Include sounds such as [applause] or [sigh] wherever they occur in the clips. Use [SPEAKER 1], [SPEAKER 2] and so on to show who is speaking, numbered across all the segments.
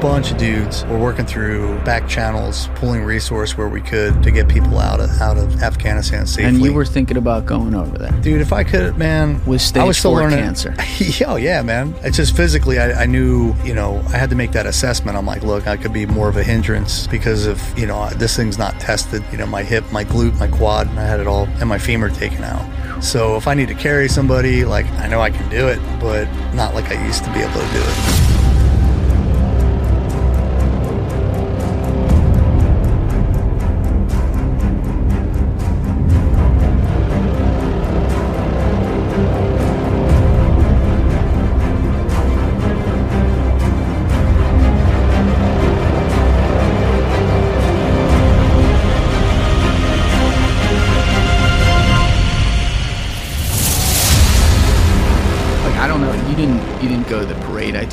[SPEAKER 1] bunch of dudes were working through back channels, pulling resource where we could to get people out of out of Afghanistan safely.
[SPEAKER 2] And you were thinking about going over there.
[SPEAKER 1] Dude, if I could, man,
[SPEAKER 2] With stage
[SPEAKER 1] I was still
[SPEAKER 2] four
[SPEAKER 1] learning
[SPEAKER 2] cancer. [laughs]
[SPEAKER 1] oh yeah, man. It's just physically, I, I knew, you know, I had to make that assessment. I'm like, look, I could be more of a hindrance because of, you know, this thing's not tested. You know, my hip, my glute, my quad, I had it all, and my femur taken out. So if I need to carry somebody, like I know I can do it, but not like I used to be able to do it.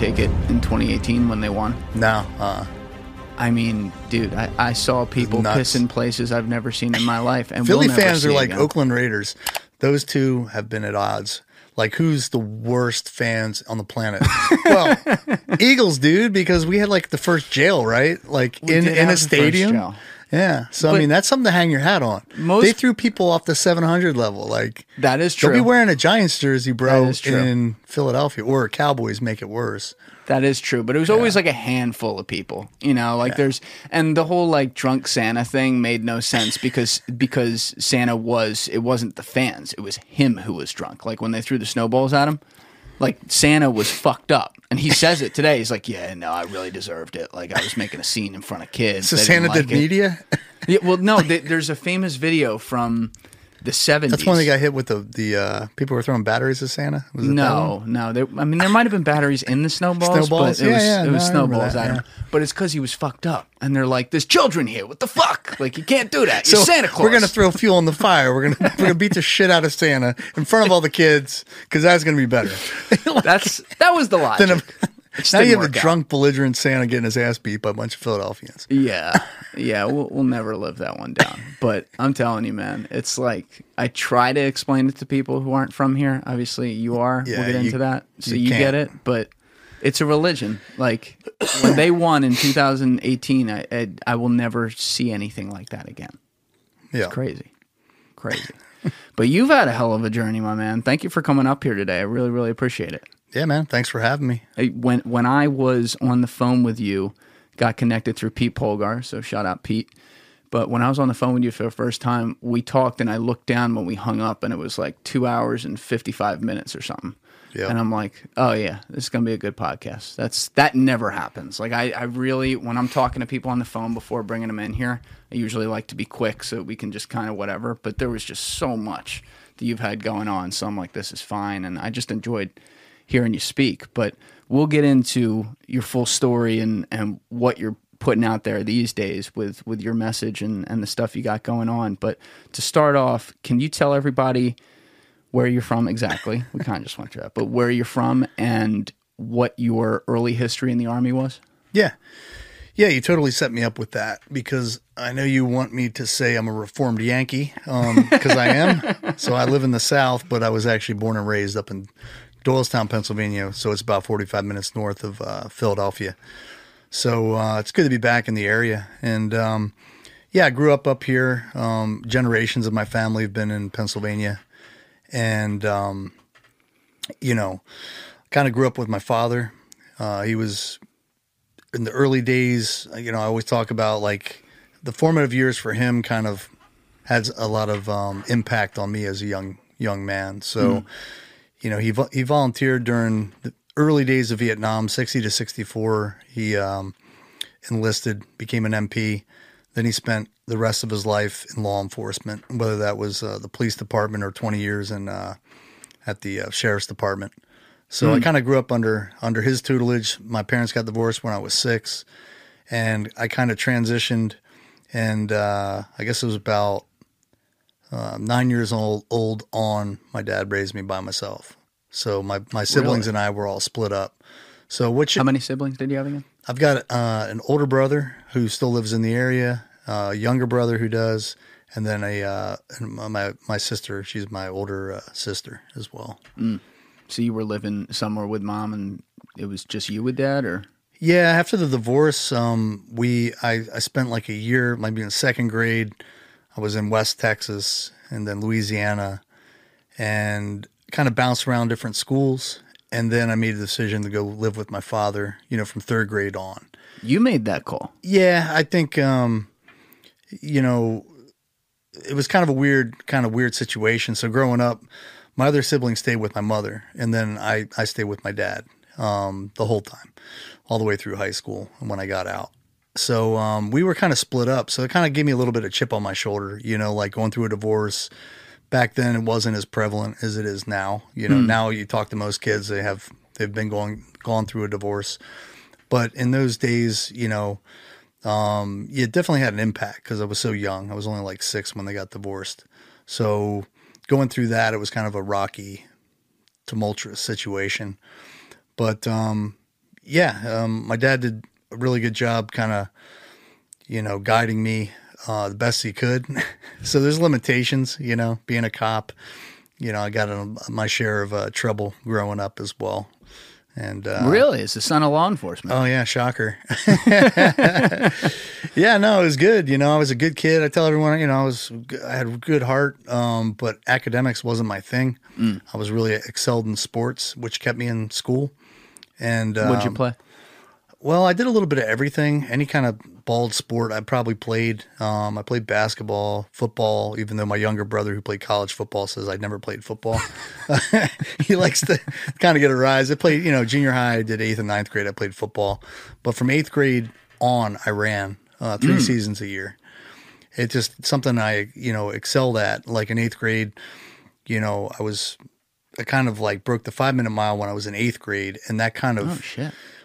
[SPEAKER 2] Take it in 2018 when they won.
[SPEAKER 1] No, uh,
[SPEAKER 2] I mean, dude, I, I saw people piss in places I've never seen in my life. And
[SPEAKER 1] Philly
[SPEAKER 2] we'll
[SPEAKER 1] fans are like
[SPEAKER 2] again.
[SPEAKER 1] Oakland Raiders. Those two have been at odds. Like, who's the worst fans on the planet? [laughs] well, Eagles, dude, because we had like the first jail, right? Like
[SPEAKER 2] We
[SPEAKER 1] in in a stadium. Yeah. So I mean, that's something to hang your hat on.
[SPEAKER 2] Most-
[SPEAKER 1] they threw people off the 700 level. Like,
[SPEAKER 2] That is
[SPEAKER 1] don't
[SPEAKER 2] true.
[SPEAKER 1] be wearing a Giants jersey, bro,
[SPEAKER 2] That is true.
[SPEAKER 1] in Philadelphia or Cowboys make it worse.
[SPEAKER 2] That is true, but it was always like a handful of people, you know. Like there's, and the whole like drunk Santa thing made no sense because because Santa was it wasn't the fans, it was him who was drunk. Like when they threw the snowballs at him, like Santa was fucked up, and he says it today. He's like, "Yeah, no, I really deserved it. Like I was making a scene in front of kids."
[SPEAKER 1] So Santa
[SPEAKER 2] didn't
[SPEAKER 1] did
[SPEAKER 2] it."
[SPEAKER 1] media.
[SPEAKER 2] Yeah, well, no, th- there's a famous video from the '70s.
[SPEAKER 1] That's when they got hit with the the uh, people were throwing batteries at Santa. Was it
[SPEAKER 2] No, no. There, I mean, there might have been batteries in the snowballs,
[SPEAKER 1] Snowballs?
[SPEAKER 2] but it
[SPEAKER 1] Yeah,
[SPEAKER 2] was,
[SPEAKER 1] yeah,
[SPEAKER 2] it was
[SPEAKER 1] no, I remember
[SPEAKER 2] snowballs
[SPEAKER 1] that,
[SPEAKER 2] at him.
[SPEAKER 1] yeah.
[SPEAKER 2] But it's because he was fucked up, and they're like, "There's children here. What the fuck? Like, you can't do that. You're Santa Claus."
[SPEAKER 1] We're gonna throw fuel on the fire. We're gonna we're gonna beat the shit out of Santa in front of all the kids because that's gonna be better.
[SPEAKER 2] That's that was the logic.
[SPEAKER 1] Then a-
[SPEAKER 2] It just
[SPEAKER 1] now you have the
[SPEAKER 2] out.
[SPEAKER 1] drunk, belligerent Santa getting his ass beat by a bunch of Philadelphians.
[SPEAKER 2] Yeah, yeah. We'll, we'll never live that one down. But I'm telling you, man, it's like I try to explain it to people who aren't from here. Obviously, you are.
[SPEAKER 1] Yeah,
[SPEAKER 2] we'll get
[SPEAKER 1] you-
[SPEAKER 2] into that, so
[SPEAKER 1] you
[SPEAKER 2] you, get it. But it's a religion. Like when they won in 2018, I, I I will never see anything like that again.
[SPEAKER 1] Yeah,
[SPEAKER 2] Crazy, crazy. but you've had a hell of a journey, my man. Thank you for coming up here today. I really, really appreciate it.
[SPEAKER 1] Yeah, man. Thanks for having me.
[SPEAKER 2] When when I was on the phone with you, got connected through Pete Polgar, so shout out Pete. But when I was on the phone with you for the first time, we talked, and I looked down when we hung up, and it was like two hours and fifty five minutes or something.
[SPEAKER 1] Yeah.
[SPEAKER 2] And I'm like, oh yeah, this is gonna be a good podcast. That's that never happens. Like I, I really, when I'm talking to people on the phone before bringing them in here, I usually like to be quick so we can just kind of whatever. But there was just so much that you've had going on, so I'm like, this is fine, and I just enjoyed hearing you speak. But we'll get into your full story and and what you're putting out there these days with with your message and and the stuff you got going on. But to start off, can you tell everybody? where you're from exactly. We kind of just went through that, but where you're from and what your early history in the army was.
[SPEAKER 1] Yeah, yeah. You totally set me up with that because I know you want me to say I'm a reformed Yankee um, because I am. [laughs] so I live in the South, but I was actually born and raised up in Doylestown, Pennsylvania. So it's about 45 minutes north of uh, Philadelphia. So uh, it's good to be back in the area. And um, yeah, I grew up up here. Um, generations of my family have been in Pennsylvania. And, um, you know, kind of grew up with my father. Uh, he was in the early days, you know, I always talk about like the formative years for him kind of has a lot of um, impact on me as a young young man. So, you know, he he volunteered during the early days of Vietnam, sixty to sixty four. He um, enlisted, became an MP. Then he spent the rest of his life in law enforcement, whether that was uh, the police department or twenty years in uh, at the uh, sheriff's department. So I kind of grew up under under his tutelage. My parents got divorced when I was six, and I kind of transitioned. And uh, I guess it was about uh, nine years old, old on. My dad raised me by myself. So my my siblings
[SPEAKER 2] Really?
[SPEAKER 1] and I were all split up. So which
[SPEAKER 2] How many siblings did you have again?
[SPEAKER 1] I've got uh, an older brother who still lives in the area, uh, a younger brother who does, and then a uh, and my my sister. She's my older uh, sister as well.
[SPEAKER 2] So you were living somewhere with mom, and it was just you with dad, or
[SPEAKER 1] Yeah, after the divorce, um, we I, I spent like a year, maybe in second grade. I was in West Texas and then Louisiana, and kind of bounced around different schools. And then I made a decision to go live with my father. You know, from third grade on.
[SPEAKER 2] You made that call.
[SPEAKER 1] Yeah, I think um, you know it was kind of a weird kind of weird situation. So growing up, my other siblings stayed with my mother, and then I I stayed with my dad um, the whole time, all the way through high school and when I got out. So um, we were kind of split up. So it kind of gave me a little bit of chip on my shoulder, you know, like going through a divorce. Back then, it wasn't as prevalent as it is now. You know, now you talk to most kids, they have they've been going gone through a divorce. But in those days, you know, um, it definitely had an impact because I was so young. I was only like six when they got divorced. So going through that, it was kind of a rocky, tumultuous situation. But um, yeah, um, my dad did a really good job, kind of, you know, guiding me uh, the best he could. [laughs] so there's limitations, you know, being a cop. You know, I got a, my share of uh, trouble growing up as well. And uh,
[SPEAKER 2] Really? it's the son of law enforcement.
[SPEAKER 1] Oh yeah, shocker. [laughs] yeah, no, it was good. You know, I was a good kid. I tell everyone, you know, I was I had a good heart, um, but academics wasn't my thing. I was really excelled in sports, which kept me in school. And um,
[SPEAKER 2] What'd you play?
[SPEAKER 1] Well, I did a little bit of everything. Any kind of bald sport, I probably played. Um, I played basketball, football. Even though my younger brother, who played college football, says I never played football. [laughs] he likes to kind of get a rise. I played, you know, junior high. I did eighth and ninth grade. I played football, but from eighth grade on, I ran uh, three seasons a year. It's just something I, you know, excelled at. Like in eighth grade, you know, I was. I kind of like broke the five minute mile when I was in eighth grade, and that kind of
[SPEAKER 2] Oh shit.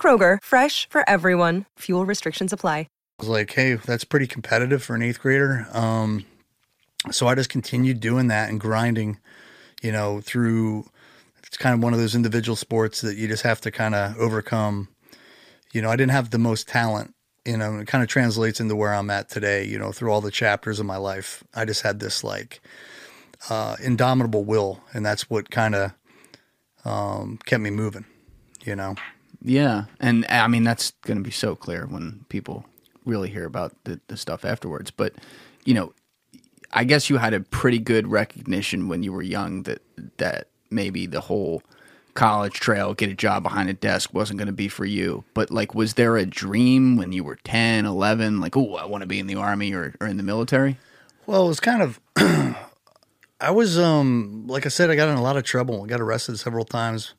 [SPEAKER 3] Kroger, fresh for everyone. Fuel restrictions apply.
[SPEAKER 1] I was like, hey, that's pretty competitive for an eighth grader. Um, so I just continued doing that and grinding, you know, through it's kind of one of those individual sports that you just have to kind of overcome. You know, I didn't have the most talent, you know, it kind of translates into where I'm at today, you know, through all the chapters of my life. I just had this like uh, indomitable will, and that's what kind of um, kept me moving, you know.
[SPEAKER 2] Yeah, and I mean that's going to be so clear when people really hear about the, the stuff afterwards. But you know, I guess you had a pretty good recognition when you were young that that maybe the whole college trail, get a job behind a desk wasn't going to be for you. But like, was there a dream when you were 10, 11, like, oh, I want to be in the army or, or in the military?
[SPEAKER 1] Well, it was kind of. [clears throat] I was, um, like I said, I got in a lot of trouble. I got arrested several times.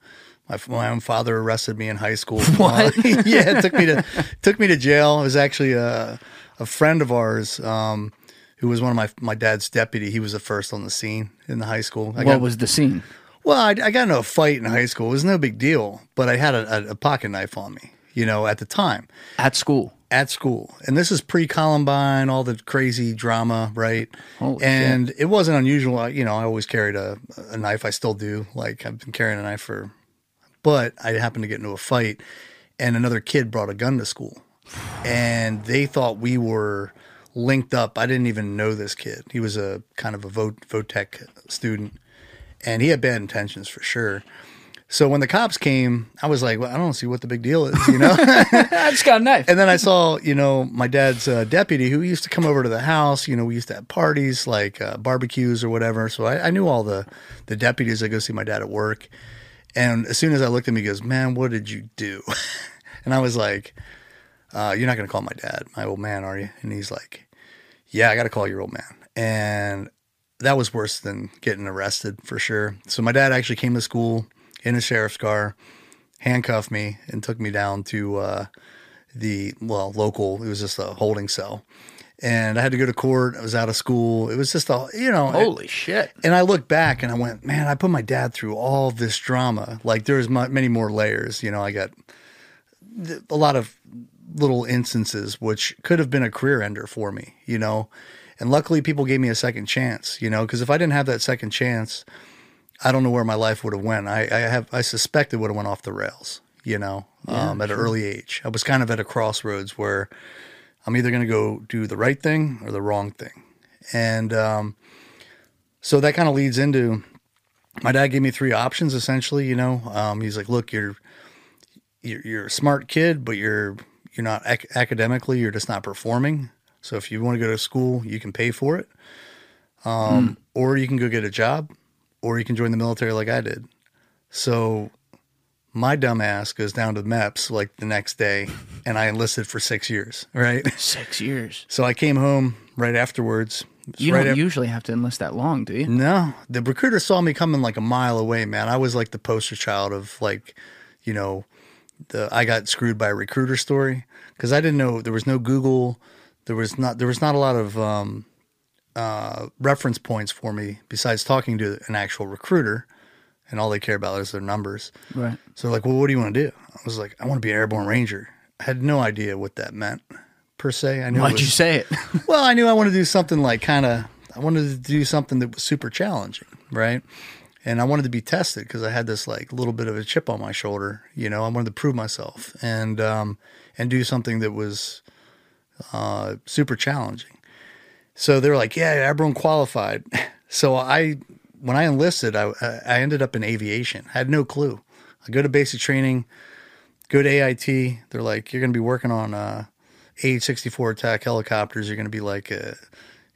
[SPEAKER 1] My, my own father arrested me in high school. [laughs]
[SPEAKER 2] What?
[SPEAKER 1] Uh, [laughs] yeah, it took me to took me to jail. It was actually a a friend of ours um, who was one of my my dad's deputy. He was the first on the scene in the high school. I
[SPEAKER 2] what
[SPEAKER 1] got,
[SPEAKER 2] was the scene?
[SPEAKER 1] well, I, I got into a fight in high school. It was no big deal, but I had a, a, a pocket knife on me. You know, at the time
[SPEAKER 2] At school.
[SPEAKER 1] at school. And this is pre Columbine, all the crazy drama, right?
[SPEAKER 2] Holy
[SPEAKER 1] and it wasn't unusual. I- You know, I always carried a, a knife. I still do. Like, I've been carrying a knife for, but I happened to get into a fight, and another kid brought a gun to school. And they thought we were linked up. I didn't even know this kid. He was a kind of a vote, Votech student, and he had bad intentions for sure. So when the cops came, I was like, well, I don't see what the big deal is, you know? [laughs]
[SPEAKER 2] I just got a knife.
[SPEAKER 1] And then I saw, you know, my dad's uh, deputy who used to come over to the house. You know, we used to have parties like uh, barbecues or whatever. So I, I knew all the the deputies. I go see my dad at work, and as soon as I looked at him, he goes, "Man, what did you do?" [laughs] and I was like, uh, "You're not going to call my dad, my old man, are you?" And he's like, "Yeah, I got to call your old man." And that was worse than getting arrested for sure. So my dad actually came to school in a sheriff's car, handcuffed me, and took me down to uh, the well local. It was just a holding cell, and I had to go to court. I was out of school. It was just all, you know.
[SPEAKER 2] Holy shit.
[SPEAKER 1] and I look back and I went, man, I put my dad through all this drama. Like there's many more layers. You know, I got th- a lot of little instances which could have been a career ender for me, you know. And luckily, people gave me a second chance, you know, because if I didn't have that second chance, I don't know where my life would have went. I, I have I suspect it would have went off the rails, you know, um, at an early age. I was kind of at a crossroads where I'm either going to go do the right thing or the wrong thing, and um, so that kind of leads into my dad gave me three options essentially. You know, um, he's like, "Look, you're, you're you're a smart kid, but you're you're not ac- academically, you're just not performing. So if you want to go to school, you can pay for it, um, or you can go get a job, or you can join the military like I did. So my dumb ass goes down to the MEPS like the next day, and I enlisted for six years. Right. [laughs]
[SPEAKER 2] Six years.
[SPEAKER 1] So I came home right afterwards.
[SPEAKER 2] You
[SPEAKER 1] right
[SPEAKER 2] don't
[SPEAKER 1] af-
[SPEAKER 2] usually have to enlist that long, do you?
[SPEAKER 1] no, the recruiter saw me coming like a mile away, man. I was like the poster child of like, you know, the I got screwed by a recruiter story because I didn't know there was no Google, there was not there was not a lot of um, uh, reference points for me besides talking to an actual recruiter, and all they care about is their numbers.
[SPEAKER 2] Right.
[SPEAKER 1] So like, well, what do you want to do? I was like, I want to be an airborne ranger. I had no idea what that meant per se. I knew
[SPEAKER 2] Why'd
[SPEAKER 1] was-
[SPEAKER 2] you say it? [laughs]
[SPEAKER 1] well, I knew I wanted to do something like kind of, I wanted to do something that was super challenging, right? And I wanted to be tested because I had this like little bit of a chip on my shoulder, you know. I wanted to prove myself and um, and do something that was uh, super challenging. So they were like, "Yeah, everyone qualified." [laughs] So I, when I enlisted, I I ended up in aviation. I had no clue. I go to basic training, go to AIT. They're like, "You're going to be working on uh, AH-64 attack helicopters. You're going to be like, a,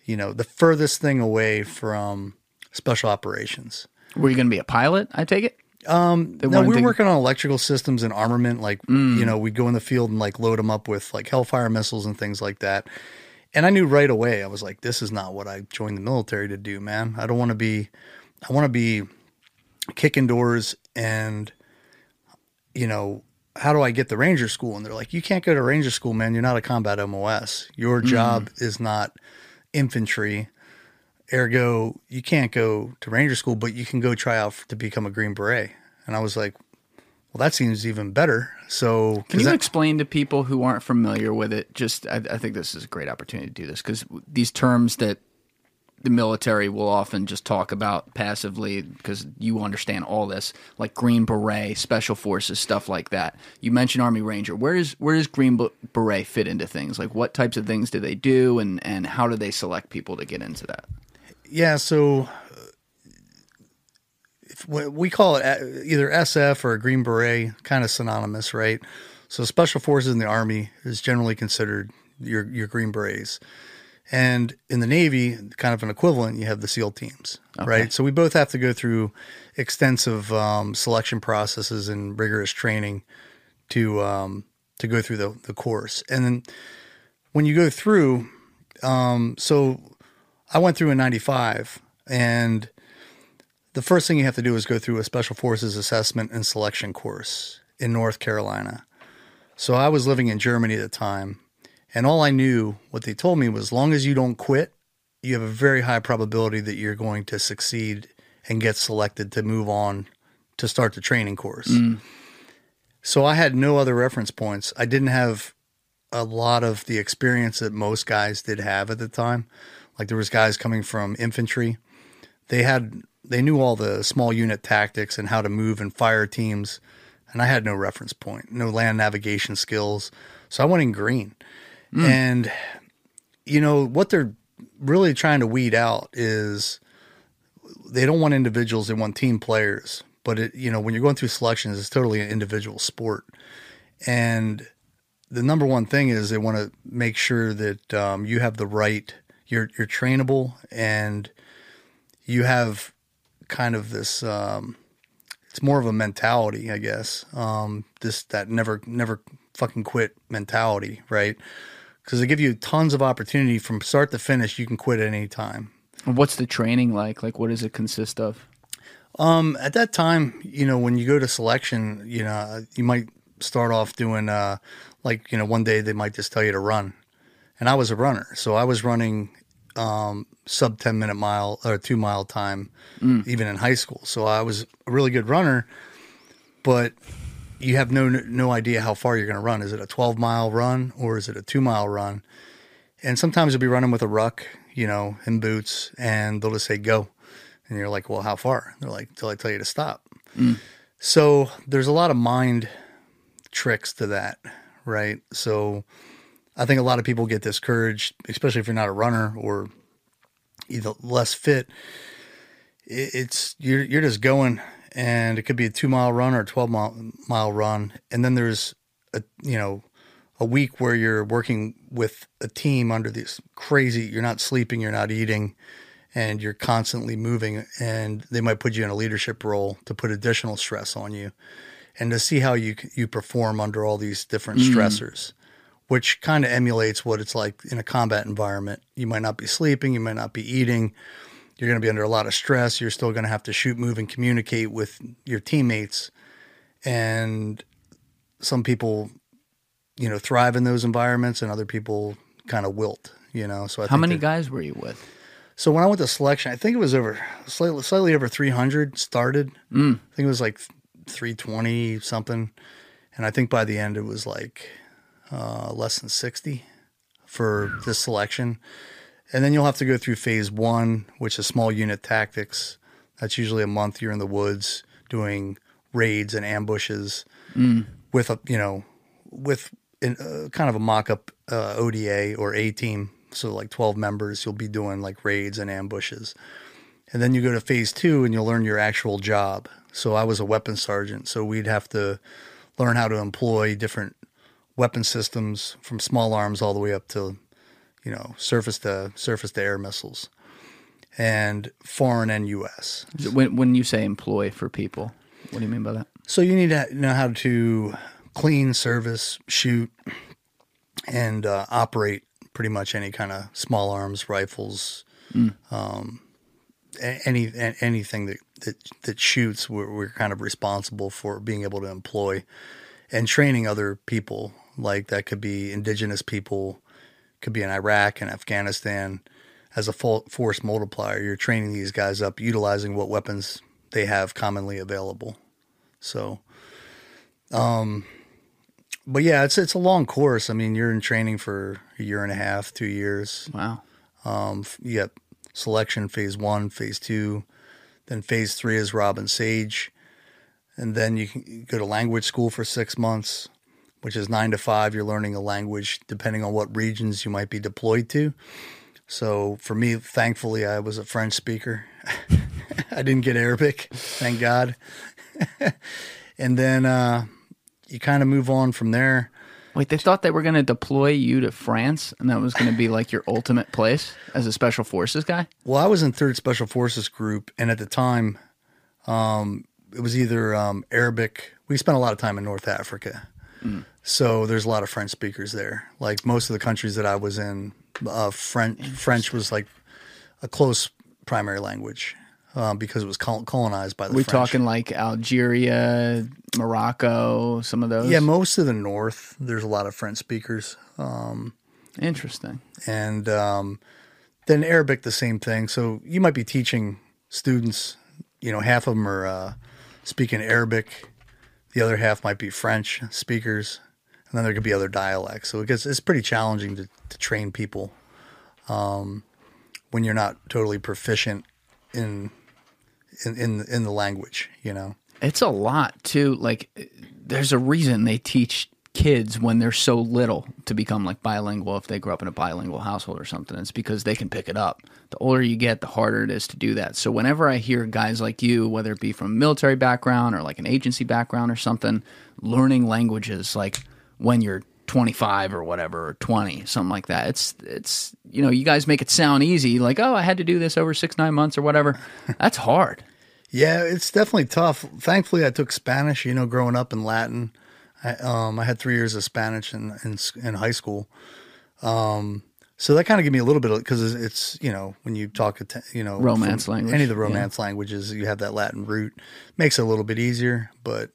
[SPEAKER 1] you know, the furthest thing away from special operations."
[SPEAKER 2] Were you going to be a pilot? I take it. Um,
[SPEAKER 1] No, we were working on electrical systems and armament. Like, you know, we'd go in the field and like load them up with like Hellfire missiles and things like that. And I knew right away, I was like, this is not what I joined the military to do, man. I don't want to be, I want to be kicking doors and, you know, how do I get the Ranger school? And they're like, you can't go to Ranger school, man. You're not a combat MOS. Your mm-hmm. job is not infantry. Ergo, you can't go to Ranger school, but you can go try out to become a Green Beret. And I was like, well, that seems even better. So,
[SPEAKER 2] Can you
[SPEAKER 1] that-
[SPEAKER 2] explain to people who aren't familiar with it? Just, I, I think this is a great opportunity to do this because these terms that the military will often just talk about passively because you understand all this, like Green Beret, Special Forces, stuff like that. You mentioned Army Ranger. Where is where does Green Beret fit into things? Like, what types of things do they do, and and how do they select people to get into that?
[SPEAKER 1] Yeah, so we we call it uh, either SF or a Green Beret, kind of synonymous, right? So Special Forces in the Army is generally considered your your Green Berets, and in the Navy, kind of an equivalent, you have the SEAL teams, right? So we both have to go through extensive um, selection processes and rigorous training to um, to go through the the course, and then when you go through, um, so I went through in 95 and the first thing you have to do is go through a special forces assessment and selection course in North Carolina. So I was living in Germany at the time and all I knew what they told me was as long as you don't quit, you have a very high probability that you're going to succeed and get selected to move on to start the training course. Mm. So I had no other reference points. I didn't have a lot of the experience that most guys did have at the time. Like there was guys coming from infantry. They had they knew all the small unit tactics and how to move and fire teams, and I had no reference point, no land navigation skills. So I went in green. And you know what they're really trying to weed out is they don't want individuals, they want team players. But it, you know, when you're going through selections, it's totally an individual sport. And the number one thing is they want to make sure that um, you have the right you're you're trainable and you have kind of this um, it's more of a mentality i guess um, this that never never fucking quit mentality right because they give you tons of opportunity from start to finish you can quit at any time
[SPEAKER 2] What's the training like? Like, what does it consist of?
[SPEAKER 1] Um, at that time, you know, when you go to selection, you know, you might start off doing, uh, like, you know, one day they might just tell you to run. And I was a runner. So I was running, um, sub 10 minute mile or two mile time, even in high school. So I was a really good runner. But you have no no idea how far you're going to run. Is it a 12 mile run or is it a two mile run? And sometimes you'll be running with a ruck, you know, in boots, and they'll just say go, and you're like, well, how far? They're like, till I tell you to stop. So there's a lot of mind tricks to that, right? So I think a lot of people get discouraged, especially if you're not a runner or either less fit. It's you're you're just going, and it could be a two mile run or a twelve mile mile run, and then there's a you know a week where you're working with a team under this crazy. You're not sleeping, you're not eating, and you're constantly moving, and they might put you in a leadership role to put additional stress on you, and to see how you you perform under all these different mm. stressors which kind of emulates what it's like in a combat environment. You might not be sleeping, you might not be eating, you're going to be under a lot of stress. You're still going to have to shoot, move, and communicate with your teammates. And some people, you know, thrive in those environments, and other people kind of wilt. You know, so I think.
[SPEAKER 2] How many
[SPEAKER 1] that-
[SPEAKER 2] guys were you with?
[SPEAKER 1] so when I went to selection, I think it was over slightly, slightly over 300 started. Mm. I think it was like 320 something. And I think by the end it was like uh, less than 60 for this selection. And then you'll have to go through phase one, which is small unit tactics. That's usually a month you're in the woods doing raids and ambushes with a, you know, with in, uh, kind of a mock up uh, ODA or A team. So like 12 members, you'll be doing like raids and ambushes. And then you go to phase two and you'll learn your actual job. So I was a weapons sergeant. So we'd have to learn how to employ different weapon systems from small arms all the way up to, you know, surface to surface to air missiles and foreign and US.
[SPEAKER 2] When, when you say employ for people, what do you mean by that?
[SPEAKER 1] So you need to know how to clean, service, shoot, and uh, operate pretty much any kind of small arms, rifles, um, a- any anything that, that that shoots. We're, we're kind of responsible for being able to employ and training other people. Like that could be indigenous people, could be in Iraq and Afghanistan. As a force multiplier, you're training these guys up, utilizing what weapons they have commonly available. So, um, but yeah, it's it's a long course. I mean, you're in training for a year and a half, two years.
[SPEAKER 2] Wow.
[SPEAKER 1] Um, you got selection phase one, phase two, then phase three is Robin Sage, and then you can go to language school for six months, which is nine to five. You're learning a language depending on what regions you might be deployed to. So for me, thankfully, I was a French speaker. [laughs] I didn't get Arabic, thank God. [laughs] and then uh, you kind of move on from there.
[SPEAKER 2] Wait, they thought they were going to deploy you to France, and that was going to be like your ultimate place as a special forces guy.
[SPEAKER 1] Well, I was in Third Special Forces Group, and at the time, um, it was either um, Arabic. We spent a lot of time in North Africa, so there's a lot of French speakers there. Like most of the countries that I was in, uh, French French was like a close primary language um, because it was colonized by the
[SPEAKER 2] we
[SPEAKER 1] French.
[SPEAKER 2] talking like Algeria, Morocco, some of those.
[SPEAKER 1] yeah, most of the north. There's a lot of French speakers.
[SPEAKER 2] Interesting.
[SPEAKER 1] and um, then Arabic the same thing. So you might be teaching students, you know, half of them are uh, speaking Arabic, the other half might be French speakers, and then there could be other dialects. So it gets it's pretty challenging to, to train people um, when you're not totally proficient in in in, in the language, you know.
[SPEAKER 2] It's a lot too. Like, there's a reason they teach kids when they're so little to become like bilingual if they grow up in a bilingual household or something. It's because they can pick it up. The older you get, the harder it is to do that. So whenever I hear guys like you, whether it be from a military background or like an agency background or something, learning languages like when you're 25 or whatever or 20 something like that it's it's you know you guys make it sound easy like oh i had to do this over six nine months or whatever [laughs] that's hard
[SPEAKER 1] Yeah, it's definitely tough. Thankfully, I took Spanish. You know, growing up in Latin, I, um, I had three years of Spanish in in, in high school. Um, so that kind of gave me a little bit of because it's you know when you talk you know
[SPEAKER 2] Romance language,
[SPEAKER 1] any of the
[SPEAKER 2] yeah.
[SPEAKER 1] romance languages you have that Latin root makes it a little bit easier. But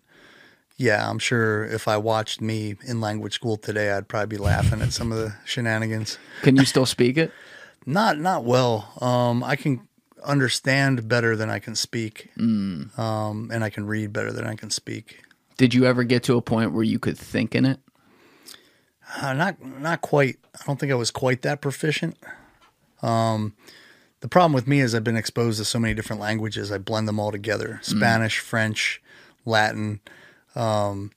[SPEAKER 1] yeah, I'm sure if I watched me in language school today, I'd probably be laughing at some of the shenanigans.
[SPEAKER 2] can you still speak it [laughs]
[SPEAKER 1] Not not well. Um, I can understand better than I can speak,
[SPEAKER 2] Mm.
[SPEAKER 1] um, and I can read better than I can speak.
[SPEAKER 2] Did you ever get to a point where you could think in it?
[SPEAKER 1] Uh, not not quite. I don't think I was quite that proficient. Um, the problem with me is I've been exposed to so many different languages. I blend them all together: Spanish, French, Latin. Um,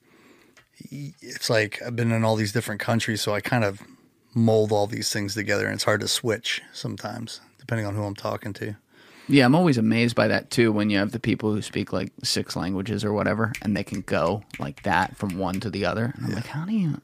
[SPEAKER 1] it's like I've been in all these different countries, so I kind of mold all these things together, and it's hard to switch sometimes, depending on who I'm talking to.
[SPEAKER 2] Yeah, I'm always amazed by that too when you have the people who speak like six languages or whatever and they can go like that from one to the other. And I'm like, how do you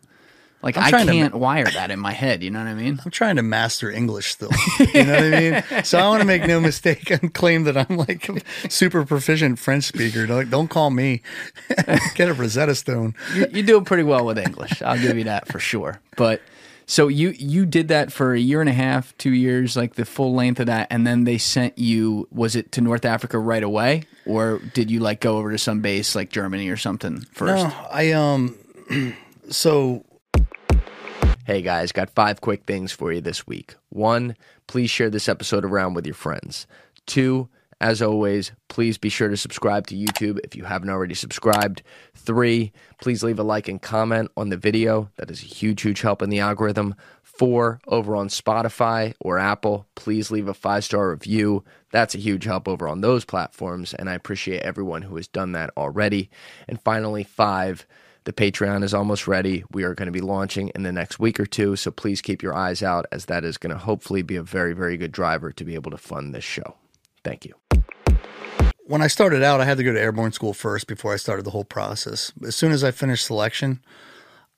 [SPEAKER 2] like
[SPEAKER 1] I'm
[SPEAKER 2] I
[SPEAKER 1] to-
[SPEAKER 2] can't wire that in my head, you know what I mean?
[SPEAKER 1] I'm trying to master English still. You know what I mean? So I want to make no [laughs] mistake and claim that I'm like a super proficient French speaker. Don't, don't call me. [laughs] Get a Rosetta Stone.
[SPEAKER 2] you, you do pretty well with English. I'll give you that for sure. But so you you did that for a year and a half, two years, like the full length of that, and then they sent you. Was it to North Africa right away, or did you like go over to some base like Germany or something first?
[SPEAKER 1] No, I um. [clears throat] So
[SPEAKER 4] Hey guys, got five quick things for you this week. One, please share this episode around with your friends. Two, as always, please be sure to subscribe to YouTube if you haven't already subscribed. Three, please leave a like and comment on the video. That is a huge, huge help in the algorithm. Four, over on Spotify or Apple, please leave a five star review. That's a huge help over on those platforms, and I appreciate everyone who has done that already. And finally, five, the Patreon is almost ready. We are going to be launching in the next week or two, so please keep your eyes out as that is going to hopefully be a very, very good driver to be able to fund this show. Thank you.
[SPEAKER 1] when I started out, I had to go to airborne school first before I started the whole process. As soon as I finished selection,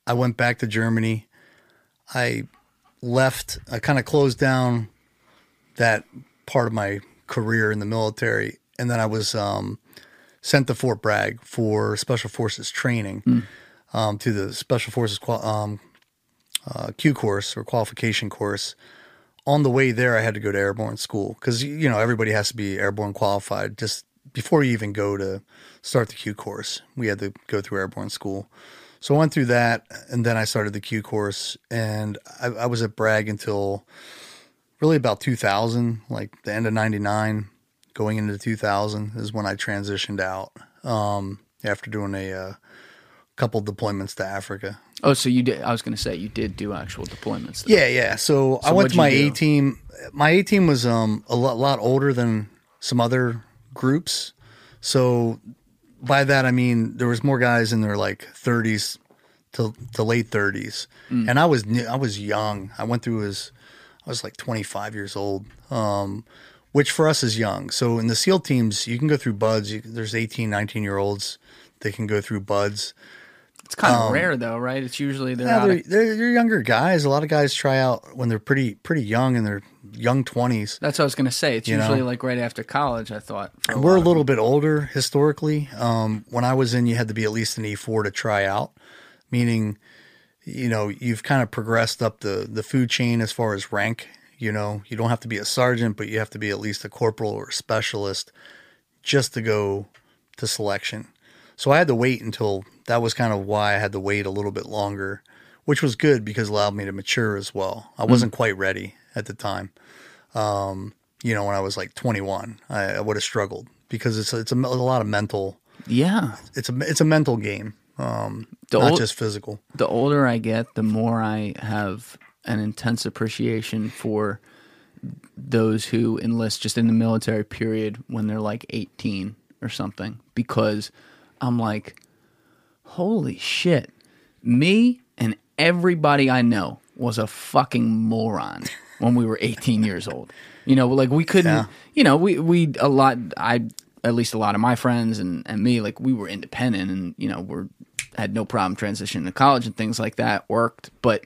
[SPEAKER 1] I went back to Germany. I left, I kind of closed down that part of my career in the military. And then I was um, sent to Fort Bragg for Special Forces training um, to the Special Forces qual- um, uh, Q course or qualification course on the way there, I had to go to airborne school because you know everybody has to be airborne qualified just before you even go to start the Q course. We had to go through airborne school, so I went through that, and then I started the Q course, and I, I was at Bragg until really about 2000, like the end of '99, going into 2000 is when I transitioned out um, after doing a uh, couple deployments to Africa.
[SPEAKER 2] Oh, so you did? I was going to say you did do actual deployments.
[SPEAKER 1] Yeah, yeah. So, I went to my A team. My A team was um a lot, lot older than some other groups. So by that I mean there was more guys in their like 30s to to late 30s,
[SPEAKER 2] Mm.
[SPEAKER 1] and I was new, I was young. I went through as I was like 25 years old. Um, which for us is young. So in the SEAL teams, you can go through BUD/S. You, there's 18, 19 year olds. They can go through BUD/S.
[SPEAKER 2] It's kind of rare though, right? It's usually they're
[SPEAKER 1] Um, Yeah, they're, they're, they're younger guys. A lot of guys try out when they're pretty pretty young in their young twenties.
[SPEAKER 2] that's what I was going to say. It's
[SPEAKER 1] You know?
[SPEAKER 2] usually like right after college. I thought for
[SPEAKER 1] We're a little bit older historically. Um, when I was in, you had to be at least an E four to try out, meaning, you know, you've kind of progressed up the the food chain as far as rank. You know, you don't have to be a sergeant, but you have to be at least a corporal or a specialist just to go to selection. So I had to wait until that was kind of why I had to wait a little bit longer, which was good because it allowed me to mature as well. I wasn't quite ready at the time. Um, you know, when I was like 21, I, I would have struggled because it's it's a, a lot of mental.
[SPEAKER 2] Yeah.
[SPEAKER 1] It's a it's a mental game, um,
[SPEAKER 2] The
[SPEAKER 1] not just physical.
[SPEAKER 2] the older I get, the more I have an intense appreciation for those who enlist just in the military period when they're like 18 or something because I'm like holy shit. Me and everybody I know was a fucking moron when we were 18 years old. You know like we couldn't
[SPEAKER 1] Yeah.
[SPEAKER 2] you know we we a lot I at least a lot of my friends and and me like we were independent and you know we're had no problem transitioning to college and things like that worked. But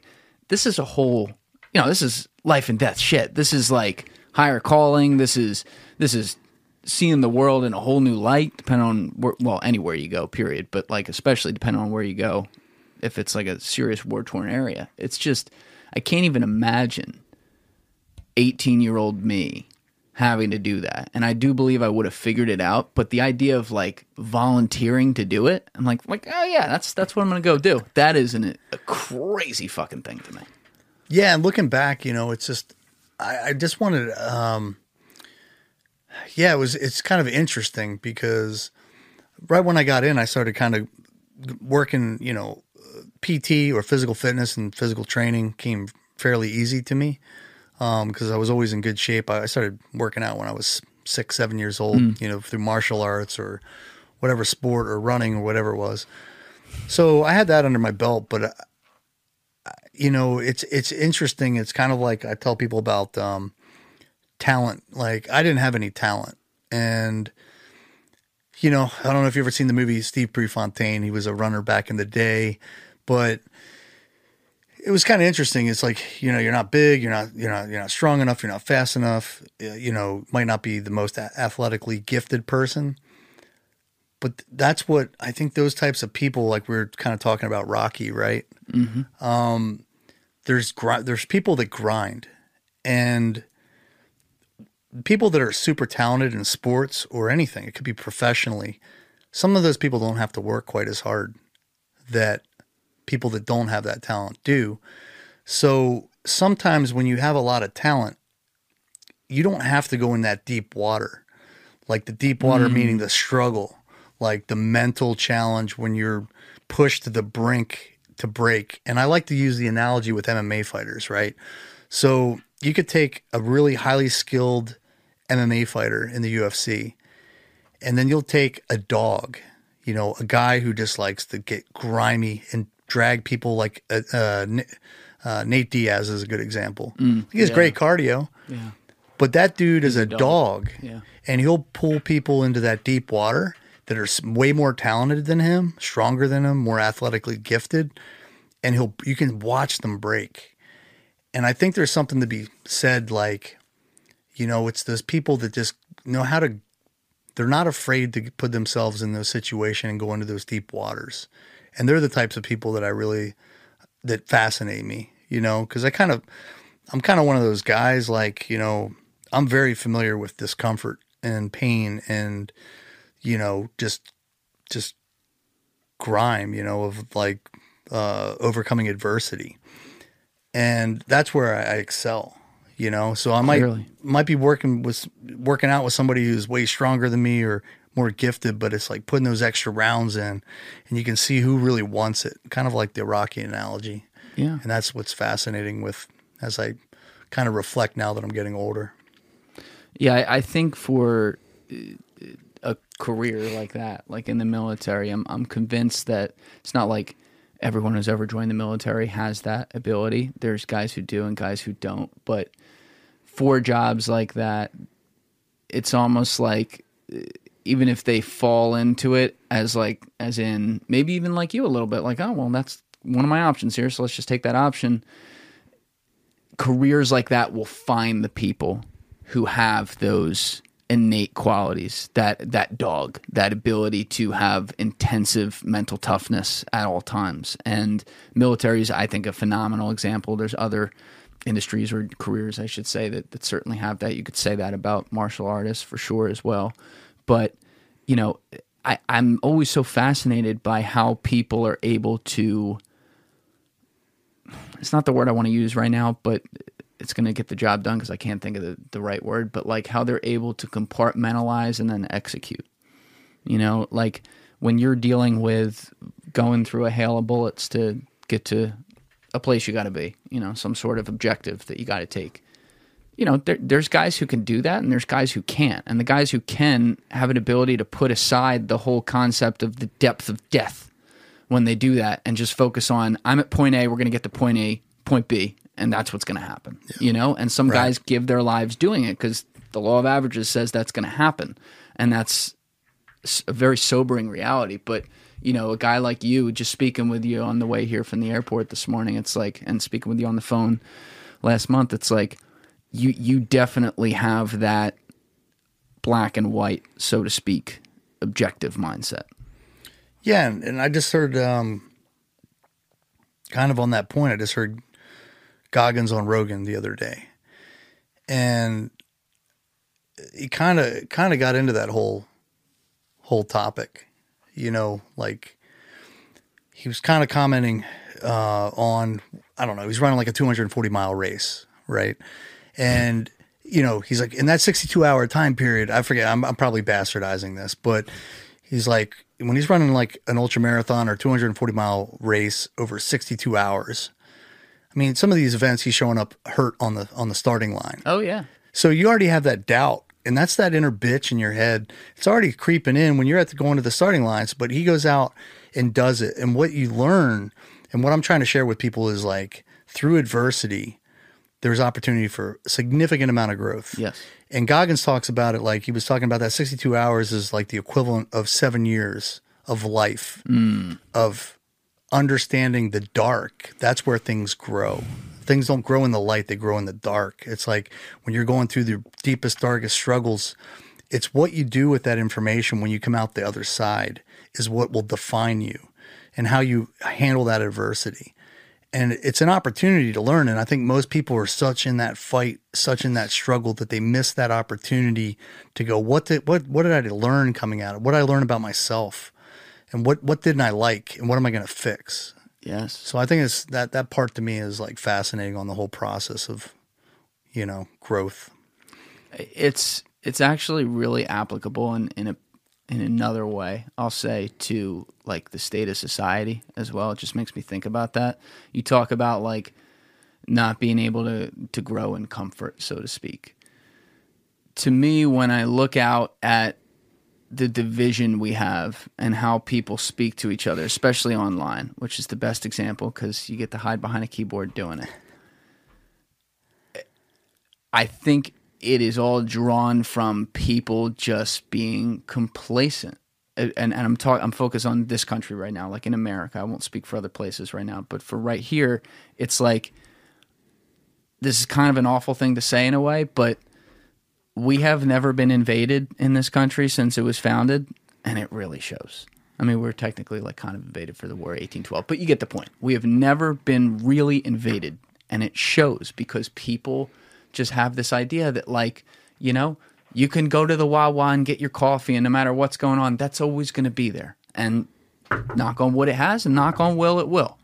[SPEAKER 2] this is a whole you know this is life and death shit. This is like higher calling. This is this is seeing the world in a whole new light depending on where well anywhere you go period but like especially depending on where you go if it's like a serious war torn area it's just i can't even imagine 18 year old me having to do that. And I do believe I would have figured it out. But the idea of like volunteering to do it, I'm like, like, oh yeah, that's that's what I'm gonna go do. That is an, a crazy fucking thing to me.
[SPEAKER 1] Yeah, and looking back, you know, it's just I, I just wanted um yeah, it was it's kind of interesting because right when I got in, I started kind of working, you know, PT or physical fitness and physical training came fairly easy to me because I was always in good shape. I I started working out when I was six, seven years old, you know, through martial arts or whatever sport or running or whatever it was. So I had that under my belt, but uh, you know, it's it's interesting. It's kind of like I tell people about um, talent. Like I didn't have any talent, and you know, I don't know if you have ever seen the movie Steve Prefontaine. He was a runner back in the day, but it was kind of interesting. It's like you know, you're not big, you're not you're not you're not strong enough, you're not fast enough. You know, might not be the most athletically gifted person, but that's what I think. Those types of people, like we are kind of talking about Rocky, right? Um, there's gri- there's people that grind, and people that are super talented in sports or anything. It could be professionally. Some of those people don't have to work quite as hard that people that don't have that talent do. So sometimes when you have a lot of talent, you don't have to go in that deep water. Like the deep water mm. meaning the struggle, like the mental challenge when you're pushed to the brink to break. And I like to use the analogy with MMA fighters, right? So you could take a really highly skilled MMA fighter in the UFC, and then you'll take a dog, you know, a guy who just likes to get grimy and drag people like uh, uh, uh, Nate Diaz is a good example. he has
[SPEAKER 2] yeah.
[SPEAKER 1] great cardio,
[SPEAKER 2] Yeah.
[SPEAKER 1] but that dude is a,
[SPEAKER 2] dog.
[SPEAKER 1] dog,
[SPEAKER 2] Yeah.
[SPEAKER 1] and he'll pull people into that deep water that are way more talented than him, stronger than him, more athletically gifted, and he'll you can watch them break. And I think there's something to be said like, you know, it's those people that just know how to they're not afraid to put themselves in those situations and go into those deep waters. And they're the types of people that I really that fascinate me, you know, cuz I kind of I'm kind of one of those guys like, you know, I'm very familiar with discomfort and pain and you know, just just grime, you know, of like uh overcoming adversity. And that's where I, I excel, you know. So I might
[SPEAKER 2] Clearly.
[SPEAKER 1] might be working with working out with somebody who's way stronger than me or more gifted, but it's like putting those extra rounds in and you can see who really wants it. Kind of like the Rocky analogy.
[SPEAKER 2] Yeah.
[SPEAKER 1] And that's what's fascinating with as I kind of reflect now that I'm getting older.
[SPEAKER 2] Yeah, I, I think for uh, a career like that, like in the military, I'm I'm convinced that it's not like everyone who's ever joined the military has that ability. There's guys who do and guys who don't, but for jobs like that, it's almost like uh, even if they fall into it as like as in maybe even like you a little bit like oh well that's one of my options here so let's just take that option. Careers like that will find the people who have those innate qualities that that dog that ability to have intensive mental toughness at all times. And military is i think a phenomenal example. There's other industries or careers i should say that, that certainly have that you could say that about martial artists for sure as well but you know I, i'm always so fascinated by how people are able to it's not the word I want to use right now, but it's going to get the job done because I can't think of the, the right word, but like how they're able to compartmentalize and then execute. You know, like when you're dealing with going through a hail of bullets to get to a place you got to be, you know, some sort of objective that you got to take. You know, there, there's guys who can do that and there's guys who can't. And the guys who can have an ability to put aside the whole concept of the depth of death when they do that and just focus on I'm at point A, we're going to get to point A, point B, and that's what's going to happen. You know, and some guys give their lives doing it because the law of averages says that's going to happen, and that's a very sobering reality. But you know, a guy like you, just speaking with you on the way here from the airport this morning, it's like, and speaking with you on the phone last month, it's like you you definitely have that black and white, so to speak, objective mindset.
[SPEAKER 1] Yeah, and, I just heard um, kind of on that point. I just heard Goggins on Rogan the other day, and he kind of kind of got into that whole whole topic. You know, like he was kind of commenting uh, on I don't know. He's running like a 240 mile race, right? And you know, he's like in that 62 hour time period. I forget. I'm, I'm probably bastardizing this, but He's like when he's running like an ultra marathon or 240 mile race over 62 hours. I mean, some of these events he's showing up hurt on the on the starting line.
[SPEAKER 2] Oh yeah.
[SPEAKER 1] So you already have that doubt, and that's that inner bitch in your head. It's already creeping in when you're at the going to the starting lines. But he goes out and does it, and what you learn, and what I'm trying to share with people is like through adversity, there's opportunity for a significant amount of growth.
[SPEAKER 2] Yes.
[SPEAKER 1] And Goggins talks about it like he was talking about that 62 hours is like the equivalent of seven years of life, mm. of understanding the dark. That's where things grow. Things don't grow in the light, they grow in the dark. It's like when you're going through the deepest, darkest struggles, it's what you do with that information when you come out the other side is what will define you and how you handle that adversity. And it's an opportunity to learn and i think most people are such in that fight such in that struggle that they miss that opportunity to go what did what what did i learn coming out of what did i learn about myself? And what what didn't i like? And what am i going to fix
[SPEAKER 2] Yes.
[SPEAKER 1] so i think it's that that part to me is like fascinating on the whole process of you know growth.
[SPEAKER 2] It's it's actually really applicable in in a in another way i'll say to like the state of society as well. It just makes me think about that. You talk about like not being able to to grow in comfort so to speak. To me when i look out at the division we have and how people speak to each other especially online which is the best example because you get to hide behind a keyboard doing it I think it is all drawn from people just being complacent. And, and I'm talking, I'm focused on this country right now, like in America. I won't speak for other places right now, but for right here, it's like this is kind of an awful thing to say in a way, but we have never been invaded in this country since it was founded, and it really shows. I mean, we're technically like kind of invaded for the war 1812, but you get the point. We have never been really invaded, and it shows because people just have this idea that, like, you know, you can go to the Wawa and get your coffee, and no matter what's going on, that's always going to be there. And knock on wood, it has, and knock on will, it will.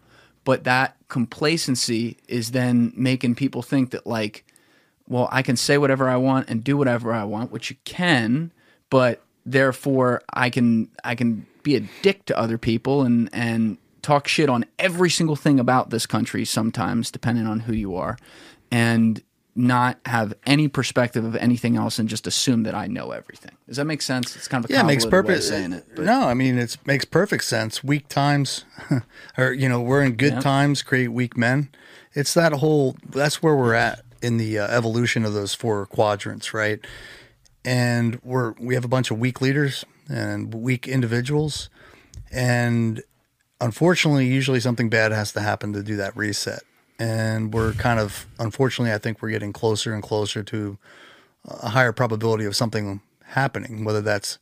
[SPEAKER 2] But that complacency is then making people think that, like, well, I can say whatever I want and do whatever I want, which you can, but therefore I can I can be a dick to other people and and talk shit on every single thing about this country sometimes depending on who you are and not have any perspective of anything else and just assume that I know everything. Does that make sense? It's kind of a
[SPEAKER 1] yeah, it makes perfect.
[SPEAKER 2] saying it. But
[SPEAKER 1] No, I mean it makes perfect sense. Weak times, [laughs] or you know, we're in good
[SPEAKER 2] Yeah.
[SPEAKER 1] times create weak men. It's that whole. That's where we're at in the uh, evolution of those four quadrants, right? And we're we have a bunch of weak leaders and weak individuals, and unfortunately, usually something bad has to happen to do that reset. And we're kind of, unfortunately, I think we're getting closer and closer to a higher probability of something happening, whether that's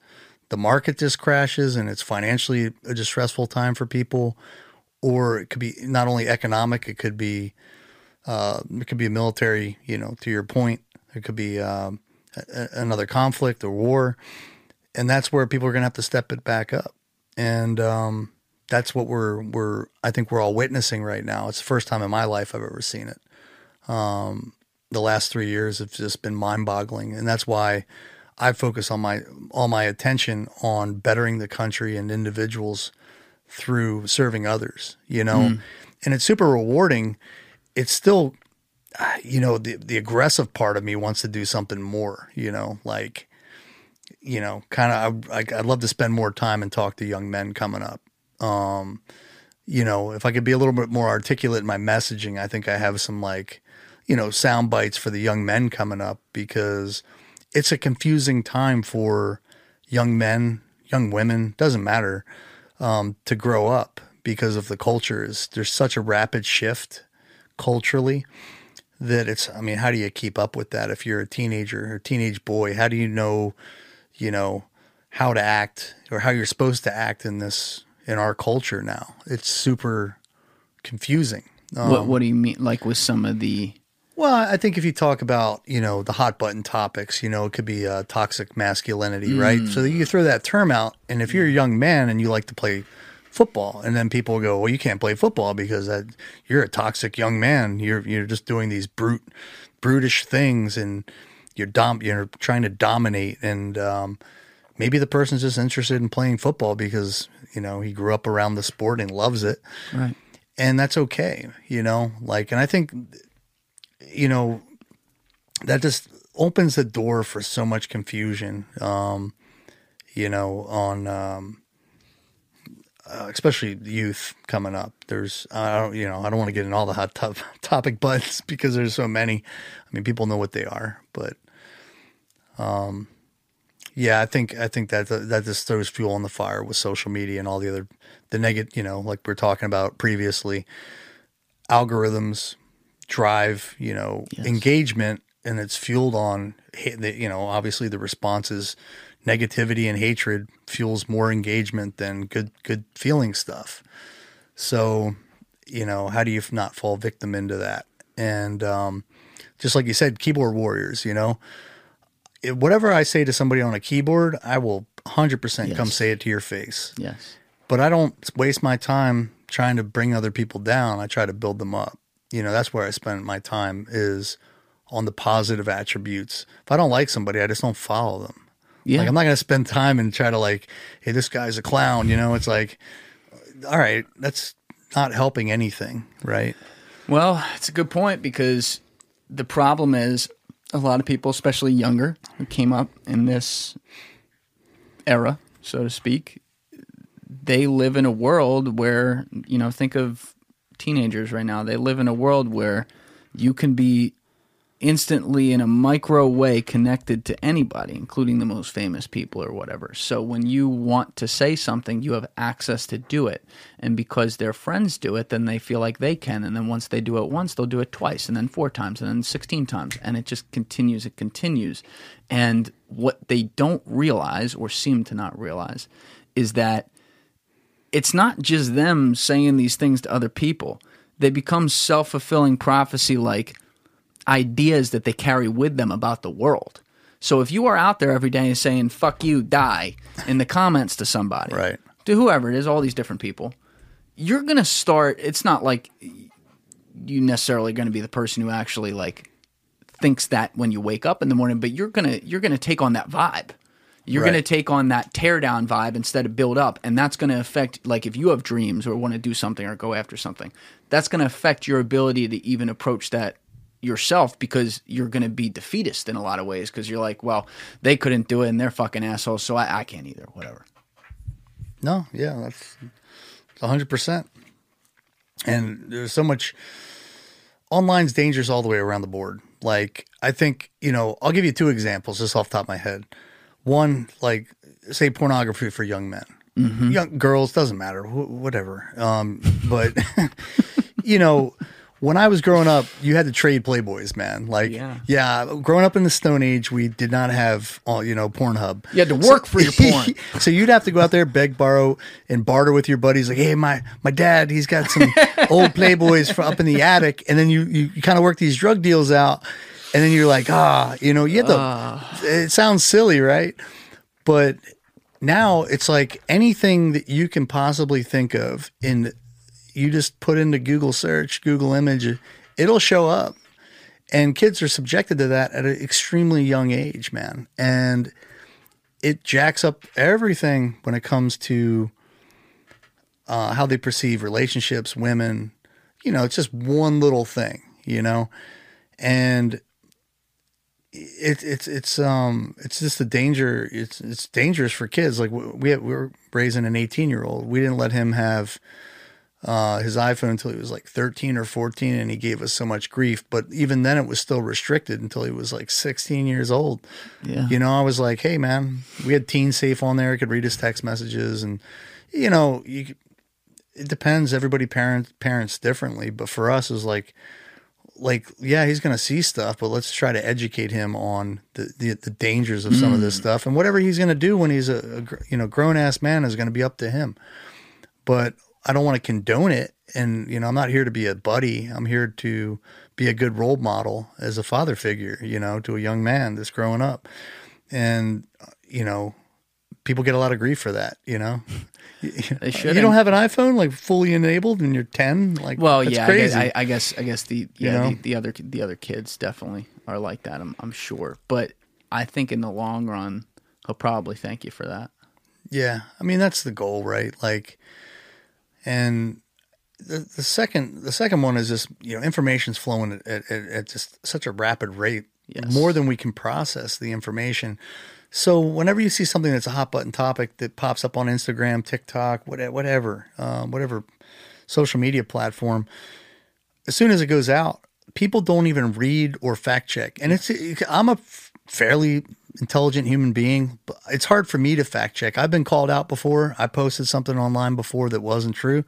[SPEAKER 1] the market just crashes and it's financially a distressful time for people, or it could be not only economic, it could be uh, it could be a military. You know, to your point, it could be um, a- another conflict or war, and that's where people are going to have to step it back up, and um, that's what we're we're I think we're all witnessing right now. It's the first time in my life I've ever seen it the last three years have just been mind boggling. And that's why I focus on my all my attention on bettering the country and individuals through serving others, you know. And it's super rewarding. It's still you know, the the aggressive part of me wants to do something more, you know, like you know, kind of I, I'd love to spend more time and talk to young men coming up. Um, you know, if I could be a little bit more articulate in my messaging, I think I have some like, you know, sound bites for the young men coming up because it's a confusing time for young men, young women, doesn't matter, um, to grow up because of the cultures. There's such a rapid shift culturally that it's, I mean, how do you keep up with that if you're a teenager or teenage boy? How do you know, you know, how to act or how you're supposed to act in this, in our culture now? It's super confusing. Um,
[SPEAKER 2] what what do you mean like with some of the
[SPEAKER 1] well, I think if you talk about, you know, the hot button topics, you know, it could be uh, toxic masculinity, right? So you throw that term out, and if you're a young man and you like to play football, and then people go, "Well, you can't play football because that, you're a toxic young man. You're you're just doing these brute, brutish things, and you're dom- you're trying to dominate." And um, maybe the person's just interested in playing football because you know he grew up around the sport and loves it,
[SPEAKER 2] Right.
[SPEAKER 1] and that's okay. You know, like, and I think, you know, that just opens the door for so much confusion. Um, you know, on um, uh, especially youth coming up. There's, I don't, you know, I don't want to get in all the hot top, [laughs] topic buttons [laughs] because there's so many. I mean, people know what they are, but, um, yeah, I think I think that that just throws fuel on the fire with social media and all the other the negative, you know, like we are talking about previously. Algorithms drive, you know, engagement, and it's fueled on, the- you know, obviously the responses, negativity and hatred fuels more engagement than good good feeling stuff. So, you know, how do you not fall victim into that? And um, just like you said, keyboard warriors, you know, If- whatever I say to somebody on a keyboard, I will 100% come say it to your face.
[SPEAKER 2] Yes.
[SPEAKER 1] But I don't waste my time trying to bring other people down. I try to build them up. You know, that's where I spend my time is on the positive attributes. If I don't like somebody, I just don't follow them.
[SPEAKER 2] Yeah.
[SPEAKER 1] Like I'm not going to spend time and try to like, hey, this guy's a clown. You know, it's like, all right, that's not helping anything, right?
[SPEAKER 2] Well, it's a good point because the problem is a lot of people, especially younger, who came up in this era, so to speak, they live in a world where, you know, think of teenagers right now. They live in a world where you can be instantly in a micro way connected to anybody, including the most famous people or whatever. So when you want to say something, you have access to do it. And because their friends do it, then they feel like they can. And then once they do it once, they'll do it twice, and then four times, and then 16 times. And it just continues, it continues. And what they don't realize or seem to not realize is that it's not just them saying these things to other people. They become self fulfilling prophecy like ideas that they carry with them about the world. So if you are out there every day saying "fuck you, die" in the comments to somebody,
[SPEAKER 1] Right.
[SPEAKER 2] to whoever it is, all these different people, you're gonna start. It's not like you necessarily going to be the person who actually like thinks that when you wake up in the morning, but you're gonna you're gonna take on that vibe. You're
[SPEAKER 1] Right.
[SPEAKER 2] going to take on that tear down vibe instead of build up. And that's going to affect, like, if you have dreams or want to do something or go after something, that's going to affect your ability to even approach that yourself because you're going to be defeatist in a lot of ways because you're like, well, they couldn't do it and they're fucking assholes, so I, I can't either, whatever.
[SPEAKER 1] No, yeah, that's a hundred percent. And there's so much online's dangerous all the way around the board. Like I think, you know, I'll give you two examples just off the top of my head. One, like say pornography for young men. Young girls doesn't matter, wh- whatever. Um, but [laughs] you know, when I was growing up, you had to trade Playboys, man. Like,
[SPEAKER 2] Yeah.
[SPEAKER 1] yeah, growing up in the Stone Age, we did not have, all you know, Pornhub.
[SPEAKER 2] You had to work for your porn. [laughs]
[SPEAKER 1] so you'd have to go out there, beg, borrow, and barter with your buddies. Like, hey, my my dad, he's got some [laughs] old Playboys from up in the attic, and then you you, you kind of work these drug deals out, and then you're like, ah, you know, you have to. It sounds silly, right? But now it's like anything that you can possibly think of, in you just put into Google search, Google image, it'll show up. And kids are subjected to that at an extremely young age, man. And it jacks up everything when it comes to uh, how they perceive relationships, women. You know, it's just one little thing, you know, and it, it's it's um it's just a danger. It's it's dangerous for kids. Like we we, we were raising an eighteen year old. We didn't let him have uh, his iPhone until he was like 13 or 14, and he gave us so much grief. But even then, it was still restricted until he was like 16 years old.
[SPEAKER 2] Yeah.
[SPEAKER 1] You know, I was like, hey, man, we had Teen Safe on there. I could read his text messages. And, you know, you, it depends. Everybody parents parents differently. But for us, it was like, like, yeah, he's going to see stuff, but let's try to educate him on the, the, the dangers of some of this stuff. And whatever he's going to do when he's a, a you know, grown ass man is going to be up to him but I don't want to condone it. And, you know, I'm not here to be a buddy. I'm here to be a good role model as a father figure, you know, to a young man that's growing up. And, uh, you know, people get a lot of grief for that, you know. [laughs]
[SPEAKER 2] They [laughs]
[SPEAKER 1] You
[SPEAKER 2] shouldn't.
[SPEAKER 1] don't have an iPhone like fully enabled and you're 10? Like,
[SPEAKER 2] Well, yeah, I guess, I, I guess I guess the yeah
[SPEAKER 1] know?
[SPEAKER 2] the, the other the other kids definitely are like that. I'm I'm sure, but I think in the long run, he'll probably thank you for that.
[SPEAKER 1] Yeah, I mean that's the goal, right? Like, and the the second the second one is just you know information's flowing at, at, at just such a rapid rate,
[SPEAKER 2] Yes.
[SPEAKER 1] more than we can process the information. So whenever you see something that's a hot button topic that pops up on Instagram, TikTok, whatever, whatever, um, whatever social media platform, as soon as it goes out, people don't even read or fact check. And it's I'm a fairly intelligent human being, but it's hard for me to fact check. I've been called out before. I posted something online before that wasn't true.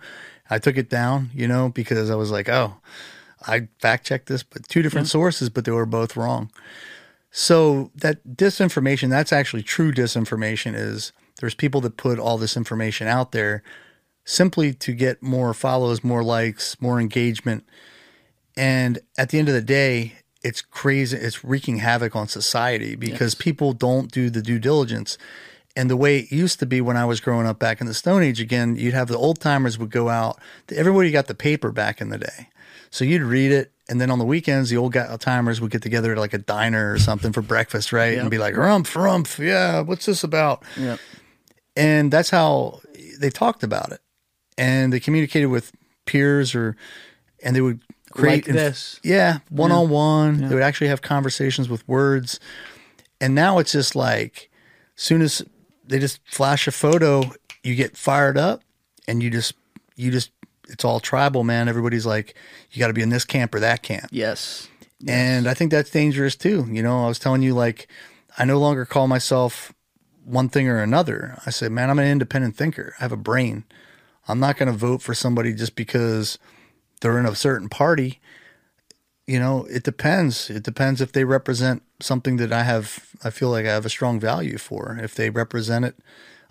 [SPEAKER 1] I took it down, you know, because I was like, oh, I fact checked this, but two different sources, but they were both wrong. So that disinformation, that's actually true disinformation is there's people that put all this information out there simply to get more follows, more likes, more engagement. And at the end of the day, it's crazy. It's wreaking havoc on society because people don't do the due diligence. And the way it used to be when I was growing up back in the Stone Age, again, you'd have the old timers would go out. Everybody got the paper back in the day. So you'd read it. And then on the weekends, the old uh, timers would get together at like a diner or something for breakfast, right? And be like, rumph, rumph. Yeah. What's this about?
[SPEAKER 2] Yep.
[SPEAKER 1] and that's how they talked about it and they communicated with peers or and they would create
[SPEAKER 2] Like this.
[SPEAKER 1] yeah one-on-one they would actually have conversations with words and now it's just like as soon as they just flash a photo you get fired up and you just you just it's all tribal man everybody's like you got to be in this camp or that camp
[SPEAKER 2] Yes.
[SPEAKER 1] and I think that's dangerous too. You know, I was telling you, like, I no longer call myself one thing or another. I say, man, I'm an independent thinker. I have a brain. I'm not going to vote for somebody just because they're in a certain party. You know, it depends. It depends if they represent something that I have, I feel like I have a strong value for. If they represent it,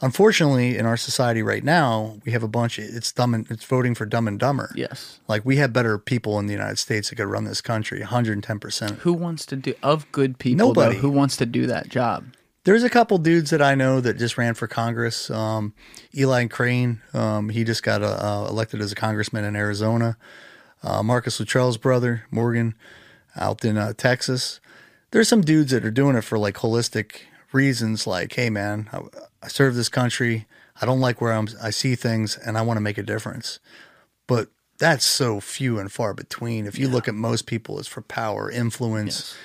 [SPEAKER 1] unfortunately, in our society right now, we have a bunch. It's dumb and it's voting for dumb and dumber.
[SPEAKER 2] Yes.
[SPEAKER 1] Like we have better people in the United States that could run this country, 110%.
[SPEAKER 2] Who wants to do of good people?
[SPEAKER 1] Nobody.
[SPEAKER 2] Though, who wants to do that job?
[SPEAKER 1] There's a couple dudes that I know that just ran for Congress. Um, Eli Crane, um, he just got uh, uh, elected as a congressman in Arizona. Uh, Marcus Luttrell's brother, Morgan, out in uh, Texas. There's some dudes that are doing it for like holistic reasons, like, hey man, I, I serve this country. I don't like where I'm, I see things, and I want to make a difference. But that's so few and far between. If you look at most people, it's for power, influence,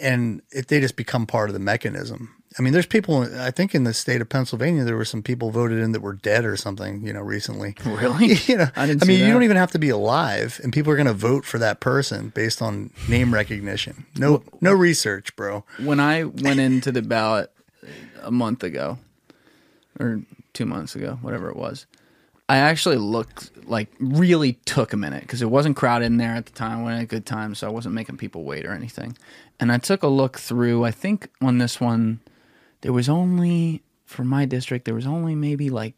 [SPEAKER 1] and it, they just become part of the mechanism. I mean, there's people. I think in the state of Pennsylvania, there were some people voted in that were dead or something. You know, recently. [laughs]
[SPEAKER 2] Really? [laughs]
[SPEAKER 1] you know,
[SPEAKER 2] I didn't
[SPEAKER 1] I mean, you don't even have to be alive, and people are going to vote for that person based on name [laughs] recognition. No, no research, bro.
[SPEAKER 2] when I went into the ballot a month ago or two months ago, whatever it was, I actually looked like really took a minute because it wasn't crowded in there at the time. We had a good time, so I wasn't making people wait or anything. And I took a look through. I think on this one, there was only for my district there was only maybe like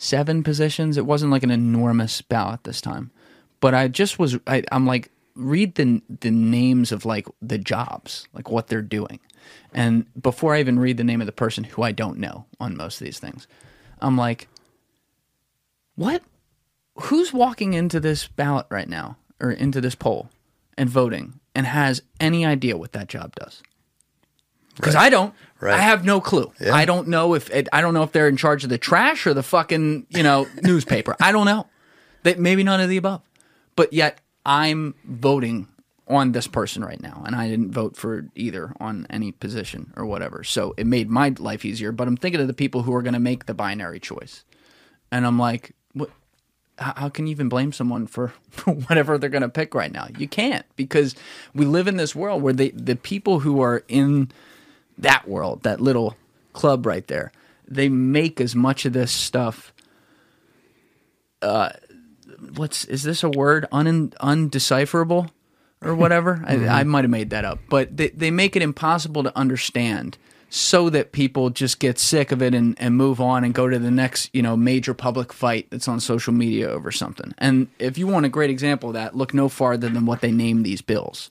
[SPEAKER 2] seven positions. It wasn't like an enormous ballot this time, but I just was. I, I'm like read the the names of like the jobs, like what they're doing, and before I even read the name of the person who I don't know on most of these things, I'm like, what? Who's walking into this ballot right now or into this poll and voting and has any idea what that job does? Because I don't.
[SPEAKER 1] Right.
[SPEAKER 2] I have no clue.
[SPEAKER 1] Yeah.
[SPEAKER 2] I don't know if it, I don't know if they're in charge of the trash or the fucking you know [laughs] newspaper. I don't know. That maybe none of the above. But yet I'm voting on this person right now, and I didn't vote for either on any position or whatever. So it made my life easier. But I'm thinking of the people who are going to make the binary choice, and I'm like, what? How, can you even blame someone for, for [laughs] whatever they're going to pick right now? You can't because we live in this world where they, the people who are in that world, that little club right there, they make as much of this stuff. Uh, what's is this a word? Un, undecipherable or whatever? I, I might have made that up, but they they make it impossible to understand. So that people just get sick of it and, and move on and go to the next, you know, major public fight that's on social media over something. And if you want a great example of that, look no farther than what they name these bills.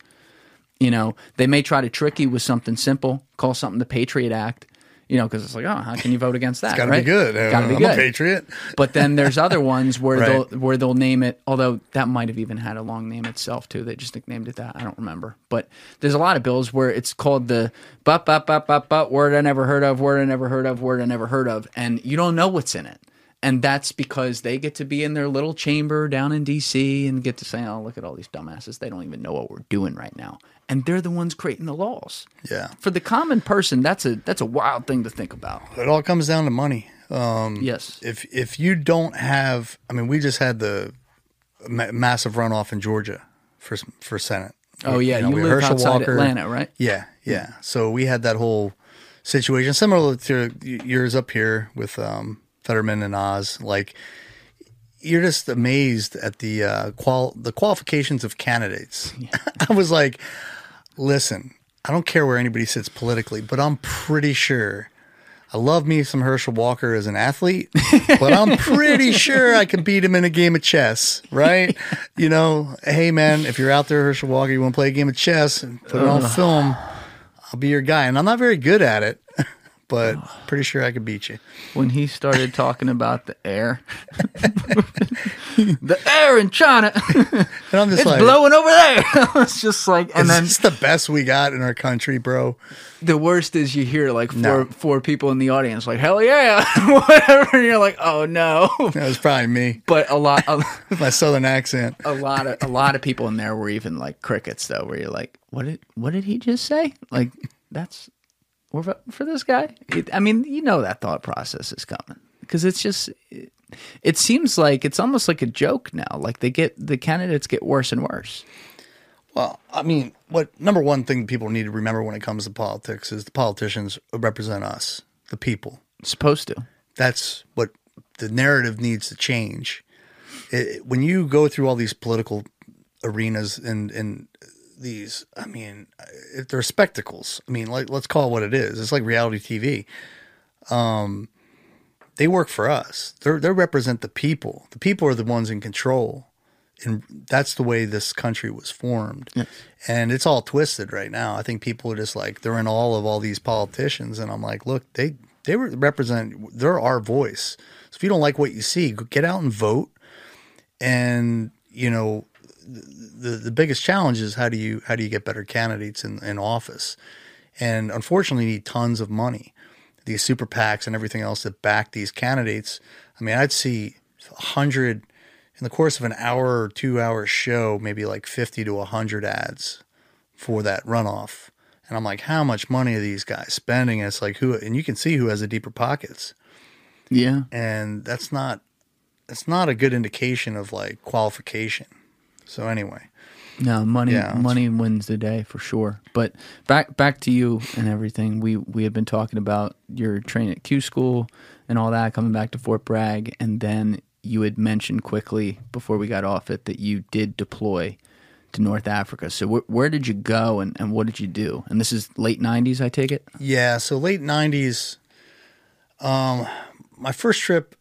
[SPEAKER 2] You know, they may try to trick you with something simple, call something the Patriot Act. You know, because it's like, oh, how can you vote against that?
[SPEAKER 1] Got to
[SPEAKER 2] right?
[SPEAKER 1] be good.
[SPEAKER 2] Got to be
[SPEAKER 1] I'm
[SPEAKER 2] good.
[SPEAKER 1] a patriot.
[SPEAKER 2] But then there's other ones where [laughs]
[SPEAKER 1] Right.
[SPEAKER 2] they'll where they'll name it. Although that might have even had a long name itself too. They just nicknamed it that. I don't remember. But there's a lot of bills where it's called the but but but but but word I never heard of, word I never heard of, word I never heard of, and you don't know what's in it. And that's because they get to be in their little chamber down in D.C. and get to say, "Oh, look at all these dumbasses. They don't even know what we're doing right now." And they're the ones creating the laws.
[SPEAKER 1] Yeah.
[SPEAKER 2] For the common person, that's a that's a wild thing to think about.
[SPEAKER 1] It all comes down to money. Um,
[SPEAKER 2] Yes.
[SPEAKER 1] if if you don't have, I mean, we just had the ma- massive runoff in Georgia for for Senate.
[SPEAKER 2] Oh yeah, you,
[SPEAKER 1] know, had
[SPEAKER 2] live
[SPEAKER 1] Herschel
[SPEAKER 2] outside
[SPEAKER 1] Walker.
[SPEAKER 2] Atlanta, right?
[SPEAKER 1] Yeah, yeah. So we had that whole situation similar to yours up here with um, Fetterman and Oz. Like you're just amazed at the uh, qual the qualifications of candidates. [laughs] I was like, listen, I don't care where anybody sits politically, but I'm pretty sure. I love me some Herschel Walker as an athlete, [laughs] but I'm pretty sure I can beat him in a game of chess, right? You know, hey man, if you're out there, Herschel Walker, you want to play a game of chess and put it on film, I'll be your guy. And I'm not very good at it, but pretty sure I could beat you.
[SPEAKER 2] when he started talking about the air, [laughs] the air in China,
[SPEAKER 1] And I'm just
[SPEAKER 2] it's
[SPEAKER 1] like,
[SPEAKER 2] blowing over there. [laughs] it's just like, and then
[SPEAKER 1] it's the best we got in our country, bro.
[SPEAKER 2] the worst is you hear like four
[SPEAKER 1] No.
[SPEAKER 2] four people in the audience like hell yeah, [laughs] whatever. And you're like, oh no.
[SPEAKER 1] That was probably me
[SPEAKER 2] But a lot, a,
[SPEAKER 1] my southern accent.
[SPEAKER 2] a lot of a lot of people in there were even like crickets though, where you're like, what did what did he just say? Like that's we're voting for this guy. It, I mean, you know that thought process is coming because it's just. It, it seems like it's almost like a joke now. Like they get the candidates get worse and worse.
[SPEAKER 1] Well, I mean, what number one thing people need to remember when it comes to politics is the politicians represent us, the people.
[SPEAKER 2] Supposed to.
[SPEAKER 1] That's what the narrative needs to change. It, when you go through all these political arenas and and these, I mean, if they're spectacles. I mean, like let's call it what it is. It's like reality TV. Um, they work for us. They they represent the people. The people are the ones in control, and that's the way this country was formed. And it's all twisted right now. I think people are just like they're in all of all these politicians, and I'm like, look, they they represent. They're our voice. So if you don't like what you see, get out and vote. And you know, the the biggest challenge is how do you how do you get better candidates in, in office? And unfortunately, you need tons of money. These super PACs and everything else that back these candidates. I mean, I'd see a hundred in the course of an hour or two hour show, maybe like fifty to hundred ads for that runoff. And I'm like, how much money are these guys spending? And it's like who and you can see who has the deeper pockets.
[SPEAKER 2] Yeah.
[SPEAKER 1] And that's not that's not a good indication of like qualification. So anyway.
[SPEAKER 2] No, money
[SPEAKER 1] Yeah,
[SPEAKER 2] money wins the day for sure. But back back to you and everything. We we had been talking about your training at Q school and all that, coming back to Fort Bragg, and then you had mentioned quickly before we got off it that you did deploy to North Africa. So wh- where did you go and, and what did you do? And this is late '90s, I take it.
[SPEAKER 1] Yeah, so late '90s. Um, my first trip,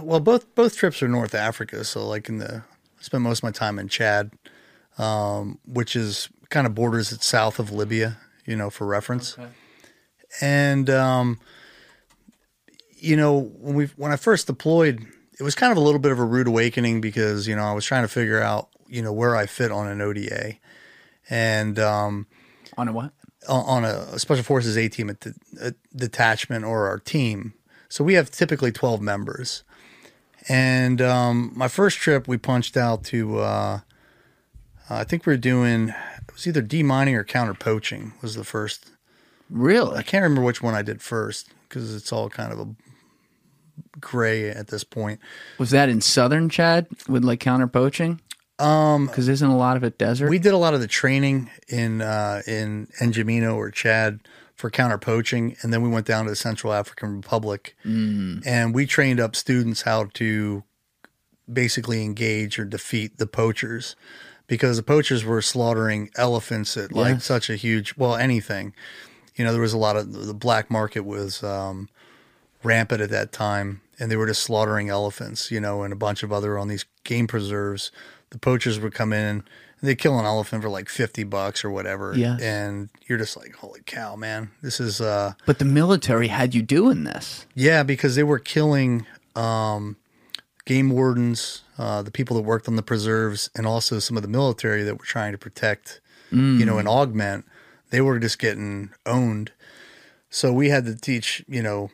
[SPEAKER 1] well, both both trips are North Africa. So like in the, I spent most of my time in Chad, um, which is kind of borders it south of Libya. You know, for reference. And um, you know, when we when I first deployed, it was kind of a little bit of a rude awakening because you know I was trying to figure out you know where I fit on an ODA, and um,
[SPEAKER 2] On a what?
[SPEAKER 1] on a special forces A team at the a detachment or our team. So we have typically 12 members. And um, my first trip, we punched out to, uh, I think we were doing, it was either demining or counter poaching was the first.
[SPEAKER 2] Really?
[SPEAKER 1] I can't remember which one I did first because it's all kind of a gray at this point.
[SPEAKER 2] Was that in southern Chad with like counter poaching? Um, because isn't a lot of it desert?
[SPEAKER 1] We did a lot of the training in uh, in N'Djamena or Chad for counter poaching, and then we went down to the Central African Republic, and we trained up students how to basically engage or defeat the poachers, because the poachers were slaughtering elephants at like
[SPEAKER 2] Yes.
[SPEAKER 1] such a huge well anything. You know, there was a lot of the black market was um, rampant at that time, and they were just slaughtering elephants, you know, and a bunch of other on these game preserves. The poachers would come in They kill an elephant for like fifty bucks or whatever. And you're just like, holy cow, man! This is uh,
[SPEAKER 2] But the military had you doing this.
[SPEAKER 1] yeah, because they were killing um, game wardens, uh, the people that worked on the preserves, and also some of the military that were trying to protect, you know, and augment. They were just getting owned. So we had to teach, you know,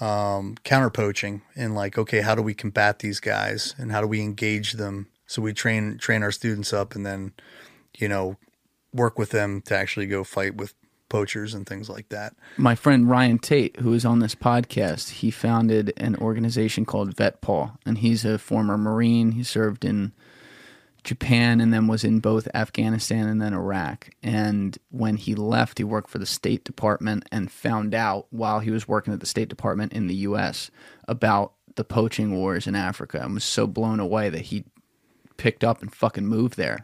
[SPEAKER 1] um, counter poaching and like, okay, how do we combat these guys and how do we engage them? So we train train our students up and then, you know, work with them to actually go fight with poachers and things like that.
[SPEAKER 2] My friend Ryan Tate, who is on this podcast, he founded an organization called VetPaw, and he's a former Marine. He served in Japan and then was in both Afghanistan and then Iraq. And when he left, he worked for the State Department and found out while he was working at the State Department in the U.S. about the poaching wars in Africa and was so blown away that he picked up and fucking moved there.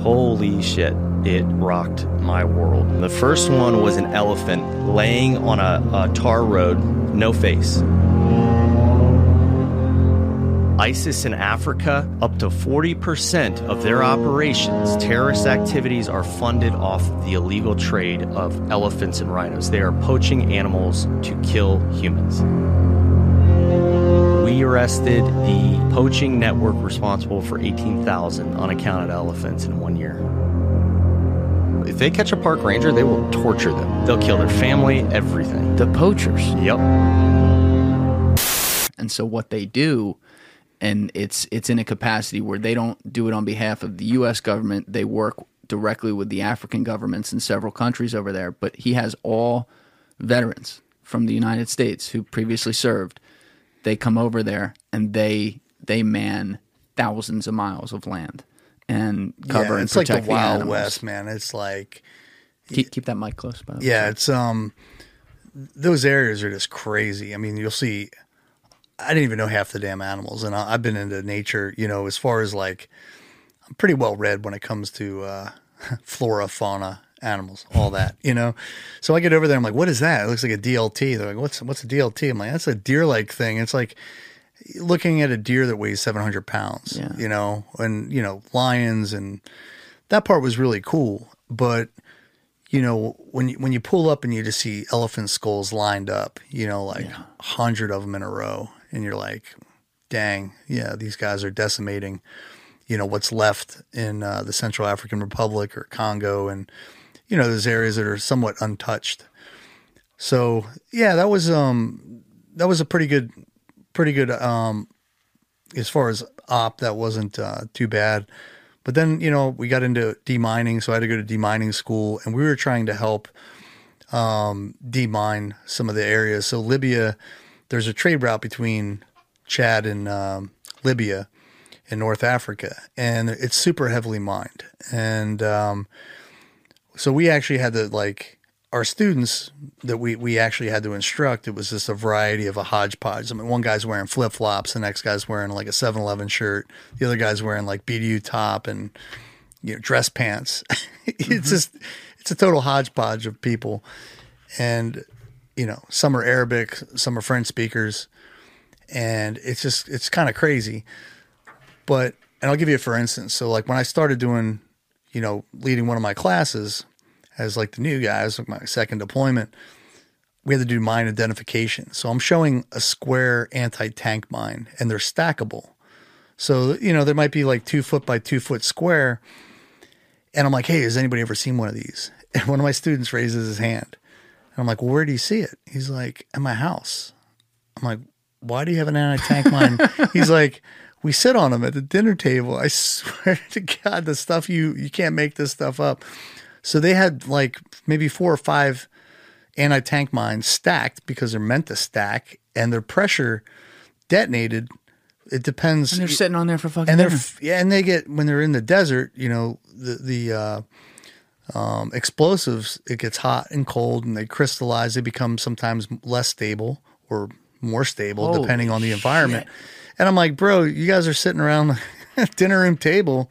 [SPEAKER 5] Holy shit, it rocked my world. The first one was an elephant laying on a, a tar road, no face. ISIS in Africa, up to 40% of their operations, terrorist activities, are funded off the illegal trade of elephants and rhinos. They are poaching animals to kill humans. We arrested the poaching network responsible for 18,000 unaccounted elephants in one year. If they catch a park ranger, they will torture them. They'll kill their family, everything.
[SPEAKER 2] The poachers.
[SPEAKER 5] Yep.
[SPEAKER 2] and so what they do and it's it's in a capacity where they don't do it on behalf of the US government they work directly with the African governments in several countries over there but he has all veterans from the United States who previously served they come over there and they they man thousands of miles of land and cover
[SPEAKER 1] yeah,
[SPEAKER 2] and
[SPEAKER 1] it's like
[SPEAKER 2] protect
[SPEAKER 1] the Wild
[SPEAKER 2] animals.
[SPEAKER 1] West, man. It's like
[SPEAKER 2] Keep, keep that mic close by the way.
[SPEAKER 1] Yeah, it's um those areas are just crazy. I mean, you'll see I didn't even know half the damn animals and I, I've been into nature, you know, as far as like I'm pretty well read when it comes to uh [laughs] flora, fauna, animals, all that, you know. So I get over there I'm like, "What is that? It looks like a DLT." They're like, "What's what's a DLT?" I'm like, "That's a deer-like thing." It's like looking at a deer that weighs 700 pounds,
[SPEAKER 2] Yeah.
[SPEAKER 1] you know, and you know, lions and that part was really cool, but you know, when you, when you pull up and you just see elephant skulls lined up, you know, like a hundred of them in a row, and you're like, dang, yeah, these guys are decimating, you know, what's left in uh, the Central African Republic or Congo, and you know, those areas that are somewhat untouched. So yeah, that was um that was a pretty good, pretty good um as far as op. That wasn't uh, too bad. But then, you know, we got into demining, so I had to go to demining school, and we were trying to help um, demine some of the areas. So Libya, there's a trade route between Chad and um, Libya in North Africa, and it's super heavily mined. And um, so we actually had to like our students that we we actually had to instruct. It was just a variety of a hodgepodge. I mean, one guy's wearing flip flops, the next guy's wearing like a 7-Eleven shirt, the other guy's wearing like BDU top and you know dress pants. [laughs] it's mm-hmm. just it's a total hodgepodge of people, and you know some are Arabic, some are French speakers, and it's just it's kind of crazy. But and I'll give you a for instance. So like when I started doing, you know, leading one of my classes as like the new guys, like my second deployment, we had to do mine identification. So I'm showing a square anti-tank mine, and they're stackable. So you know there might be like two foot by two foot square, and I'm like, hey, has anybody ever seen one of these? [laughs] And one of my students raises his hand, and I'm like, well, where do you see it? He's like, at my house. I'm like, why do you have an anti-tank mine? [laughs] He's like, we sit on them at the dinner table. I [laughs] swear to God, the stuff you you can't make this stuff up. So they had like maybe four or five anti-tank mines stacked because they're meant to stack, and their pressure detonated. It depends.
[SPEAKER 2] And they're sitting on there for fucking
[SPEAKER 1] and they're
[SPEAKER 2] dinner.
[SPEAKER 1] yeah, and they get when they're in the desert. You know, the the uh, um, explosives. It gets hot and cold, and they crystallize. They become sometimes less stable or more stable
[SPEAKER 2] Holy
[SPEAKER 1] depending on the environment. And I'm like, bro, you guys are sitting around [laughs] the dinner room table,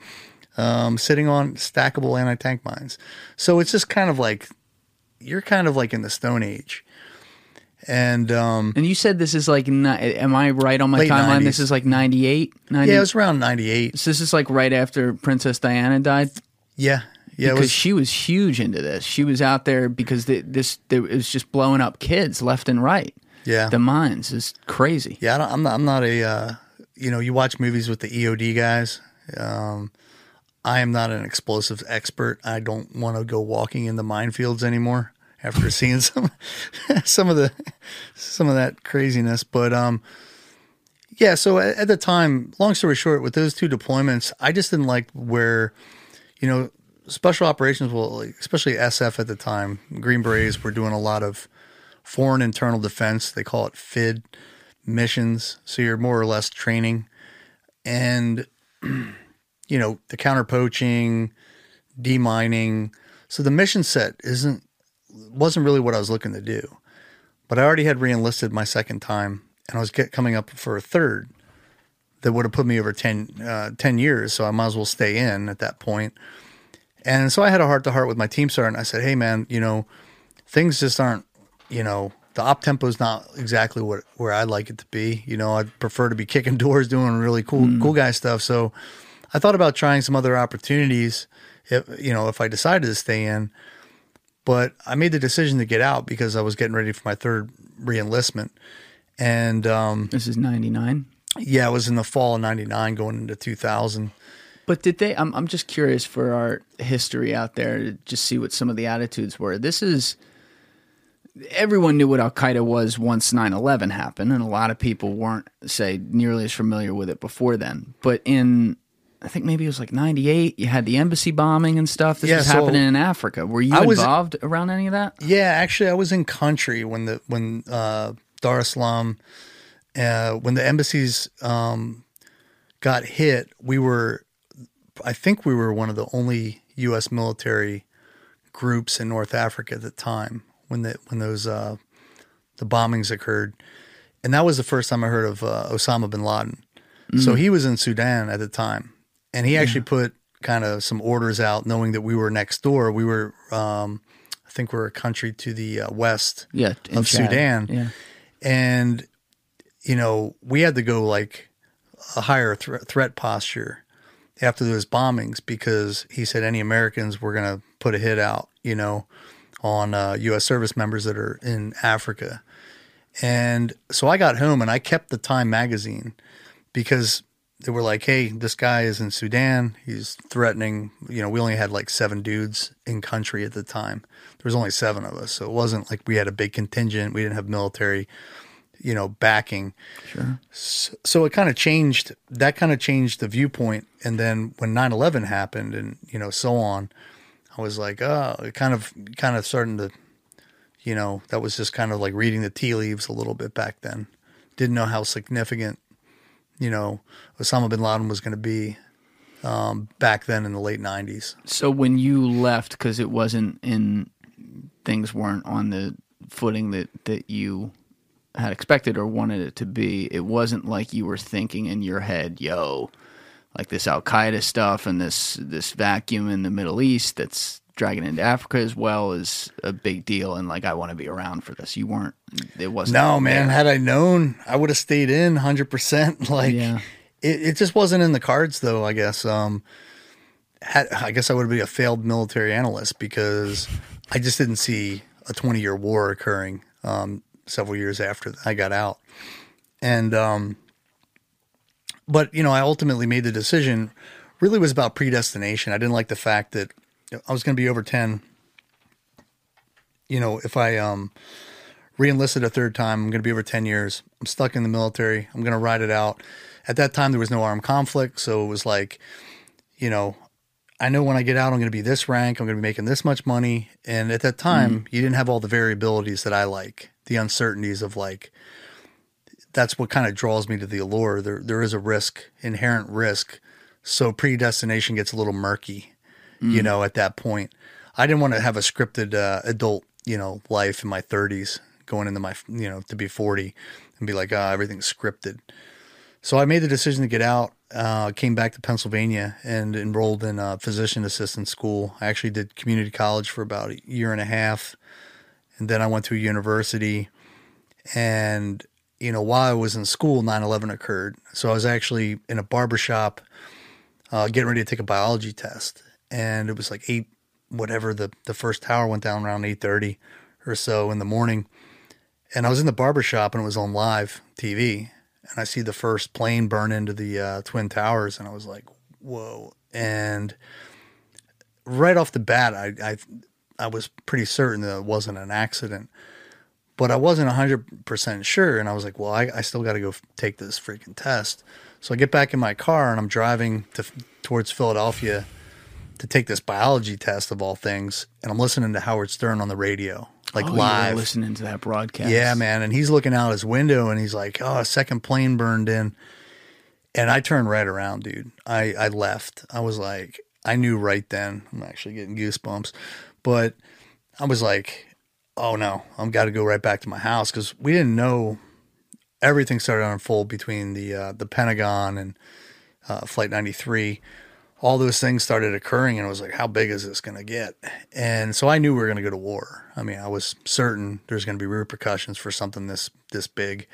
[SPEAKER 1] um, sitting on stackable anti tank mines. So it's just kind of like you're kind of like in the Stone Age. And um,
[SPEAKER 2] And you said this is like, am I right on my timeline?
[SPEAKER 1] 90s.
[SPEAKER 2] This is like 98, 90?
[SPEAKER 1] yeah, it was around '98.
[SPEAKER 2] so this is like right after Princess Diana died.
[SPEAKER 1] Yeah, yeah,
[SPEAKER 2] because
[SPEAKER 1] was.
[SPEAKER 2] she was huge into this. She was out there because the, this there, it was just blowing up kids left and right.
[SPEAKER 1] Yeah,
[SPEAKER 2] The mines is crazy.
[SPEAKER 1] yeah. I don't, I'm not. I'm not a. Uh, you know, you watch movies with the EOD guys. Um, I am not an explosives expert. I don't want to go walking in the minefields anymore after [laughs] seeing some some of the some of that craziness. But um, yeah. So at, at the time, long story short, with those two deployments, I just didn't like where, you know, special operations. Like, especially SF at the time, Green Berets were doing a lot of foreign internal defense. They call it FID missions. So you're more or less training, and [clears throat] you know the counter poaching, demining. So the mission set isn't wasn't really what I was looking to do. But I already had reenlisted my second time, and I was get, coming up for a third that would have put me over 10, uh, 10 years. So I might as well stay in at that point. And so I had a heart to heart with my team sergeant. I said, "Hey, man, you know, things just aren't, you know, the op tempo is not exactly what where I'd like it to be. You know, I'd prefer to be kicking [laughs] doors, doing really cool, cool guy stuff. So I thought about trying some other opportunities. If you know, if I decided to stay in, but I made the decision to get out because I was getting ready for my third reenlistment. And um,
[SPEAKER 2] This is 99.
[SPEAKER 1] yeah, it was in the fall of '99, going into 2000.
[SPEAKER 2] But did they? I'm I'm just curious for our history out there to just see what some of the attitudes were. This is everyone knew what Al Qaeda was once 9/11 happened, and a lot of people weren't say nearly as familiar with it before then. But in I think maybe it was like 98, you had the embassy bombing and stuff. This
[SPEAKER 1] Yeah,
[SPEAKER 2] was
[SPEAKER 1] so
[SPEAKER 2] happening in Africa. Were you
[SPEAKER 1] I was-
[SPEAKER 2] involved around any of that?
[SPEAKER 1] Yeah, actually, I was in country when the when uh, Dar es Salaam, uh, when the embassies um, got hit. We were, I think, we were one of the only U.S. military groups in North Africa at the time when the when those uh, the bombings occurred, and that was the first time I heard of uh, Osama bin Laden. So he was in Sudan at the time, and he actually put kind of some orders out, knowing that we were next door. We were, um, I think, we're a country to the uh, west
[SPEAKER 2] Yeah,
[SPEAKER 1] of
[SPEAKER 2] Chad.
[SPEAKER 1] Sudan,
[SPEAKER 2] Yeah.
[SPEAKER 1] and you know we had to go like a higher thre- threat posture after those bombings because he said any Americans were going to put a hit out, you know, on uh, U.S. service members that are in Africa. And so I got home and I kept the Time magazine because they were like, hey, this guy is in Sudan. He's threatening. You know, we only had like seven dudes in country at the time. There was only seven of us. So it wasn't like we had a big contingent. We didn't have military, you know, backing.
[SPEAKER 2] Sure.
[SPEAKER 1] So, so it kind of changed, that kind of changed the viewpoint. And then when 9 11 happened and, you know, so on, I was like, oh, kind of, kind of starting to, you know, that was just kind of like reading the tea leaves a little bit back then. Didn't know how significant, you know, Osama bin Laden was going to be um, back then in the late 90s.
[SPEAKER 2] So when you left, because it wasn't in, things weren't on the footing that that you had expected or wanted it to be. It wasn't like you were thinking in your head, "Yo, like this Al Qaeda stuff and this this vacuum in the Middle East that's dragging into Africa as well is a big deal." And like, I want to be around for this. You weren't. It wasn't.
[SPEAKER 1] No, man.
[SPEAKER 2] there.
[SPEAKER 1] Had I known, I would have stayed in 100%. [laughs] Like,
[SPEAKER 2] Yeah.
[SPEAKER 1] it, it just wasn't in the cards, though, I guess. Um, had, I guess I would be a failed military analyst because I just didn't see a 20 year war occurring um, several years after I got out. And, um, but, you know, I ultimately made the decision really was about predestination. I didn't like the fact that I was going to be over 10. You know, if I, um, re-enlisted a third time. I'm going to be over 10 years. I'm stuck in the military. I'm going to ride it out. At that time, there was no armed conflict. So it was like, you know, I know when I get out, I'm going to be this rank. I'm going to be making this much money. And at that time, you didn't have all the variabilities that I like, the uncertainties of like, that's what kind of draws me to the allure. There, there is a risk, inherent risk. So predestination gets a little murky, you know, at that point. I didn't want to have a scripted uh, adult, you know, life in my 30s going into my, you know, to be 40 and be like, ah, everything's scripted. So I made the decision to get out. Uh, came back to Pennsylvania and enrolled in a physician assistant school. I actually did community college for about a year and a half, and then I went to a university. And, you know, while I was in school, 9 11 occurred. So I was actually in a barbershop uh, getting ready to take a biology test. And it was like 8, whatever, the, the first tower went down around 8.30 or so in the morning. And I was in the barbershop and it was on live TV. And I see the first plane burn into the uh, Twin Towers. And I was like, whoa. And right off the bat, I, I, I was pretty certain that it wasn't an accident but I wasn't 100% sure. And I was like, well, I, I still got to go f- take this freaking test. So I get back in my car and I'm driving to, towards Philadelphia to take this biology test of all things. And I'm listening to Howard Stern on the radio, like
[SPEAKER 2] Oh,
[SPEAKER 1] live.
[SPEAKER 2] listening to that broadcast.
[SPEAKER 1] Yeah, man. And he's looking out his window and he's like, oh, a second plane burned in. And I turned right around, dude. I, I left. I was like, I knew right then. I'm actually getting goosebumps. But I was like, oh no, I'm got to go right back to my house because we didn't know everything started to unfold between the uh, the Pentagon and uh, Flight 93. All those things started occurring, and I was like, how big is this going to get? And so I knew we were going to go to war. I mean, I was certain there's going to be repercussions for something this this big.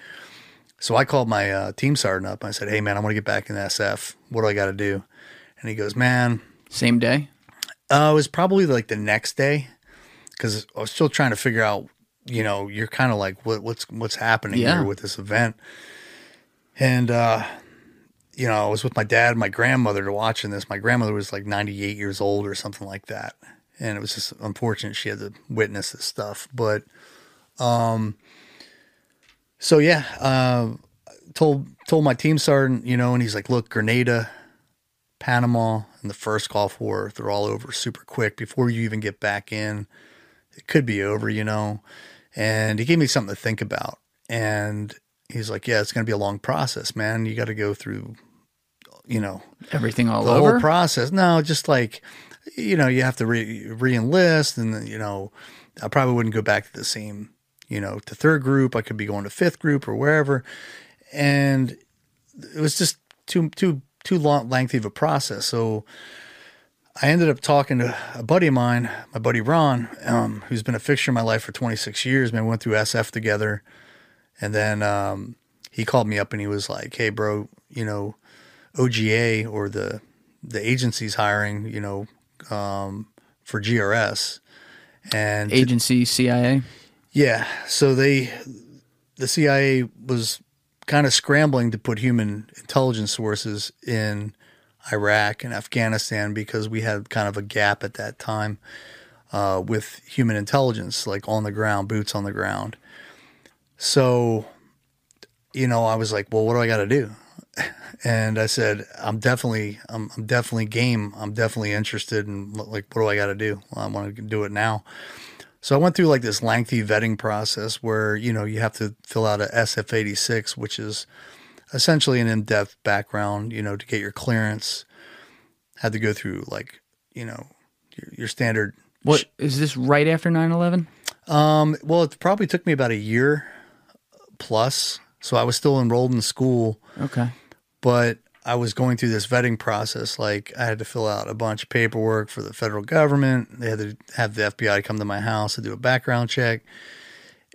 [SPEAKER 1] So I called my uh, team sergeant up. And I said, hey man, I want to get back in the SF. What do I got to do? And he goes, man,
[SPEAKER 2] Same day?
[SPEAKER 1] uh, it was probably like the next day because I was still trying to figure out. You know, you're kind of like, what, what's what's happening
[SPEAKER 2] Yeah.
[SPEAKER 1] here with this event? And uh, you know, I was with my dad, and my grandmother, to watching this. My grandmother was like 98 years old or something like that, and it was just unfortunate she had to witness this stuff. But, um, so yeah, uh, told told my team sergeant, you know, and he's like, look, Grenada, Panama, and the first Gulf War, they're all over super quick before you even get back in. It could be over, you know. And he gave me something to think about. And he's like, yeah, it's going to be a long process, man. You got to go through, you know,
[SPEAKER 2] Everything all
[SPEAKER 1] the
[SPEAKER 2] over?
[SPEAKER 1] whole process. No, just like, you know, you have to re re-enlist, and you know, I probably wouldn't go back to the same, you know, to third group. I could be going to fifth group or wherever, and it was just too too too long lengthy of a process. So I ended up talking to a buddy of mine, my buddy Ron, um, who's been a fixture in my life for 26 years. Man, we went through SF together, and then um, he called me up and he was like, "Hey, bro, you know." OGA or the the agency's hiring, you know, um, for GRS, and
[SPEAKER 2] Agency, CIA?
[SPEAKER 1] yeah, so they the CIA was kind of scrambling to put human intelligence sources in Iraq and Afghanistan because we had kind of a gap at that time uh, with human intelligence, like on the ground, boots on the ground. So, you know, I was like, well, what do I got to do? [laughs] And I said, I'm definitely, I'm, I'm definitely game. I'm definitely interested in like, what do I got to do? Well, I want to do it now. So I went through like this lengthy vetting process where, you know, you have to fill out a SF 86, which is essentially an in depth background, you know, to get your clearance. Had to go through like, you know, your, your standard.
[SPEAKER 2] What is this right after 9 11?
[SPEAKER 1] Um, well, it probably took me about a year plus. So I was still enrolled in school,
[SPEAKER 2] Okay.
[SPEAKER 1] but I was going through this vetting process. Like I had to fill out a bunch of paperwork for the federal government. They had to have the FBI come to my house to do a background check.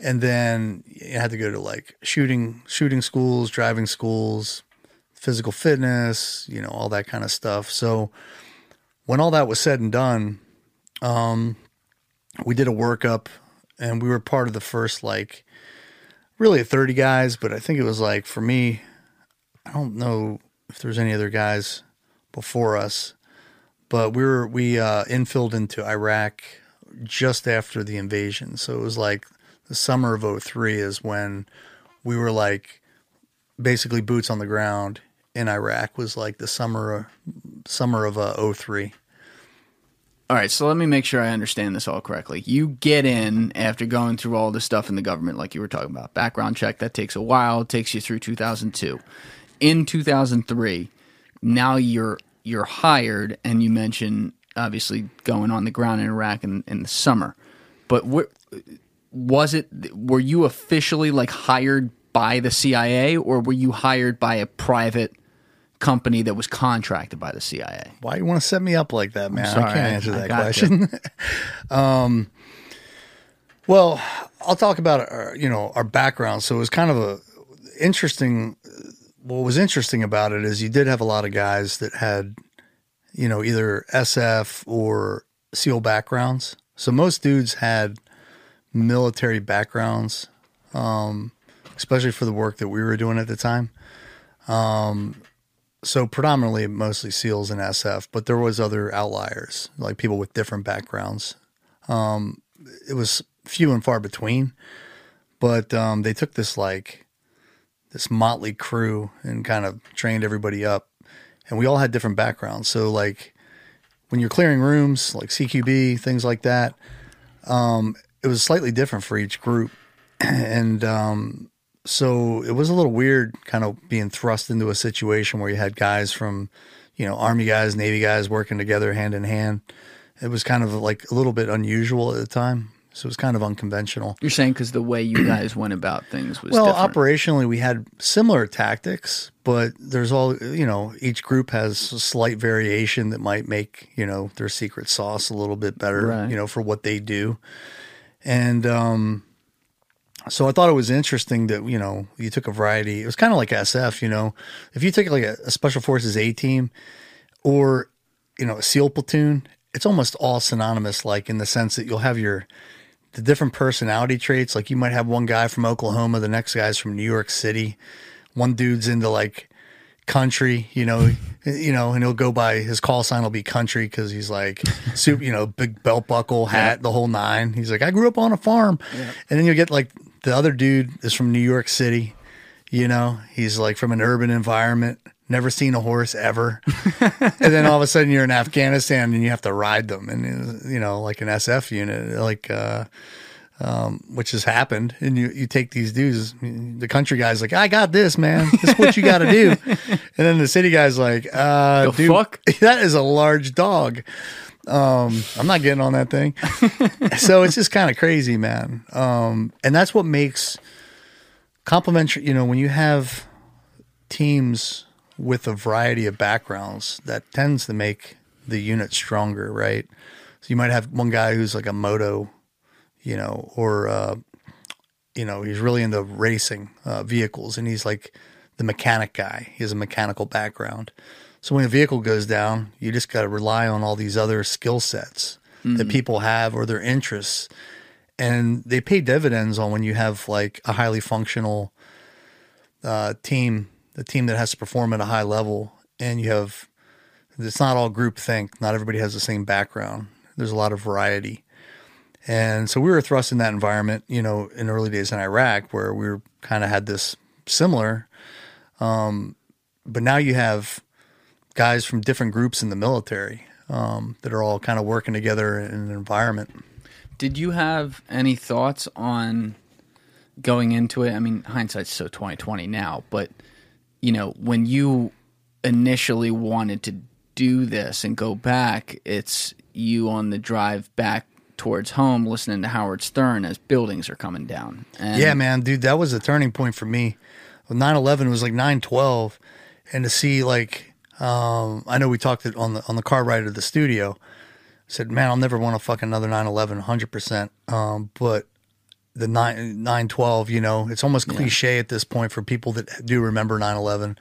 [SPEAKER 1] And then you had to go to like shooting shooting schools, driving schools, physical fitness, you know, all that kind of stuff. So when all that was said and done, um, we did a workup and we were part of the first like really 30 guys, but I think it was like for me, I don't know if there's any other guys before us, but we were we uh, infilled into Iraq just after the invasion. So it was like the summer of 03 is when we were like basically boots on the ground in Iraq was like the summer summer of uh, 03.
[SPEAKER 2] All right, so let me make sure I understand this all correctly. You get in after going through all the stuff in the government, like you were talking about. Background check, that takes a while, takes you through 2002. In 2003, now you're you're hired, and you mentioned obviously going on the ground in Iraq in, in the summer. But where, was it? Were you officially like hired by the CIA, or were you hired by a private company that was contracted by the CIA?
[SPEAKER 1] Why do you want to set me up like that, man?
[SPEAKER 2] sorry,
[SPEAKER 1] I can't answer
[SPEAKER 2] I
[SPEAKER 1] that question. [laughs] um, well, I'll talk about our, you know our background. So it was kind of a interesting. What was interesting about it is you did have a lot of guys that had, you know, either SF or SEAL backgrounds. So most dudes had military backgrounds, um, especially for the work that we were doing at the time. Um, so predominantly mostly SEALs and SF, but there was other outliers, like people with different backgrounds. Um, it was few and far between, but um, they took this like this motley crew and kind of trained everybody up, and we all had different backgrounds. So like when you're clearing rooms, like CQB things like that, um, it was slightly different for each group, [clears throat] and um, so it was a little weird, kind of being thrust into a situation where you had guys from, you know, Army guys, Navy guys working together hand in hand. It was kind of like a little bit unusual at the time. So it was kind of unconventional.
[SPEAKER 2] You're saying because the way you guys went about things was
[SPEAKER 1] Well,
[SPEAKER 2] different.
[SPEAKER 1] operationally, we had similar tactics, but there's all, you know, each group has a slight variation that might make, you know, their secret sauce a little bit better,
[SPEAKER 2] Right.
[SPEAKER 1] you know, for what they do. And, um, so I thought it was interesting that, you know, you took a variety. It was kind of like SF, you know, if you take like a, a special forces A team or, you know, a SEAL platoon, it's almost all synonymous, like in the sense that you'll have your, the different personality traits. Like you might have one guy from Oklahoma, the next guy's from New York City. One dude's into like country, you know, you know, and he'll go by his call sign will be country because he's like [laughs] super, you know, big belt buckle, hat, the whole nine. He's like, I grew up on a farm, and then you'll get like the other dude is from New York City, you know, he's like from an urban environment. Never seen a horse ever, [laughs] and then all of a sudden you're in Afghanistan and you have to ride them, and you know, like an SF unit, like uh, um, which has happened. And you, you take these dudes, the country guy's like, I got this, man. This is what you got to do. [laughs] and then the city guy's like, uh,
[SPEAKER 2] The
[SPEAKER 1] dude,
[SPEAKER 2] fuck? [laughs]
[SPEAKER 1] that is a large dog. Um, I'm not getting on that thing. [laughs] so it's just kind of crazy, man. Um, and that's what makes complementary, you know, when you have teams with a variety of backgrounds, that tends to make the unit stronger, right? So you might have one guy who's like a moto, you know, or uh, you know, he's really into racing uh, vehicles, and he's like the mechanic guy. He has a mechanical background. So when a vehicle goes down, you just got to rely on all these other skill sets that people have or their interests, and they pay dividends on when you have like a highly functional uh, team, a team that has to perform at a high level, and you have it's not all group think. Not everybody has the same background. There's a lot of variety. And so we were thrust in that environment, you know, in early days in Iraq where we kind of had this similar. Um, but now you have guys from different groups in the military um, that are all kind of working together in an environment.
[SPEAKER 2] Did you have any thoughts on going into it? I mean, hindsight's so twenty twenty now, but you know, when you initially wanted to do this and go back, it's you on the drive back towards home listening to Howard Stern as buildings are coming down. And
[SPEAKER 1] Yeah, man, dude, that was a turning point for me. 9 11 was like 9 12. And to see, like, um, I know we talked on the on the car ride to the studio. I said, man, I'll never want to fuck another 9 11, 100%. Um, but the 9 9 12, you know, it's almost cliche at this point for people that do remember 9 11.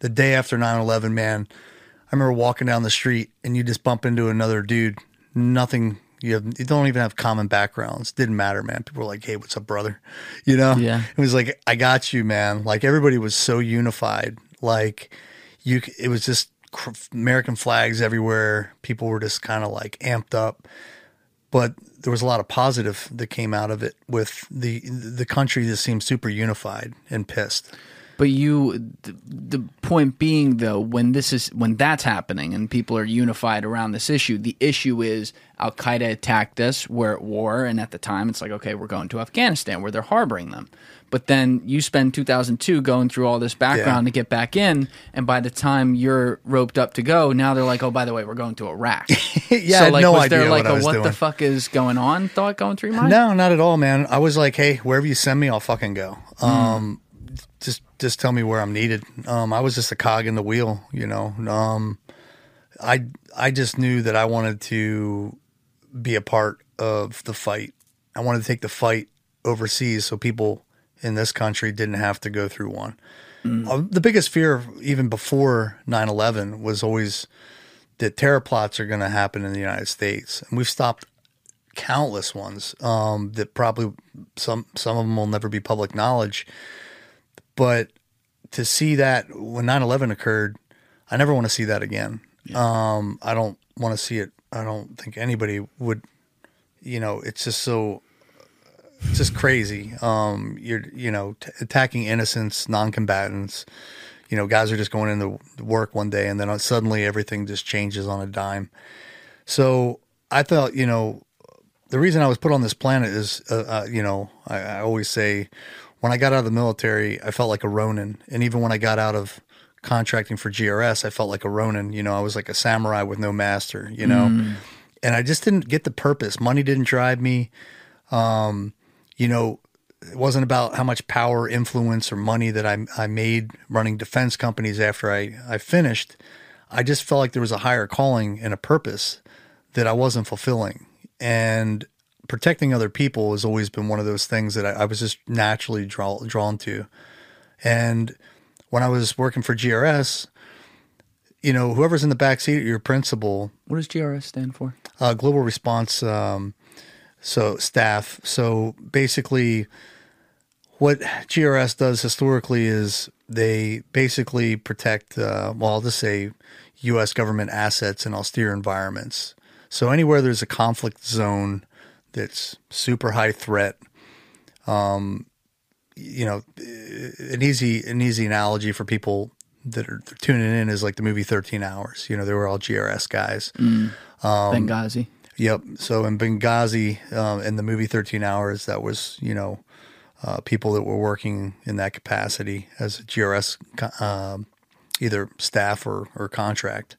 [SPEAKER 1] The day after 9 11, man, I remember walking down the street and you just bump into another dude. Nothing. You, have, you don't even have common backgrounds. Didn't matter, man. People were like, "Hey, what's up, brother?" [laughs] You know.
[SPEAKER 2] Yeah.
[SPEAKER 1] It was like, "I got you, man." Like everybody was so unified. Like you, it was just cr- American flags everywhere. People were just kind of like amped up. But there was a lot of positive that came out of it. With the the country just seemed super unified and pissed.
[SPEAKER 2] But you, the, the point being though, when this is when that's happening and people are unified around this issue, the issue is Al Qaeda attacked us. We're at war, and at the time, it's like okay, we're going to Afghanistan where they're harboring them. But then you spend 2002 going through all this background
[SPEAKER 1] Yeah.
[SPEAKER 2] to get back in, and by the time you're roped up to go, now they're like, oh, by the way, we're going to Iraq. [laughs]
[SPEAKER 1] Yeah,
[SPEAKER 2] so like,
[SPEAKER 1] no
[SPEAKER 2] was there like
[SPEAKER 1] what I
[SPEAKER 2] a
[SPEAKER 1] was
[SPEAKER 2] what the fuck is going on thought going through your mind?
[SPEAKER 1] No, not at all, man. I was like, hey, wherever you send me, I'll fucking go. Um, just just tell me where I'm needed. Um, I was just a cog in the wheel, you know. Um, I I just knew that I wanted to be a part of the fight. I wanted to take the fight overseas so people in this country didn't have to go through one. Uh, the biggest fear, even before 9 11, was always that terror plots are going to happen in the United States. And we've stopped countless ones um, that probably some some of them will never be public knowledge. But to see that when 9/11 occurred, I never want to see that again. Um, I don't want to see it. I don't think anybody would. You know, it's just so. It's just crazy. Um, you're you know t- attacking innocents, non-combatants. You know, guys are just going into work one day and then suddenly everything just changes on a dime. So I thought, you know, the reason I was put on this planet is, uh, uh, you know, I, I always say when I got out of the military, I felt like a Ronin. And even when I got out of contracting for GRS, I felt like a Ronin. You know, I was like a samurai with no master, you know, and I just didn't get the purpose. Money didn't drive me. Um, you know, it wasn't about how much power, influence, or money that I, I made running defense companies after I, I finished. I just felt like there was a higher calling and a purpose that I wasn't fulfilling. And protecting other people has always been one of those things that I, I was just naturally draw, drawn to. And when I was working for GRS, you know, whoever's in the back seat, your principal,
[SPEAKER 2] What does GRS stand for?
[SPEAKER 1] uh, global response um, so staff. So basically, what GRS does historically is they basically protect, uh, well, I'll just say U.S. government assets in austere environments. So anywhere there's a conflict zone that's super high threat, um, you know, an easy an easy analogy for people that are tuning in is like the movie Thirteen Hours. You know, they were all GRS guys. Um,
[SPEAKER 2] Benghazi.
[SPEAKER 1] Yep. So in Benghazi, um, in the movie 13 Hours, that was, you know, uh, people that were working in that capacity as a GRS, co- um, either staff or, or contract.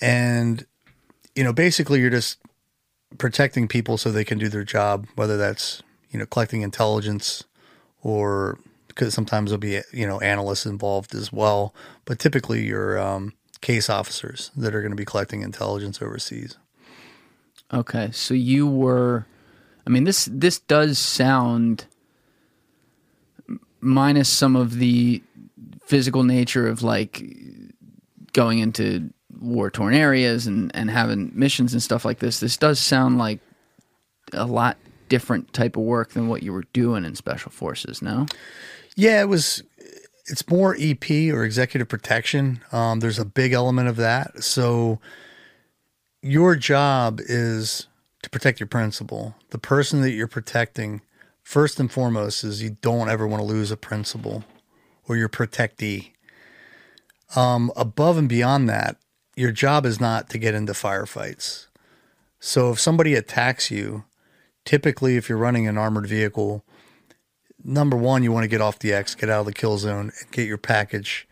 [SPEAKER 1] And, you know, basically you're just protecting people so they can do their job, whether that's, you know, collecting intelligence or because sometimes there'll be, you know, analysts involved as well. But typically you're um, case officers that are going to be collecting intelligence overseas.
[SPEAKER 2] Okay, so you were. I mean this this does sound minus some of the physical nature of like going into war torn areas and and having missions and stuff like this. This does sound like a lot different type of work than what you were doing in special forces. No.
[SPEAKER 1] Yeah, it was. It's more EP or executive protection. Um, there's a big element of that. So your job is to protect your principal. The person that you're protecting, first and foremost, is you don't ever want to lose a principal or your protectee. Um, above and beyond that, your job is not to get into firefights. So if somebody attacks you, typically if you're running an armored vehicle, number one, you want to get off the X, get out of the kill zone, and get your package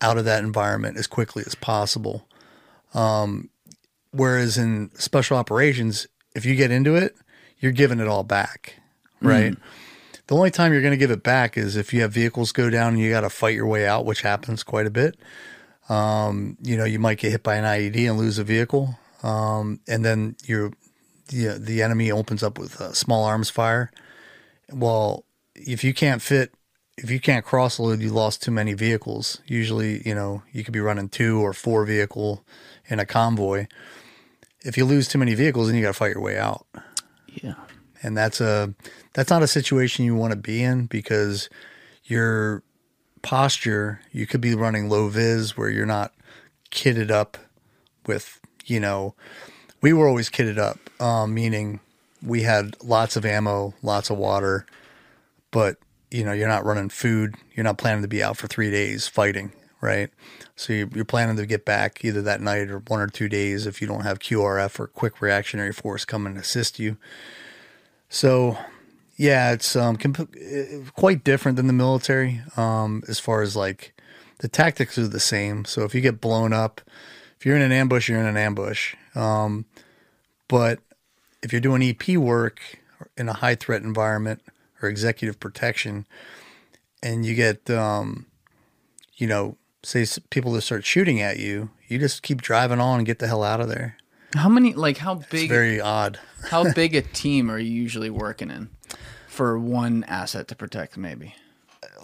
[SPEAKER 1] out of that environment as quickly as possible. Um, whereas in special operations, if you get into it, you're giving it all back, right? The only time you're going to give it back is if you have vehicles go down and you got to fight your way out, which happens quite a bit. Um, you know, you might get hit by an IED and lose a vehicle, um, and then you the the enemy opens up with uh, small arms fire. Well, if you can't fit, if you can't cross load, you lost too many vehicles. Usually, you know, you could be running two or four vehicle in a convoy. If you lose too many vehicles, then you got to fight your way out
[SPEAKER 2] Yeah.
[SPEAKER 1] and that's a that's not a situation you want to be in because your posture you could be running low vis where you're not kitted up with you know we were always kitted up um, meaning we had lots of ammo lots of water but you know you're not running food you're not planning to be out for three days fighting right? So you- you're planning to get back either that night or one or two days if you don't have qrf or quick reactionary force come and assist you. So, yeah, it's um comp- uh, quite different than the military um as far as like the tactics are the same. So if you get blown up, if you're in an ambush, you're in an ambush. Um, but if you're doing EP work in a high threat environment or executive protection, and you get um, you know, say people that start shooting at you, you just keep driving on and get the hell out of there.
[SPEAKER 2] How many? Like how
[SPEAKER 1] It's
[SPEAKER 2] big?
[SPEAKER 1] very odd.
[SPEAKER 2] how [laughs] big a team are you usually working in? For one asset to protect, maybe.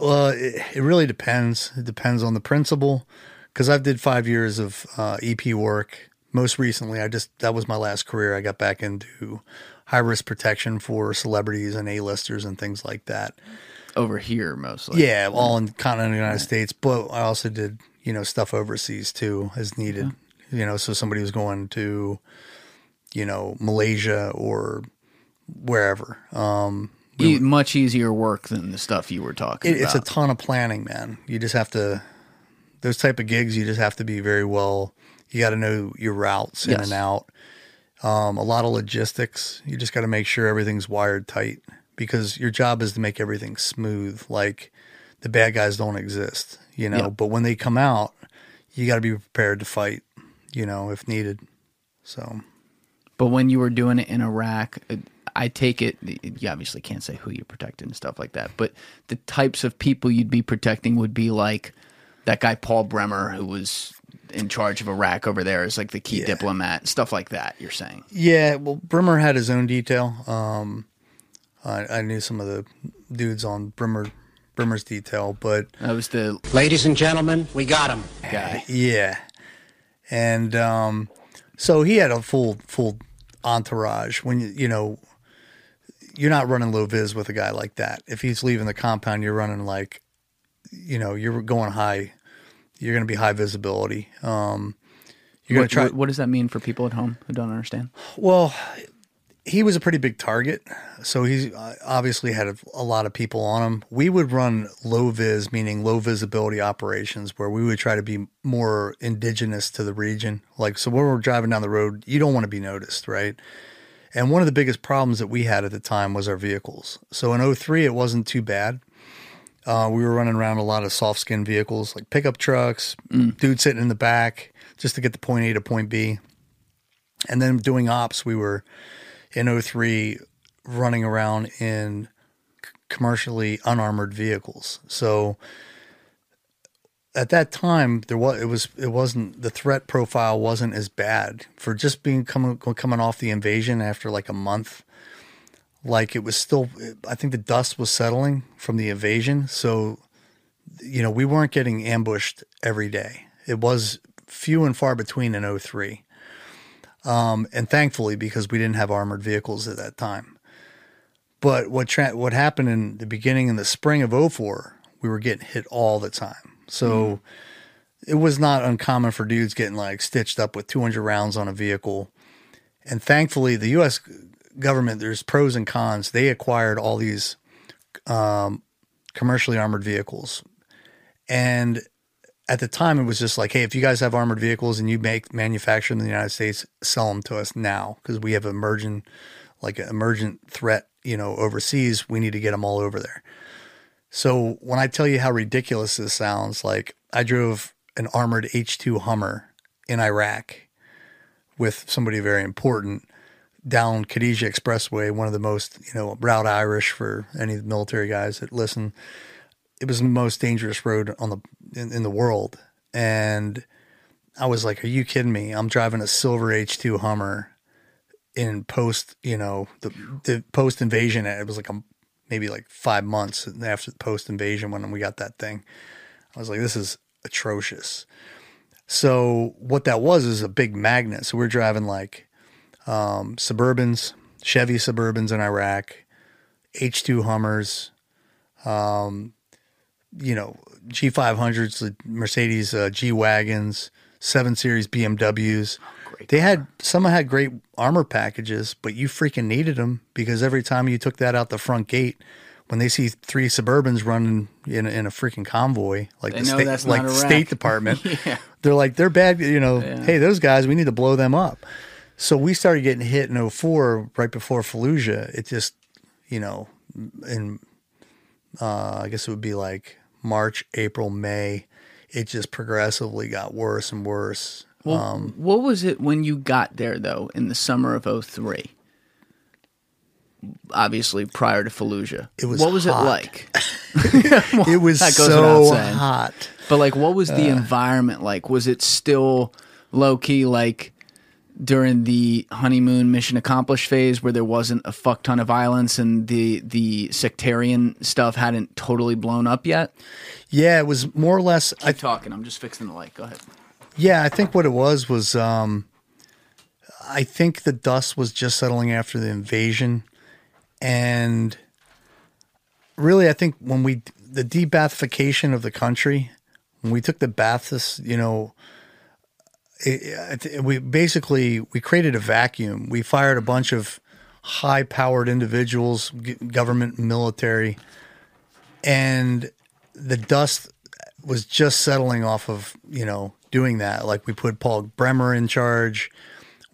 [SPEAKER 1] Well, it, it really depends. It depends on the principal. Because I've did five years of uh, EP work. Most recently, I just that was my last career. I got back into high risk protection for celebrities and A-listers and things like that.
[SPEAKER 2] Over here, mostly.
[SPEAKER 1] Yeah, all in continental United States. But I also did you know stuff overseas too, as needed. You know, so somebody was going to, you know, Malaysia or wherever. Um,
[SPEAKER 2] E- much easier work than the stuff you were talking
[SPEAKER 1] it, it's a ton of planning, man. You just have to those type of gigs. You just have to be very well. You got to know your routes in
[SPEAKER 2] Yes.
[SPEAKER 1] and out. Um, a lot of logistics. You just got to make sure everything's wired tight because your job is to make everything smooth. Like the bad guys don't exist, you know.
[SPEAKER 2] Yeah.
[SPEAKER 1] But when they come out, you got to be prepared to fight, you know, if needed. So
[SPEAKER 2] But when you were doing it in Iraq, I take it you obviously can't say who you're protecting and stuff like that. But the types of people you'd be protecting would be like that guy Paul Bremer who was in charge of Iraq over there is like the key diplomat, stuff like that. You're saying,
[SPEAKER 1] Yeah, well, Bremer had his own detail. Um, I, I knew some of the dudes on Bremer, Bremer's detail, but
[SPEAKER 2] that was the
[SPEAKER 6] Ladies and gentlemen, we got him.
[SPEAKER 2] guy.
[SPEAKER 1] yeah, and um, so he had a full full entourage. When you you know, you're not running low vis with a guy like that. If he's leaving the compound, you're running like, you know, you're going high. You're going to be high visibility. Um, you're going
[SPEAKER 2] What,
[SPEAKER 1] to try.
[SPEAKER 2] what, what does that mean for people at home who don't understand?
[SPEAKER 1] Well, he was a pretty big target, so he uh, obviously had a, a lot of people on him. We would run low vis, meaning low visibility operations, where we would try to be more indigenous to the region. Like, so when we're driving down the road, you don't want to be noticed, right? And one of the biggest problems that we had at the time was our vehicles. So in 03, it wasn't too bad. Uh, we were running around a lot of soft skin vehicles, like pickup trucks, dude sitting in the back just to get the point A to point B. And then doing ops, we were in 03 running around in commercially unarmored vehicles. So at that time there was it was it wasn't the threat profile wasn't as bad for just being coming coming off the invasion after like a month. Like it was still I think the dust was settling from the invasion. So you know we weren't getting ambushed every day. It was few and far between in 03 um, and thankfully because we didn't have armored vehicles at that time. But what tra- what happened in the beginning in the spring of 04 we were getting hit all the time so it was not uncommon for dudes getting like stitched up with 200 rounds on a vehicle. And thankfully the US government there's pros and cons. They acquired all these um, commercially armored vehicles. And at the time it was just like hey if you guys have armored vehicles and you make manufacture in the united states sell them to us now because we have emergent like an emergent threat you know overseas. We need to get them all over there so when i tell you how ridiculous this sounds like i drove an armored h2 hummer in iraq with somebody very important down Khadijah Expressway, one of the most, you know, route Irish for any military guys that listen. It was the most dangerous road on the in, in the world. And I was like, Are you kidding me? I'm driving a silver H two Hummer in post, you know, the the post invasion. It was like a, maybe like five months after the post invasion when we got that thing. I was like, This is atrocious. So what that was is a big magnet. So we're driving like um, Suburbans, Chevy Suburbans in Iraq, H2 Hummers, um, you know, G500s, the Mercedes uh, G Wagons, 7 Series BMWs. They had some had great armor packages, but you freaking needed them because every time you took that out the front gate, when they see three Suburbans running in, a- in a freaking convoy, like
[SPEAKER 2] They
[SPEAKER 1] the state, like the State [laughs] Department,
[SPEAKER 2] Yeah.
[SPEAKER 1] they're like they're bad. You know, hey, those guys, we need to blow them up. So we started getting hit in 04, right before Fallujah. It just, you know, in uh, I guess it would be like March, April, May. It just progressively got worse and worse.
[SPEAKER 2] Well,
[SPEAKER 1] Um,
[SPEAKER 2] what was it when you got there though in the summer of 03? Obviously prior to Fallujah.
[SPEAKER 1] It was
[SPEAKER 2] What was
[SPEAKER 1] hot.
[SPEAKER 2] it like? [laughs] [laughs]
[SPEAKER 1] it was so hot.
[SPEAKER 2] But like what was
[SPEAKER 1] Uh.
[SPEAKER 2] the environment like? Was it still low key like during the honeymoon mission accomplished phase where there wasn't a fuck ton of violence and the the sectarian stuff hadn't totally blown up yet?
[SPEAKER 1] Yeah, it was more or less. I
[SPEAKER 2] Keep talking. I'm just fixing the light. Go ahead.
[SPEAKER 1] Yeah, I think what it was was um, I think the dust was just settling after the invasion, and really, I think when we the de-Baathification of the country, when we took the Baathist, you know, it, it, we basically we created a vacuum. We fired a bunch of high-powered individuals, g- government, military, and the dust was just settling off of you know doing that. Like we put Paul Bremer in charge.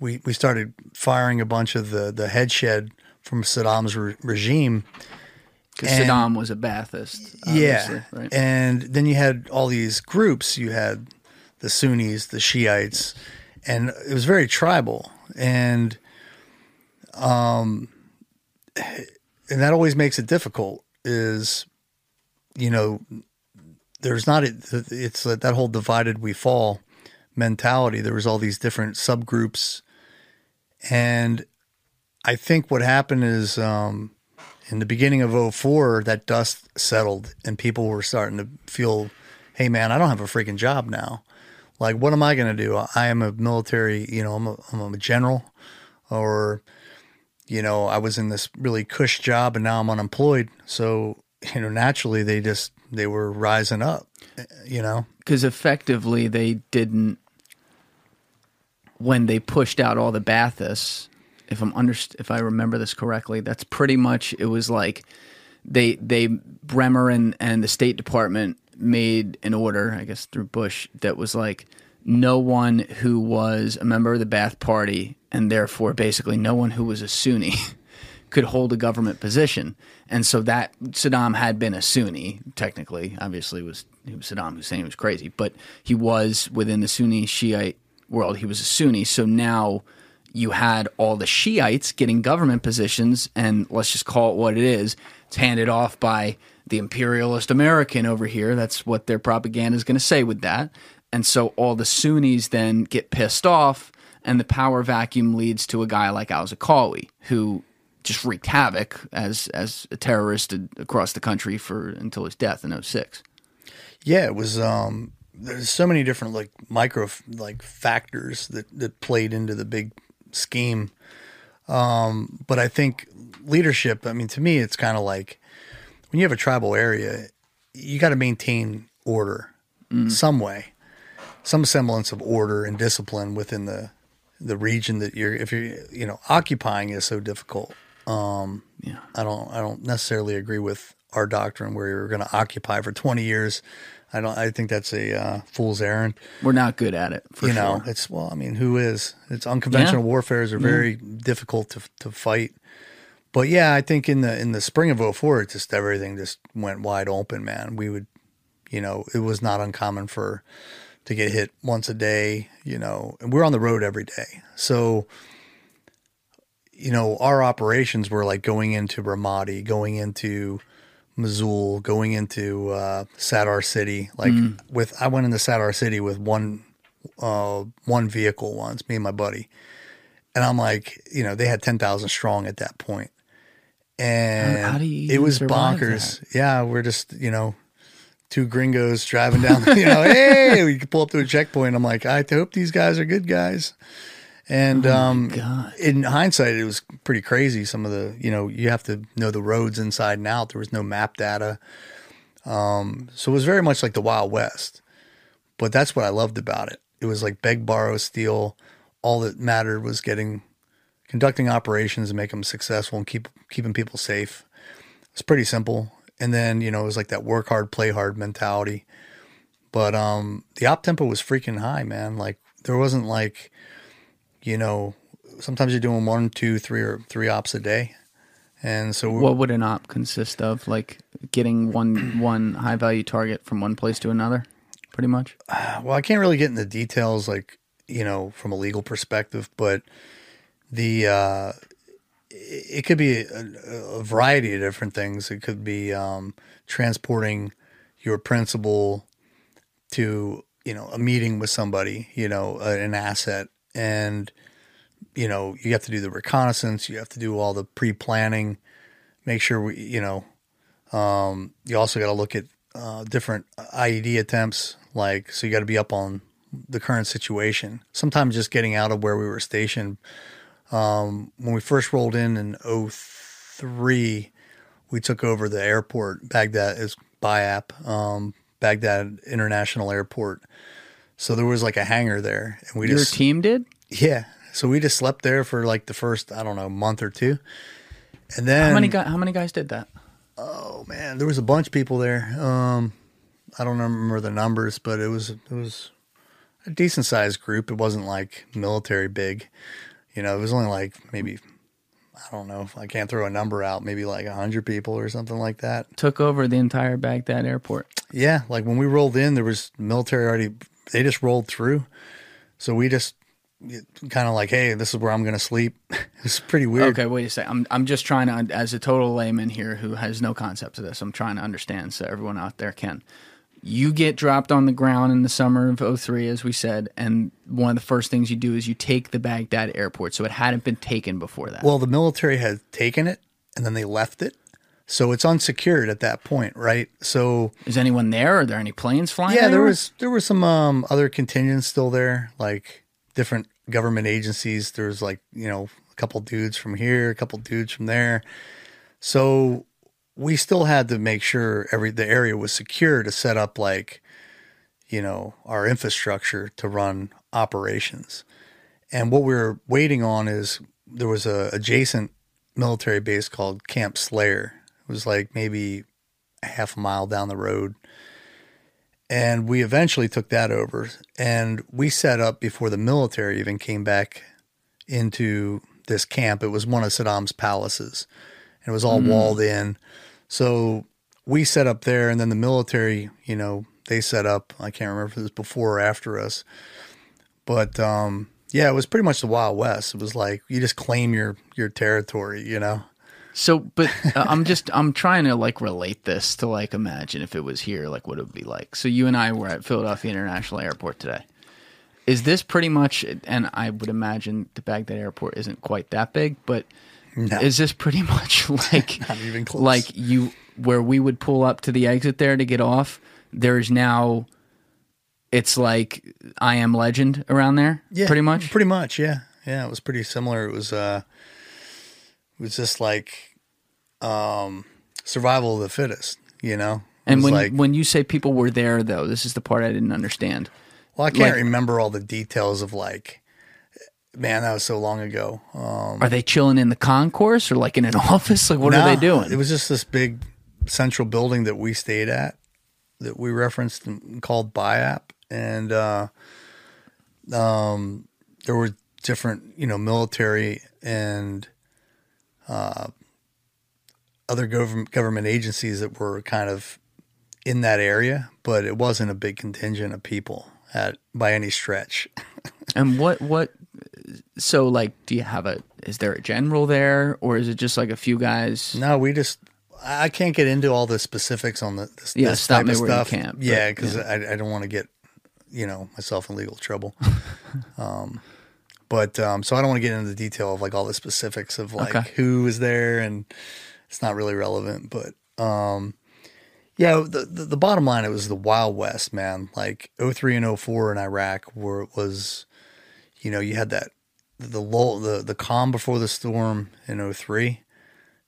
[SPEAKER 1] We we started firing a bunch of the the head shed from Saddam's re- regime.
[SPEAKER 2] Because Saddam was a Baathist.
[SPEAKER 1] Yeah,
[SPEAKER 2] Right.
[SPEAKER 1] and then you had all these groups. You had the Sunnis, the Shiites, and it was very tribal. And um, and that always makes it difficult. Is you know, there's not a, it's that that whole divided we fall mentality. There was all these different subgroups, and I think what happened is um, in the beginning of 04, that dust settled and people were starting to feel, hey man, I don't have a freaking job now. Like, what am I going to do? I am a military, you know, I'm a, I'm a general, or, you know, I was in this really cush job and now I'm unemployed. So, you know, naturally they just, they were rising up, you know?
[SPEAKER 2] because effectively they didn't when they pushed out all the Baathists. If I'm underst- if I remember this correctly, that's pretty much it was like they they Bremer and, and the State Department made an order, I guess through Bush, that was like no one who was a member of the Baath Party and therefore basically no one who was a Sunni [laughs] could hold a government position. And so that Saddam had been a Sunni, technically. Obviously, was was Saddam Hussein was crazy, but he was within the Sunni Shiite world. He was a Sunni. So now you had all the Shiites getting government positions, and let's just call it what it is. It's handed off by the imperialist American over here. That's what their propaganda is going to say with that. And so all the Sunnis then get pissed off, and the power vacuum leads to a guy like Al Zarqawi, who just wreaked havoc as as a terrorist across the country for until his death in 06.
[SPEAKER 1] Yeah, it was. Um, there's so many different like micro like factors that that played into the big scheme. Um, but I think leadership. I mean, to me, it's kind of like when you have a tribal area, you got to maintain order some way, some semblance of order and discipline within the the region that you're. If you're, you know, occupying is so difficult. Um,
[SPEAKER 2] Yeah.
[SPEAKER 1] I don't I don't necessarily agree with our doctrine where you're going to occupy for 20 years. I don't I think that's a uh, fool's errand.
[SPEAKER 2] We're not good at it,
[SPEAKER 1] you know, it's well, I mean, who is? It's unconventional
[SPEAKER 2] Yeah.
[SPEAKER 1] warfares are very difficult to to fight. But yeah, I think in the in the spring of 04, it just everything just went wide open, man. We would you know, it was not uncommon for to get hit once a day, you know, and we're on the road every day. So you know, our operations were like going into Ramadi, going into Mosul, going into uh, Sadr City. Like with, I went into Sadr City with one, uh, one vehicle once, me and my buddy, and I'm like, you know, they had ten thousand strong at that point, and
[SPEAKER 2] How- how do you
[SPEAKER 1] it was bonkers. Yeah, we're just, you know. Two gringos driving down, [laughs] you know, hey, we could pull up to a checkpoint. I'm like, I hope these guys are good guys. And um,
[SPEAKER 2] God.
[SPEAKER 1] in hindsight, it was pretty crazy. Some of the, you know, you have to know the roads inside and out. There was no map data. Um, so it was very much like the Wild West. But that's what I loved about it. It was like beg, borrow, steal. All that mattered was getting, conducting operations and make them successful and keep keeping people safe. It's pretty simple. And then, you know, it was like that work hard, play hard mentality. But um the op tempo was freaking high, man. Like there wasn't like, you know, sometimes you're doing one, two, three or three ops a day. And so
[SPEAKER 2] What would an op consist of? Like getting one one high value target from one place to another, pretty much. [sighs]
[SPEAKER 1] well, I can't really get into details like, you know, from a legal perspective, but the uh it could be a, a variety of different things. It could be um, transporting your principal to, you know, a meeting with somebody, you know, an asset, and you know, you have to do the reconnaissance, you have to do all the pre planning, make sure we, you know, um, you also got to look at uh, different IED attempts, like, so you got to be up on the current situation. Sometimes just getting out of where we were stationed. Um, when we first rolled in in 03, we took over the airport, Baghdad is BIAP, um, Baghdad International Airport. So there was like a hangar there, and we
[SPEAKER 2] Your
[SPEAKER 1] just
[SPEAKER 2] team did?
[SPEAKER 1] yeah. So we just slept there for like the first I don't know month or two, and then
[SPEAKER 2] How many guys? How many guys did that?
[SPEAKER 1] oh man, there was a bunch of people there. Um, I don't remember the numbers, but it was it was a decent sized group. It wasn't like military big, you know. It was only like maybe I don't know. I can't throw a number out. Maybe like a hundred people or something like that.
[SPEAKER 2] Took over the entire Baghdad airport.
[SPEAKER 1] Yeah, like when we rolled in, there was military already. They just rolled through, so we just kind of like, hey, this is where I'm going to sleep. [laughs] it's pretty weird.
[SPEAKER 2] Okay, wait a second. I'm I'm just trying to, as a total layman here who has no concept of this, I'm trying to understand so everyone out there can. You get dropped on the ground in the summer of 03, as we said, and one of the first things you do is you take the Baghdad airport. So it hadn't been taken before that.
[SPEAKER 1] Well, the military had taken it and then they left it. So it's unsecured at that point, right? So
[SPEAKER 2] is anyone there? Are there any planes flying?
[SPEAKER 1] yeah, there was there were some um, other contingents still there, like different government agencies. There was like you know a couple dudes from here, a couple dudes from there. So we still had to make sure every the area was secure to set up like you know our infrastructure to run operations. And what we were waiting on is there was a adjacent military base called Camp Slayer. It was like maybe a half a mile down the road. And we eventually took that over and we set up before the military even came back into this camp. It was one of Saddam's palaces. And it was all walled in. So we set up there and then the military, you know, they set up, I can't remember if it was before or after us. But um yeah, it was pretty much the Wild West. It was like you just claim your your territory, you know.
[SPEAKER 2] So, but uh, I'm just I'm trying to like relate this to like imagine if it was here, like what it would be like. So you and I were at Philadelphia International Airport today. Is this pretty much? And I would imagine the Baghdad Airport isn't quite that big, but
[SPEAKER 1] No.
[SPEAKER 2] is this pretty [laughs] much like [laughs]
[SPEAKER 1] Not even close.
[SPEAKER 2] like you where we would pull up to the exit there to get off? There's now. It's like I am Legend around there,
[SPEAKER 1] Yeah,
[SPEAKER 2] pretty much.
[SPEAKER 1] Pretty much, yeah, yeah. It was pretty similar. It was, uh, it was just like, um, survival of the fittest. You know, It
[SPEAKER 2] and when
[SPEAKER 1] like,
[SPEAKER 2] when you say people were there, though, this is the part I didn't understand.
[SPEAKER 1] well, I can't
[SPEAKER 2] like-
[SPEAKER 1] remember all the details of like, man, that was so long ago. Um,
[SPEAKER 2] Are they chilling in the concourse or like in an [laughs] office? Like, what are they doing?
[SPEAKER 1] It was just this big central building that we stayed at that we referenced and called BIAP, and uh, um, there were different, you know, military and uh, other government government agencies that were kind of in that area, but it wasn't a big contingent of people at by any stretch. [laughs]
[SPEAKER 2] and what what? So, like, do you have a? Is there a general there, or is it just like a few guys?
[SPEAKER 1] No, we just. I can't get into all the specifics on the this,
[SPEAKER 2] Yeah,
[SPEAKER 1] this
[SPEAKER 2] stop
[SPEAKER 1] type
[SPEAKER 2] me
[SPEAKER 1] of stuff.
[SPEAKER 2] can't,
[SPEAKER 1] yeah, because
[SPEAKER 2] yeah.
[SPEAKER 1] I, I don't want to get you know myself in legal trouble. [laughs] um, but um, so I don't want to get into the detail of like all the specifics of like
[SPEAKER 2] Okay.
[SPEAKER 1] who was there, and it's not really relevant. But um, yeah, the, the the bottom line it was the Wild West, man. Like 03 and 04 in Iraq were was, you know, you had that the lull the the calm before the storm in 03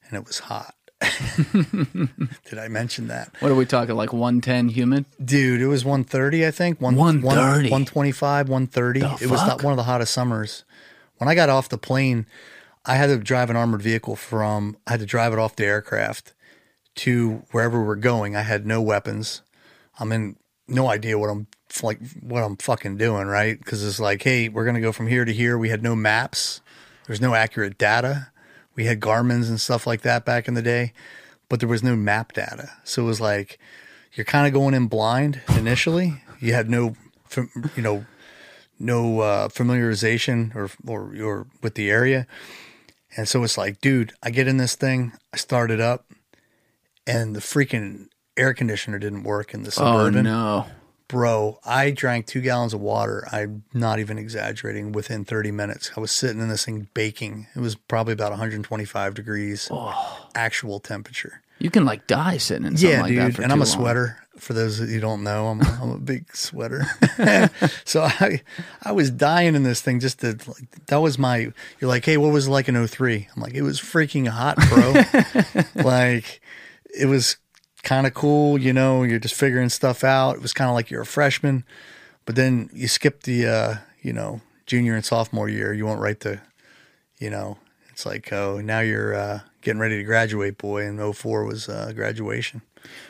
[SPEAKER 1] and it was hot. [laughs] Did I mention that?
[SPEAKER 2] What are we talking? Like one ten humid?
[SPEAKER 1] Dude, it was 130, I think. One,
[SPEAKER 2] 130?
[SPEAKER 1] 125, 130.
[SPEAKER 2] The
[SPEAKER 1] it was not one of the hottest summers. When I got off the plane, I had to drive an armored vehicle from, I had to drive it off the aircraft to wherever we're going. I had no weapons. I'm in no idea what I'm like, what I'm fucking doing, right? Because it's like, hey, we're going to go from here to here. We had no maps, there's no accurate data. We had Garmin's and stuff like that back in the day, but there was no map data. So it was like, you're kind of going in blind initially. You had no, you know, no uh, familiarization or, or or with the area, and so it's like, dude, I get in this thing, I start it up, and the freaking air conditioner didn't work in the
[SPEAKER 2] Oh
[SPEAKER 1] suburban,
[SPEAKER 2] no!
[SPEAKER 1] Bro, I drank two gallons of water. I'm not even exaggerating. Within 30 minutes, I was sitting in this thing baking. It was probably about 125 degrees oh. actual temperature.
[SPEAKER 2] You can like die sitting in something
[SPEAKER 1] Yeah,
[SPEAKER 2] like
[SPEAKER 1] dude.
[SPEAKER 2] that for
[SPEAKER 1] and I'm a
[SPEAKER 2] long.
[SPEAKER 1] sweater. For those that you don't know, I'm I'm a big [laughs] sweater. [laughs] so I I was dying in this thing just to like that was my you're like, hey, what was it like in 03? I'm like, it was freaking hot, bro. [laughs] like it was kind of cool, you know, you're just figuring stuff out. It was kind of like you're a freshman, but then you skip the uh, you know, junior and sophomore year, you went right to you know, it's like, oh, now you're uh, getting ready to graduate, boy, and 04 was uh, graduation.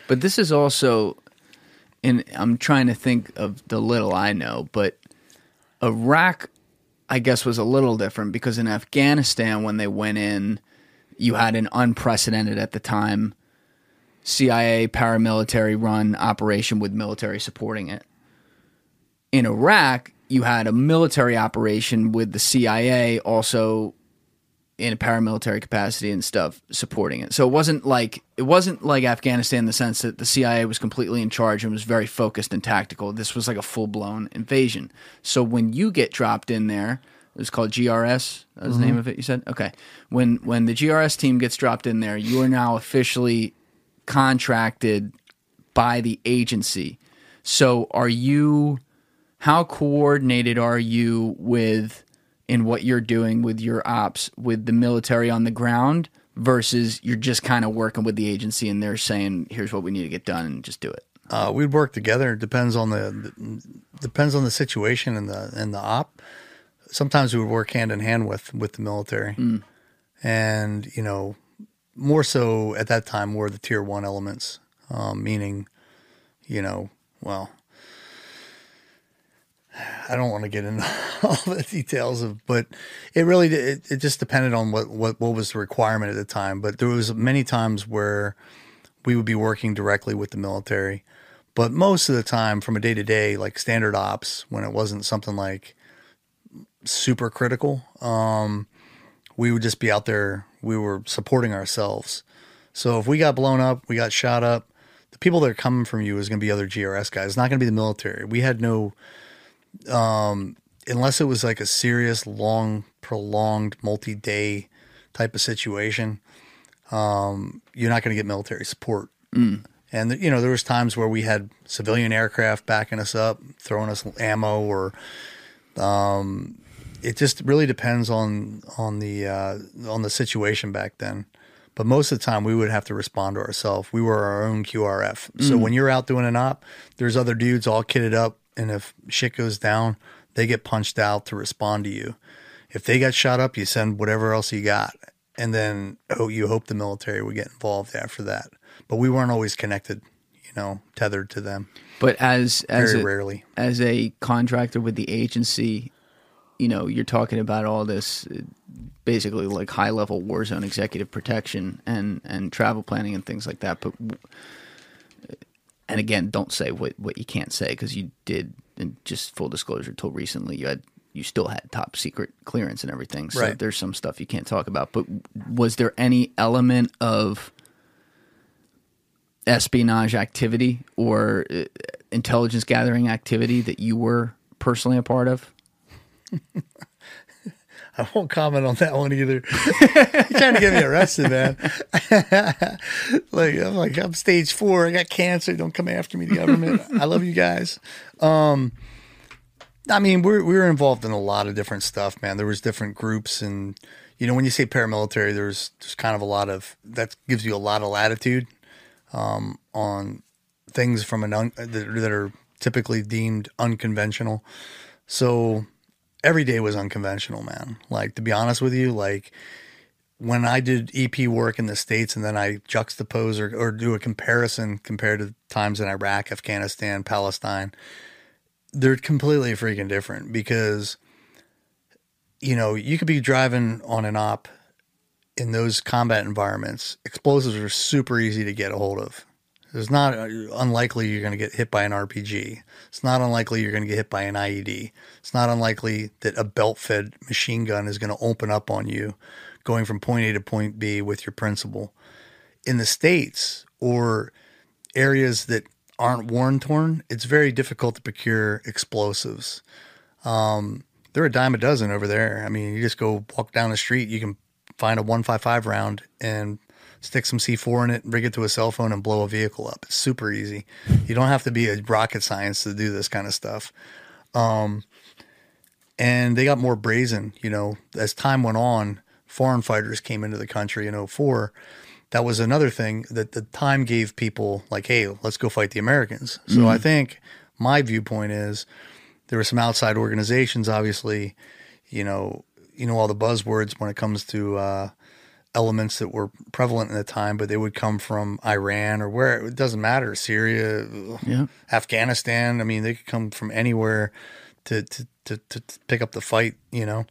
[SPEAKER 2] But this is also, and I'm trying to think of the little I know, but Iraq, I guess, was a little different because in Afghanistan, when they went in, you had an unprecedented at the time CIA paramilitary run operation with military supporting it. In Iraq, you had a military operation with the CIA also in a paramilitary capacity and stuff supporting it. So it wasn't like it wasn't like Afghanistan in the sense that the CIA was completely in charge and was very focused and tactical. This was like a full blown invasion. So when you get dropped in there, it was called GRS. That was the name mm-hmm. of it. You said okay. When when the GRS team gets dropped in there, you are now officially contracted by the agency. So are you? How coordinated are you with? in what you're doing with your ops with the military on the ground versus you're just kind of working with the agency and they're saying here's what we need to get done and just do it
[SPEAKER 1] Uh, we'd work together. It depends on the depends on the situation and the and the op. Sometimes we would work hand in hand with with the military, and you know, more so at that time were the tier one elements, um, meaning, you know, well, I don't want to get into [laughs] all the details of, but it really it, it just depended on what, what what was the requirement at the time. But there was many times where we would be working directly with the military, but most of the time, from a day to day, like standard ops, when it wasn't something like super critical, um, we would just be out there. We were supporting ourselves. So if we got blown up, we got shot up. The people that are coming from you is going to be other GRS guys. It's not going to be the military. We had no unless it was like a serious, long, prolonged, multi-day type of situation, um, you're not going to get military support. And you know, there was times where we had civilian aircraft backing us up, throwing us ammo, or um, it just really depends on on the uh, on the situation back then. But most of the time, we would have to respond to ourselves. We were our own QRF. So when you're out doing an op, there's other dudes all kitted up, and if shit goes down, they get punched out to respond to you. If they got shot up, you send whatever else you got, and then oh, you hope the military would get involved after that. But we weren't always connected, you know, tethered to them.
[SPEAKER 2] but as as
[SPEAKER 1] Very
[SPEAKER 2] a,
[SPEAKER 1] rarely.
[SPEAKER 2] as a contractor with the agency you know you're talking about all this basically like high level war zone executive protection and and travel planning and things like that but and again don't say what what you can't say because you did and just full disclosure until recently you had you still had top secret clearance and everything so
[SPEAKER 1] Right.
[SPEAKER 2] there's some stuff you can't talk about but was there any element of espionage activity or uh, intelligence gathering activity that you were personally a part of [laughs]
[SPEAKER 1] I won't comment on that one either. [laughs] Trying to get me arrested, man. [laughs] like I'm like I'm stage four. I got cancer. Don't come after me, the government. I love you guys. Um, I mean, we're we were involved in a lot of different stuff, man. There was different groups, and you know, when you say paramilitary, there's just kind of a lot of that gives you a lot of latitude um, on things from an un, that, that are typically deemed unconventional. So every day was unconventional, man. Like to be honest with you, like when I did EP work in the States and then I juxtapose or, or do a comparison compared to times in Iraq, Afghanistan, Palestine, they're completely freaking different because, you know, you could be driving on an op in those combat environments. Explosives are super easy to get a hold of. It's not uh, unlikely you're going to get hit by an RPG. It's not unlikely you're going to get hit by an IED. It's not unlikely that a belt fed machine gun is going to open up on you going from point A to point B with your principal. In the States or areas that aren't war torn, it's very difficult to procure explosives. Um, they're a dime a dozen over there. I mean, you just go walk down the street, you can find a 155 round and stick some C4 in it, rig it to a cell phone, and blow a vehicle up. It's super easy. You don't have to be a rocket science to do this kind of stuff. Um, and they got more brazen, you know, as time went on, foreign fighters came into the country in 04 that was another thing that the time gave people like, hey, let's go fight the Americans. So mm. I think my viewpoint is there were some outside organizations, obviously, you know, you know all the buzzwords when it comes to uh, elements that were prevalent in the time, but they would come from Iran or where it doesn't matter, Syria, yeah. Afghanistan. I mean, they could come from anywhere to, to, to, to pick up the fight, you know.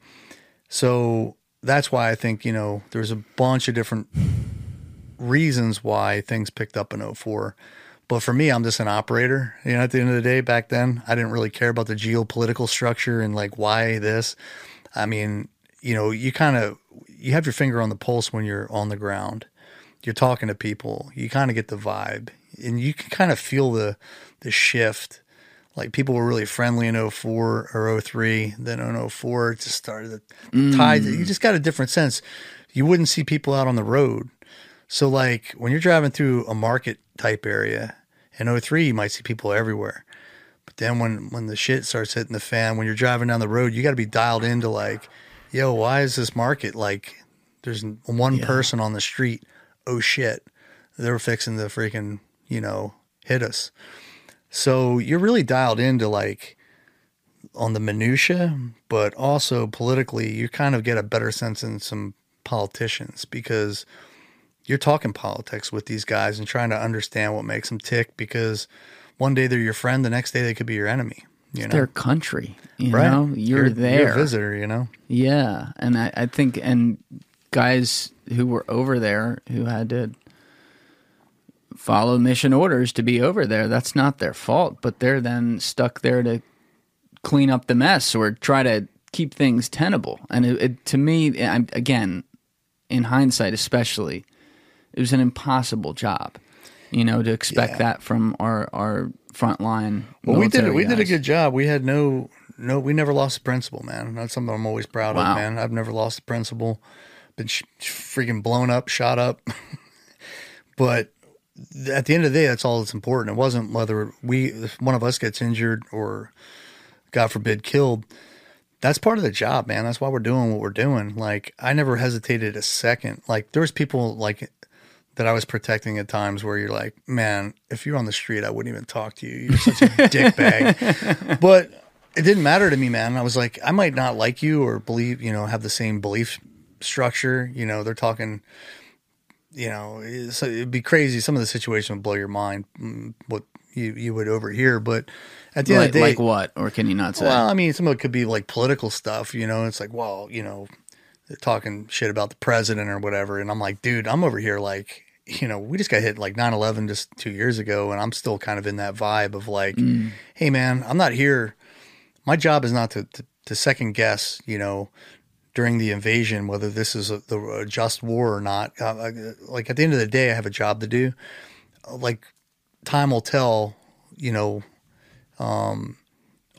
[SPEAKER 1] So that's why I think, you know, there's a bunch of different reasons why things picked up in 04. But for me, I'm just an operator. You know, at the end of the day, back then, I didn't really care about the geopolitical structure and like why this. I mean, you know, you kind of you have your finger on the pulse when you're on the ground. You're talking to people. You kind of get the vibe, and you can kind of feel the the shift. Like people were really friendly in 04 or 03. Then in 04, it just started the, the mm. tide. You just got a different sense. You wouldn't see people out on the road so like when you're driving through a market type area in 03, you might see people everywhere. But then when when the shit starts hitting the fan, when you're driving down the road, you got to be dialed into like, yo, why is this market like there's one yeah. person on the street? Oh shit, they're fixing to freaking you know hit us. So you're really dialed into like on the minutia, but also politically, you kind of get a better sense in some politicians because you're talking politics with these guys and trying to understand what makes them tick because one day they're your friend, the next day they could be your enemy. You know?
[SPEAKER 2] Their country, you right. know, you're, you're there,
[SPEAKER 1] you're a visitor, you know.
[SPEAKER 2] Yeah, and I, I think and guys who were over there who had to follow mission orders to be over there. That's not their fault, but they're then stuck there to clean up the mess or try to keep things tenable. And it, it, to me, I'm, again, in hindsight, especially, it was an impossible job. You know, to expect yeah. that from our our frontline.
[SPEAKER 1] Well, we did it. We guys. did a good job. We had no no. We never lost the principal, man. That's something I'm always proud wow. of, man. I've never lost the principal. Been sh- freaking blown up, shot up, [laughs] but at the end of the day, that's all that's important. It wasn't whether we one of us gets injured or, God forbid, killed that's part of the job, man. That's why we're doing what we're doing. Like I never hesitated a second. Like there was people like that I was protecting at times where you're like, man, if you're on the street, I wouldn't even talk to you. You're such a [laughs] dick bag. But it didn't matter to me, man. I was like, I might not like you or believe, you know, have the same belief structure. You know, they're talking, you know, so it'd be crazy. Some of the situation would blow your mind mm, what you, you would overhear. But at the
[SPEAKER 2] like,
[SPEAKER 1] end of the day,
[SPEAKER 2] like what? Or can you not say?
[SPEAKER 1] Well, I mean, some of it could be like political stuff, you know, it's like, well, you know, talking shit about the president or whatever. And I'm like, dude, I'm over here like, you know, we just got hit like 9 11 just two years ago. And I'm still kind of in that vibe of like, mm. hey, man, I'm not here. My job is not to, to, to, second guess, you know, during the invasion, whether this is a, the, a just war or not. Uh, like at the end of the day, I have a job to do. Like time will tell, you know, um,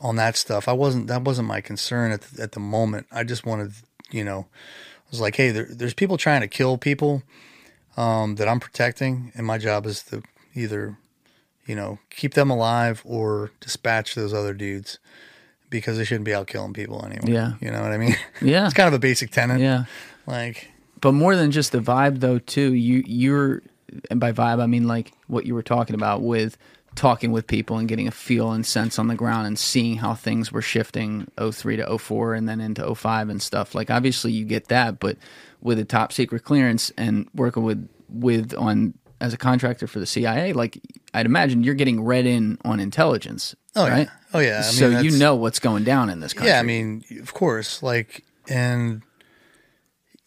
[SPEAKER 1] on that stuff. I wasn't, that wasn't my concern at the, at the moment. I just wanted, you know, I was like, hey, there, there's people trying to kill people um, that I'm protecting, and my job is to either, you know, keep them alive or dispatch those other dudes because they shouldn't be out killing people anyway.
[SPEAKER 2] Yeah,
[SPEAKER 1] you know what I mean. [laughs]
[SPEAKER 2] Yeah,
[SPEAKER 1] it's kind of a basic tenet.
[SPEAKER 2] Yeah,
[SPEAKER 1] like,
[SPEAKER 2] but more than just the vibe, though, too. You you're, and by vibe I mean like what you were talking about with talking with people and getting a feel and sense on the ground and seeing how things were shifting 03 to 04 and then into 05 and stuff. Like obviously you get that, but with a top secret clearance and working with with on as a contractor for the CIA, like I'd imagine you're getting read in on intelligence.
[SPEAKER 1] Oh
[SPEAKER 2] right?
[SPEAKER 1] yeah. Oh yeah. I
[SPEAKER 2] so mean, you know what's going down in this country.
[SPEAKER 1] Yeah, I mean, of course. Like and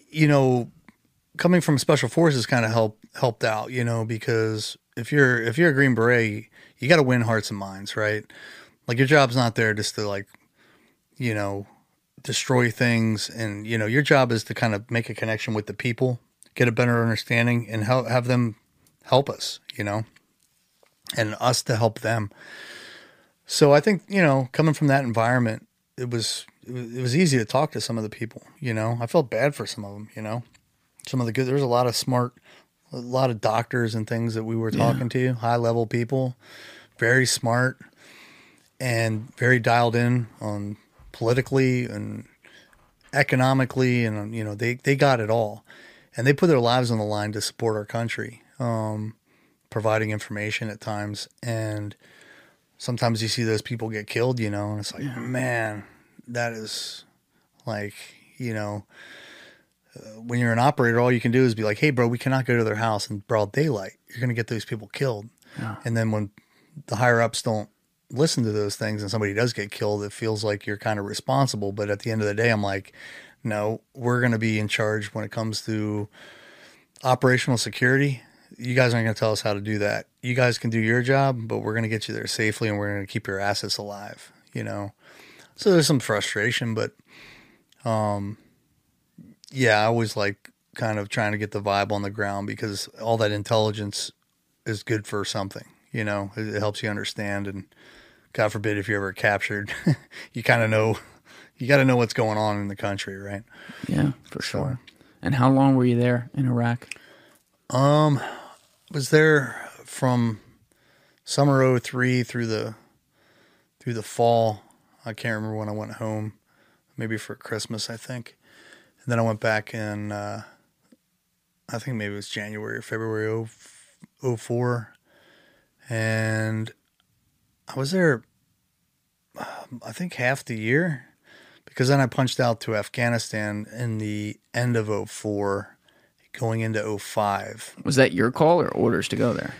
[SPEAKER 1] you know, coming from special forces kind of helped helped out, you know, because if you're if you're a Green Beret, you got to win hearts and minds, right? Like your job's not there just to like, you know, destroy things, and you know your job is to kind of make a connection with the people, get a better understanding, and help have them help us. You know, and us to help them. So I think you know, coming from that environment, it was it was, easy to talk to some of the people. You know, I felt bad for some of them. You know, some of the good. There was a lot of smart, a lot of doctors and things that we were talking to, high level people, very smart, and very dialed in on politically and economically, and you know they they got it all, and they put their lives on the line to support our country, um, providing information at times. And sometimes you see those people get killed, you know, and it's like, man, that is like, you know, when you're an operator, all you can do is be like, hey, bro, we cannot go to their house in broad daylight. You're going to get those people killed. And then when the higher ups don't listen to those things and somebody does get killed, it feels like you're kind of responsible. But at the end of the day, I'm like, no, we're going to be in charge when it comes to operational security. You guys aren't going to tell us how to do that. You guys can do your job, but we're going to get you there safely and we're going to keep your assets alive, you know? So there's some frustration, but, um, yeah, I was like kind of trying to get the vibe on the ground because all that intelligence is good for something, you know, it, it helps you understand. And God forbid if you're ever captured, [laughs] you kind of know, you got to know what's going on in the country, right?
[SPEAKER 2] Yeah, for sure. And how long were you there in Iraq?
[SPEAKER 1] Um, was there from summer 03 through the through the fall i can't remember when i went home maybe for christmas i think and then i went back in uh, i think maybe it was january or february 0- 04 and i was there um, i think half the year because then i punched out to afghanistan in the end of 04 going into 05
[SPEAKER 2] Was that your call or orders to go there?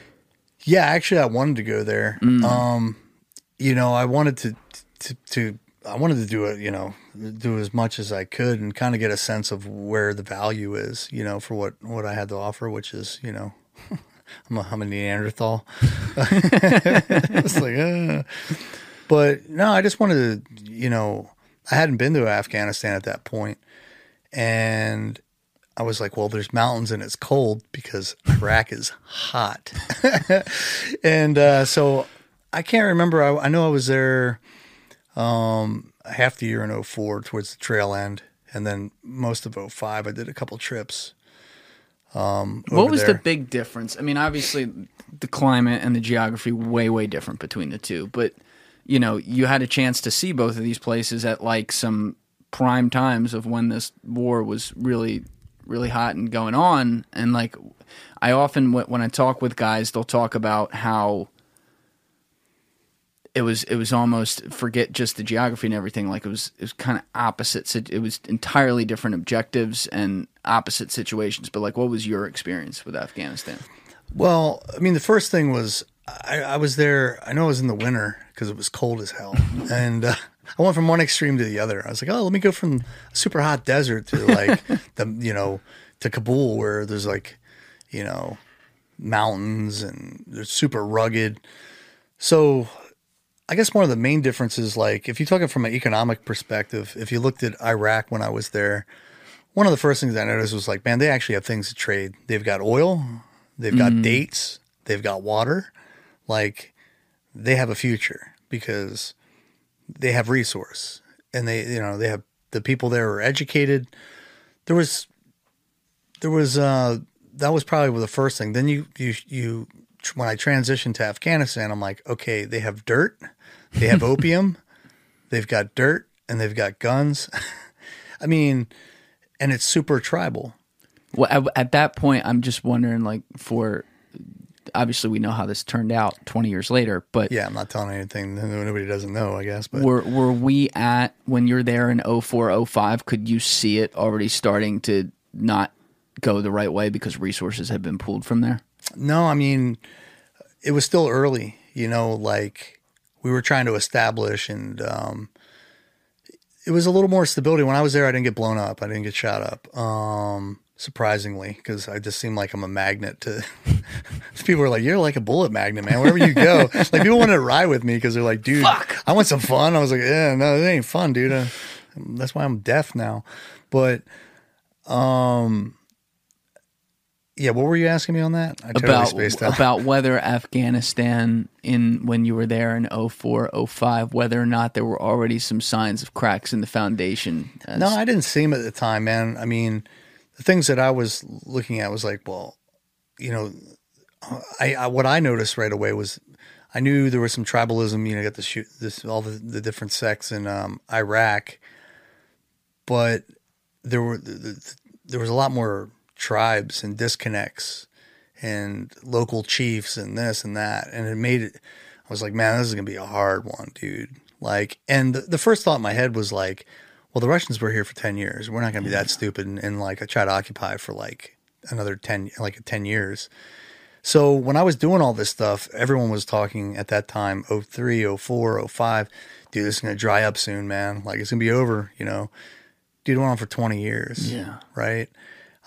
[SPEAKER 1] Yeah, actually, I wanted to go there. Um, you know, I wanted to, to to I wanted to do it. You know, do as much as I could and kind of get a sense of where the value is. You know, for what what I had to offer, which is you know, [laughs] I'm a, I'm a Neanderthal. [laughs] it's like, uh. but no, I just wanted to. You know, I hadn't been to Afghanistan at that point, and I was like, well, there's mountains and it's cold because Iraq is hot. [laughs] and uh, so I can't remember. I, I know I was there um, half the year in 04 towards the trail end. And then most of 05, I did a couple trips. Um,
[SPEAKER 2] What was
[SPEAKER 1] there.
[SPEAKER 2] the big difference? I mean, obviously, the climate and the geography way, way different between the two. But you know, you had a chance to see both of these places at like some prime times of when this war was really, really hot and going on. And like, I often when when I talk with guys, they'll talk about how it was it was almost forget just the geography and everything like it was it was kind of opposite it was entirely different objectives and opposite situations but like what was your experience with afghanistan
[SPEAKER 1] Well, I mean, the first thing was I, I was there. I know it was in the winter because it was cold as hell, [laughs] and uh, I went from one extreme to the other. I was like, oh, let me go from super hot desert to like [laughs] the you know to Kabul where there's like you know mountains and they're super rugged. So I guess one of the main differences, like if you talk it from an economic perspective, if you looked at Iraq when I was there, one of the first things I noticed was like, man, they actually have things to trade. They've got oil, they've got dates, they've got water. Like they have a future because they have resource and they, you know, they have the people there are educated. There was, there was, uh, that was probably the first thing. Then you, you, you, when I transitioned to Afghanistan, I'm like, okay, they have dirt, they have [laughs] opium, they've got dirt, and they've got guns. [laughs] I mean, and it's super tribal.
[SPEAKER 2] well at, at that point i'm just wondering like for obviously we know how this turned out 20 years later but
[SPEAKER 1] Yeah, I'm not telling anything nobody doesn't know, I guess. But
[SPEAKER 2] were were we at when you're there in 04 05 could you see it already starting to not go the right way because resources had been pulled from there
[SPEAKER 1] no, I mean, it was still early. You know, like we were trying to establish, and um, it was a little more stability. When I was there, I didn't get blown up. I didn't get shot up. Um, surprisingly, because I just seem like I'm a magnet to. [laughs] people are like, "You're like a bullet magnet, man. Wherever you go, [laughs] like people want to ride with me because they're like, dude, I want some fun." I was like, "Yeah, no, it ain't fun, dude. Uh, that's why I'm deaf now." But um, yeah, what were you asking me on that? I
[SPEAKER 2] about about whether Afghanistan in when you were there in 04, 05, whether or not there were already some signs of cracks in the foundation. as-
[SPEAKER 1] No, I didn't see them at the time, man. I mean, the things that I was looking at was like, well, you know, I, I what I noticed right away was I knew there was some tribalism. You know, got the shoot this all the, the different sects in um, Iraq, but there were the, the, there was a lot more tribes and disconnects and local chiefs and this and that, and it made it. I was like, man, this is gonna be a hard one, dude. Like, and the, the first thought in my head was like, well, the Russians were here for ten years. We're not gonna be that stupid and, and like try to occupy for like another ten, like ten years. So when I was doing all this stuff, everyone was talking at that time, 03, 04, 05, dude, this is going to dry up soon, man. Like it's going to be over, you know. Dude, it went on for 20 years.
[SPEAKER 2] Yeah.
[SPEAKER 1] Right.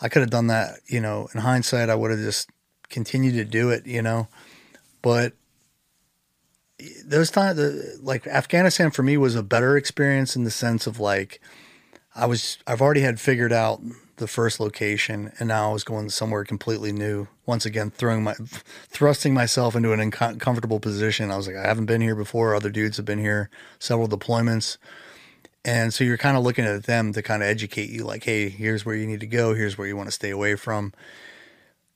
[SPEAKER 1] I could have done that, you know, in hindsight, I would have just continued to do it, you know. But those times, like Afghanistan for me was a better experience in the sense of like, I was, I've already had figured out the first location and now I was going somewhere completely new. Once again, throwing my, thrusting myself into an uncomfortable position. I was like, I haven't been here before. Other dudes have been here, several deployments. And so you're kind of looking at them to kind of educate you, like, hey, here's where you need to go, here's where you want to stay away from.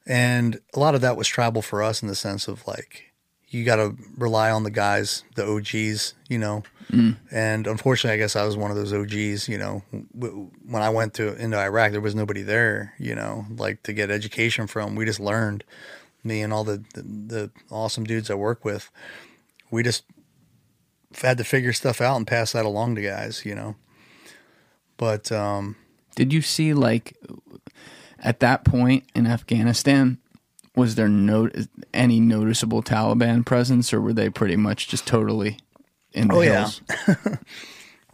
[SPEAKER 1] And a lot of that was tribal for us in the sense of like, you got to rely on the guys, the OGs, you know. Mm. And unfortunately, I guess I was one of those OGs, you know. When I went to into Iraq, there was nobody there, you know, like to get education from. We just learned, me and all the, the, the awesome dudes I work with. We just had to figure stuff out and pass that along to guys, you know. But um,
[SPEAKER 2] Did you see like at that point in Afghanistan? Was there no any noticeable Taliban presence, or were they pretty much just totally in the
[SPEAKER 1] Oh, yeah. [laughs]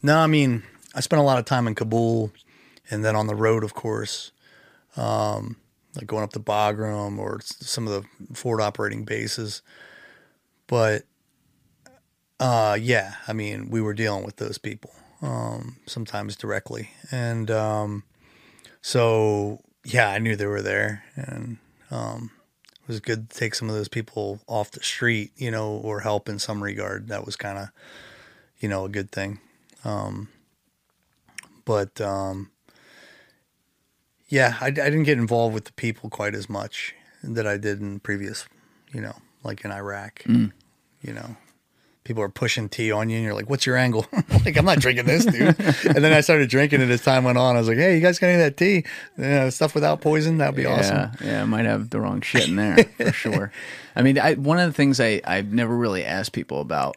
[SPEAKER 1] No, I mean, I spent a lot of time in Kabul and then on the road, of course, um, like going up to Bagram or some of the forward operating bases. But uh, yeah, I mean, we were dealing with those people um, sometimes directly. And um, so, yeah, I knew they were there. And um, it was good to take some of those people off the street, you know, or help in some regard. That was kind of, you know, a good thing. Um, but um, yeah, I, I didn't get involved with the people quite as much that I did in previous, you know, like in Iraq. You know, people are pushing tea on you, and you're like, "What's your angle?" [laughs] like, I'm not drinking this, dude. [laughs] and then I started drinking it as time went on. I was like, "Hey, you guys got any of that tea? You know, stuff without poison? That'd be awesome."
[SPEAKER 2] Yeah, yeah, I might have the wrong shit in there for [laughs] sure. I mean, I, one of the things I I've never really asked people about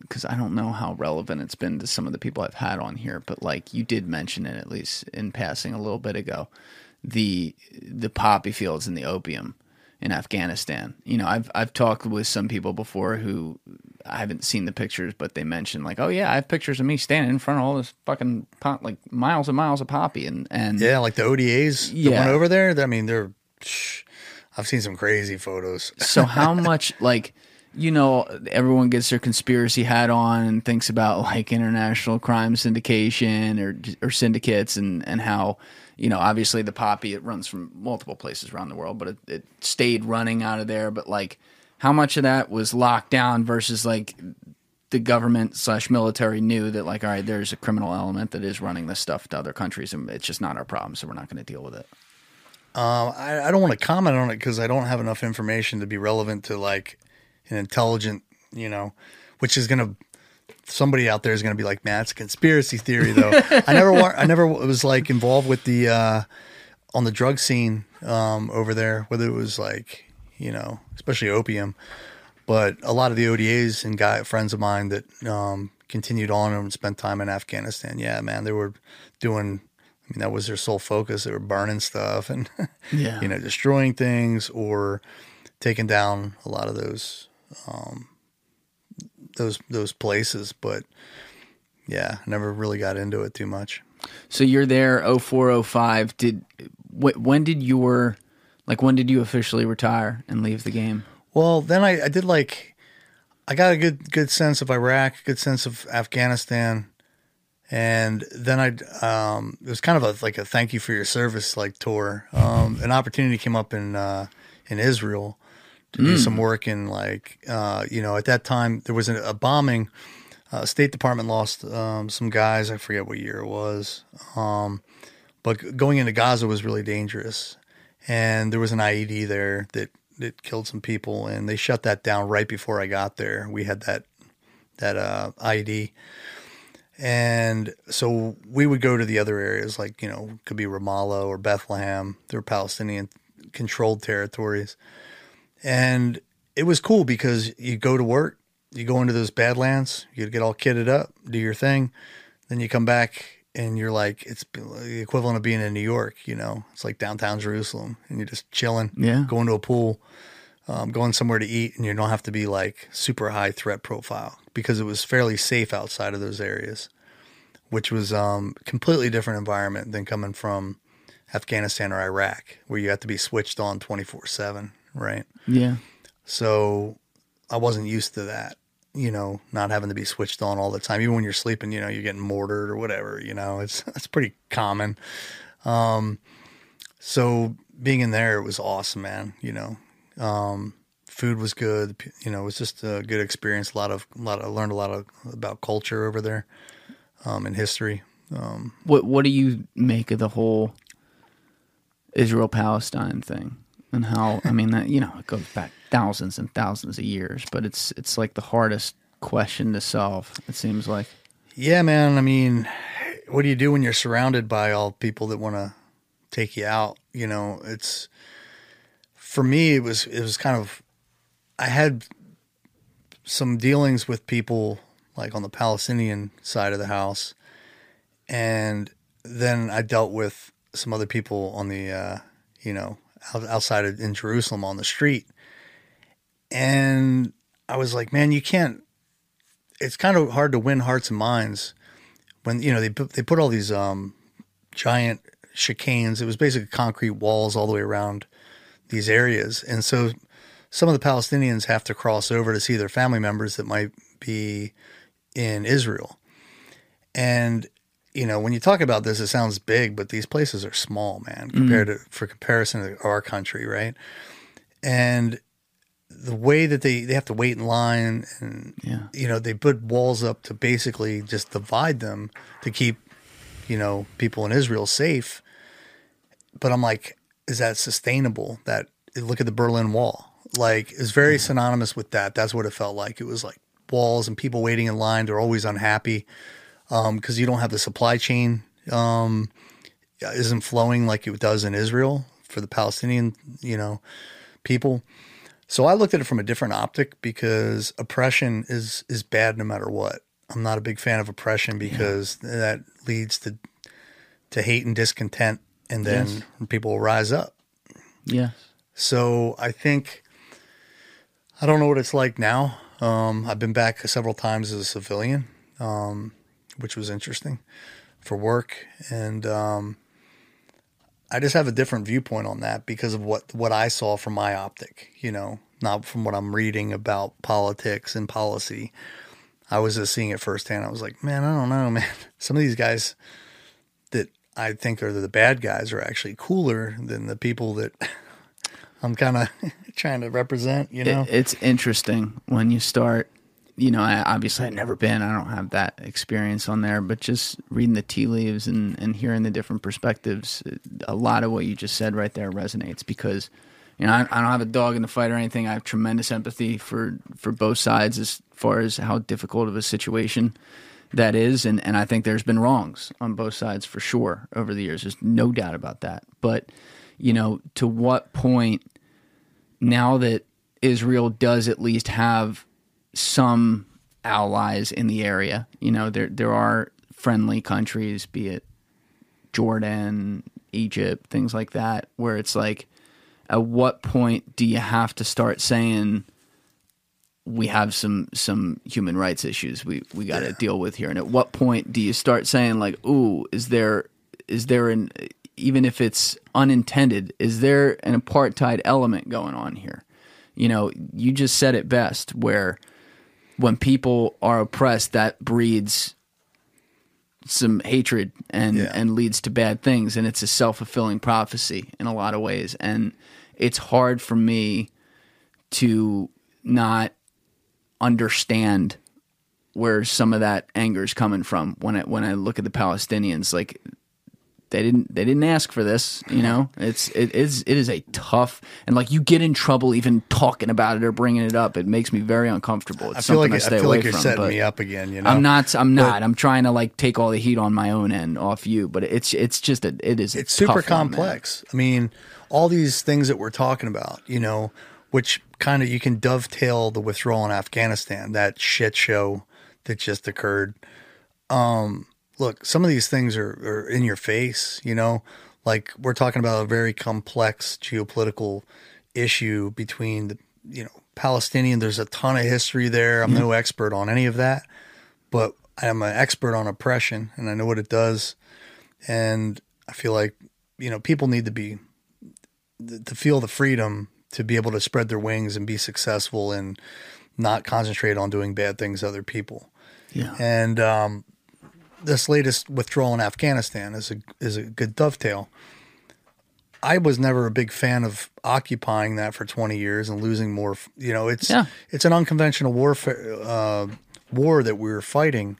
[SPEAKER 2] because I don't know how relevant it's been to some of the people I've had on here, but like you did mention it at least in passing a little bit ago, the the poppy fields and the opium in Afghanistan. You know, I've I've talked with some people before who I haven't seen the pictures, but they mentioned like, oh yeah, I have pictures of me standing in front of all this fucking pot, like miles and miles of poppy, and and
[SPEAKER 1] Yeah, like the ODAs
[SPEAKER 2] Yeah.
[SPEAKER 1] went over there. I mean, they're. Psh, I've seen some crazy photos. [laughs]
[SPEAKER 2] So how much like you know everyone gets their conspiracy hat on and thinks about like international crime syndication or or syndicates and and how you know obviously the poppy it runs from multiple places around the world but it, it stayed running out of there. But like how much of that was locked down versus like the government slash military knew that like all right there's a criminal element that is running this stuff to other countries and it's just not our problem so we're not going to deal with it?
[SPEAKER 1] Um, I, I don't want to comment on it because I don't have enough information to be relevant to like an intelligent, you know, which is gonna somebody out there is gonna be like, man, it's a conspiracy theory though. I never, wa- I never was like involved with the uh, on the drug scene um, over there, whether it was like, you know, especially opium, but a lot of the ODAs and guy friends of mine that um, continued on and spent time in Afghanistan. Yeah, man, they were doing. I mean, that was their sole focus. They were burning stuff and
[SPEAKER 2] Yeah. [laughs]
[SPEAKER 1] you know, destroying things or taking down a lot of those um, those those places. But yeah, never really got into it too much.
[SPEAKER 2] So you're there 0405 did wh- when did your like when did you officially retire and leave the game?
[SPEAKER 1] Well, then I, I did like I got a good good sense of Iraq, good sense of Afghanistan, And then I, um, it was kind of a like a thank you for your service like tour. Um, an opportunity came up in uh, in Israel to do some work in like uh, you know at that time there was a, a bombing. Uh, State Department lost um, some guys. I forget what year it was. Um, but going into Gaza was really dangerous, and there was an IED there that that killed some people, and they shut that down right before I got there. We had that that uh, IED, and so we would go to the other areas, like you know, could be Ramallah or Bethlehem. They're Palestinian controlled territories, and it was cool because you go to work, you go into those badlands, you get all kitted up, do your thing, then you come back and you're like, it's the equivalent of being in New York. You know, it's like downtown Jerusalem, and you're just chilling,
[SPEAKER 2] Yeah.
[SPEAKER 1] going to a pool, um, going somewhere to eat, and you don't have to be like super high threat profile because it was fairly safe outside of those areas, which was um, completely different environment than coming from Afghanistan or Iraq, where you have to be switched on 24 seven, right?
[SPEAKER 2] Yeah.
[SPEAKER 1] So I wasn't used to that, you know, not having to be switched on all the time. Even when you're sleeping, you know, you're getting mortared or whatever, you know, it's [laughs] it's pretty common. Um, so being in there, it was awesome, man. You know, um, food was good. You know, it was just a good experience. A lot of, a lot. Of, I learned a lot of about culture over there, um, and history.
[SPEAKER 2] Um, What What do you make of the whole Israel Palestine thing and how? I mean, that you know, it goes back thousands and thousands of years, but it's it's like the hardest question to solve. It seems like.
[SPEAKER 1] Yeah, man. I mean, what do you do when you're surrounded by all people that want to take you out? You know, it's for me. It was it was kind of. I had some dealings with people like on the Palestinian side of the house, and then I dealt with some other people on the, uh, you know, outside of in Jerusalem on the street, and I was like, man, you can't it's kind of hard to win hearts and minds when you know they put, they put all these um, giant chicanes. It was basically concrete walls all the way around these areas, and so some of the Palestinians have to cross over to see their family members that might be in Israel. And you know, when you talk about this, it sounds big, but these places are small, man, mm-hmm. compared to for comparison to our country, right? And the way that they, they have to wait in line and
[SPEAKER 2] Yeah.
[SPEAKER 1] you know they put walls up to basically just divide them to keep you know people in Israel safe. But I'm like is that sustainable? That look at the Berlin Wall. Like it's very synonymous with that. That's what it felt like. It was like walls and people waiting in line. They're always unhappy because you don't have the supply chain um, isn't flowing like it does in Israel for the Palestinian you know people so I looked at it from a different optic because oppression is is bad no matter what. I'm not a big fan of oppression because that leads to to hate and discontent, and then
[SPEAKER 2] Yes.
[SPEAKER 1] people will rise up.
[SPEAKER 2] Yes.
[SPEAKER 1] So I think I don't know what it's like now. Um, I've been back several times as a civilian, um, which was interesting for work, and um, I just have a different viewpoint on that because of what what I saw from my optic. You know, not from what I'm reading about politics and policy. I was just seeing it firsthand. I was like, man, I don't know, [laughs] man. Some of these guys that I think are the bad guys are actually cooler than the people that [laughs] I'm kind of [laughs] trying to represent. You know,
[SPEAKER 2] It, it's interesting when you start. You know, I obviously I've never been. I don't have that experience on there, but just reading the tea leaves and and hearing the different perspectives, uh, a lot of what you just said right there resonates because. You know, I, I don't have a dog in the fight or anything. I have tremendous empathy for, for both sides as far as how difficult of a situation that is, and, and I think there's been wrongs on both sides for sure over the years. There's no doubt about that. But you know, to what point now that Israel does at least have some allies in the area, you know, there there are friendly countries, be it Jordan, Egypt, things like that, where it's like, at what point do you have to start saying we have some some human rights issues we we got to deal with here? And at what point do you start saying like, ooh, is there is there an even if it's unintended, is there an apartheid element going on here? You know, you just said it best where when people are oppressed, that breeds some hatred and
[SPEAKER 1] Yeah.
[SPEAKER 2] and leads to bad things. And it's a self-fulfilling prophecy in a lot of ways. And it's hard for me to not understand where some of that anger is coming from when I when I look at the Palestinians. Like they didn't they didn't ask for this you know it's it is it is a tough and like you get in trouble even talking about it or bringing it up it makes me very uncomfortable it's
[SPEAKER 1] I feel
[SPEAKER 2] something
[SPEAKER 1] like
[SPEAKER 2] I
[SPEAKER 1] I
[SPEAKER 2] stay
[SPEAKER 1] feel
[SPEAKER 2] away
[SPEAKER 1] like you're
[SPEAKER 2] from
[SPEAKER 1] setting
[SPEAKER 2] but
[SPEAKER 1] me up again. You know,
[SPEAKER 2] I'm not I'm not I'm trying to like take all the heat on my own end off you but it's it's just a it is
[SPEAKER 1] it's super
[SPEAKER 2] tough one,
[SPEAKER 1] complex. I mean, all these things that we're talking about, you know, which kind of you can dovetail the withdrawal in Afghanistan, that shit show that just occurred. Um, look, some of these things are, are in your face, you know, like we're talking about a very complex geopolitical issue between the, you know, Palestinian. There's a ton of history there. I'm no expert on any of that, but I'm an expert on oppression and I know what it does. And I feel like, you know, people need to be, to feel the freedom to be able to spread their wings and be successful and not concentrate on doing bad things to other people.
[SPEAKER 2] yeah
[SPEAKER 1] And um, this latest withdrawal in Afghanistan is a is a good dovetail. I was never a big fan of occupying that for 20 years and losing more. You know, it's
[SPEAKER 2] Yeah.
[SPEAKER 1] it's an unconventional warfare uh, war that we were fighting.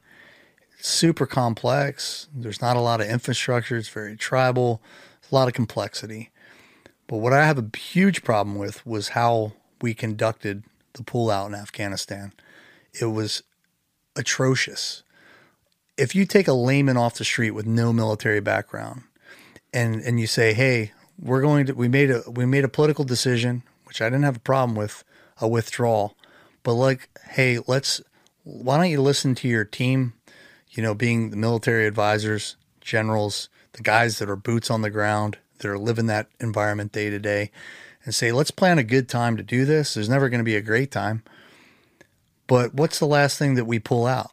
[SPEAKER 1] It's super complex. There's not a lot of infrastructure. It's very tribal. It's a lot of complexity. But what I have a huge problem with was how we conducted the pullout in Afghanistan. It was atrocious. If you take a layman off the street with no military background and and you say, "Hey, we're going to we made a we made a political decision, which I didn't have a problem with, a withdrawal, but like, hey, let's why don't you listen to your team, you know, being the military advisors, generals, the guys that are boots on the ground, that are living that environment day to day, and say, let's plan a good time to do this. There's never going to be a great time. But what's the last thing that we pull out?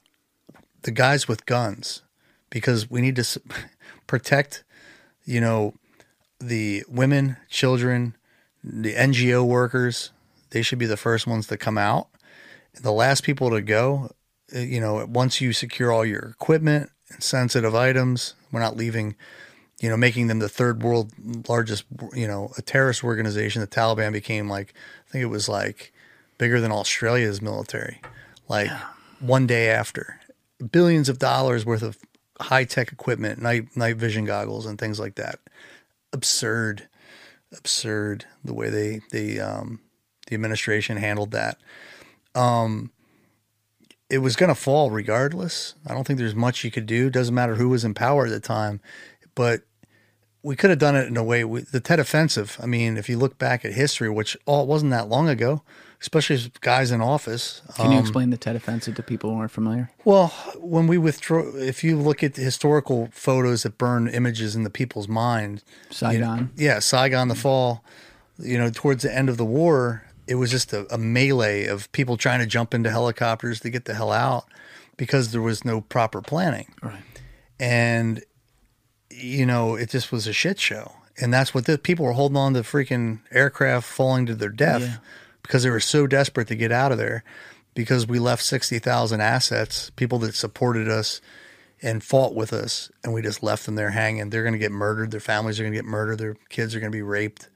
[SPEAKER 1] The guys with guns, because we need to s- [laughs] protect, you know, the women, children, the NGO workers. They should be the first ones to come out. The last people to go, uh, you know, once you secure all your equipment and sensitive items, we're not leaving, you know, making them the third world largest, you know, a terrorist organization. The Taliban became like, I think it was like bigger than Australia's military, like one day after. Billions of dollars worth of high tech equipment, night night vision goggles, and things like that. Absurd, absurd the way they they um, the administration handled that. Um, it was going to fall regardless. I don't think there's much you could do. Doesn't matter who was in power at the time, but we could have done it in a way. We, the Tet Offensive. I mean, if you look back at history, which all it wasn't that long ago, especially as guys in office.
[SPEAKER 2] Can you
[SPEAKER 1] um,
[SPEAKER 2] explain the Tet Offensive to people who aren't familiar?
[SPEAKER 1] well, when we withdraw, if you look at the historical photos that burn images in the people's mind,
[SPEAKER 2] Saigon.
[SPEAKER 1] yeah, Saigon, the fall, you know, towards the end of the war, it was just a, a melee of people trying to jump into helicopters to get the hell out because there was no proper planning.
[SPEAKER 2] Right.
[SPEAKER 1] And, you know, it just was a shit show. And that's what the people were holding on to freaking aircraft falling to their death
[SPEAKER 2] Yeah.
[SPEAKER 1] Because they were so desperate to get out of there because we left 60,000 assets, people that supported us and fought with us, and we just left them there hanging. They're going to get murdered. Their families are going to get murdered. Their kids are going to be raped.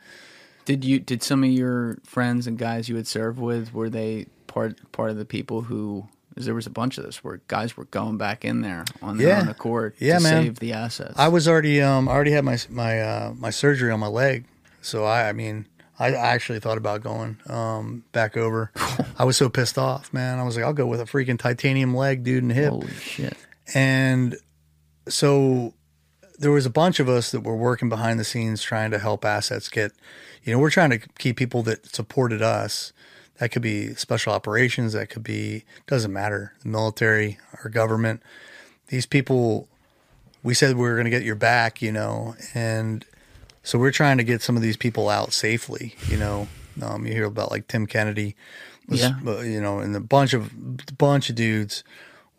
[SPEAKER 2] Did you did some of your friends and guys you had served with were they part part of the people who 'cause there was a bunch of this where guys were going back in there on their
[SPEAKER 1] Yeah.
[SPEAKER 2] own accord
[SPEAKER 1] Yeah,
[SPEAKER 2] to
[SPEAKER 1] man.
[SPEAKER 2] save the assets.
[SPEAKER 1] I was already, um, I already had my my uh, my surgery on my leg, so I, I mean, I, I actually thought about going um, back over. [laughs] I was so pissed off, man. I was like, I'll go with a freaking titanium leg, dude, and hip.
[SPEAKER 2] Holy shit.
[SPEAKER 1] And so there was a bunch of us that were working behind the scenes trying to help assets get, you know, we're trying to keep people that supported us. That could be special operations, that could be, doesn't matter, the military, our government. These people, we said we were going to get your back, you know, and so we're trying to get some of these people out safely, you know. Um, you hear about like Tim Kennedy, was,
[SPEAKER 2] Yeah.
[SPEAKER 1] uh, you know, and a bunch of bunch of dudes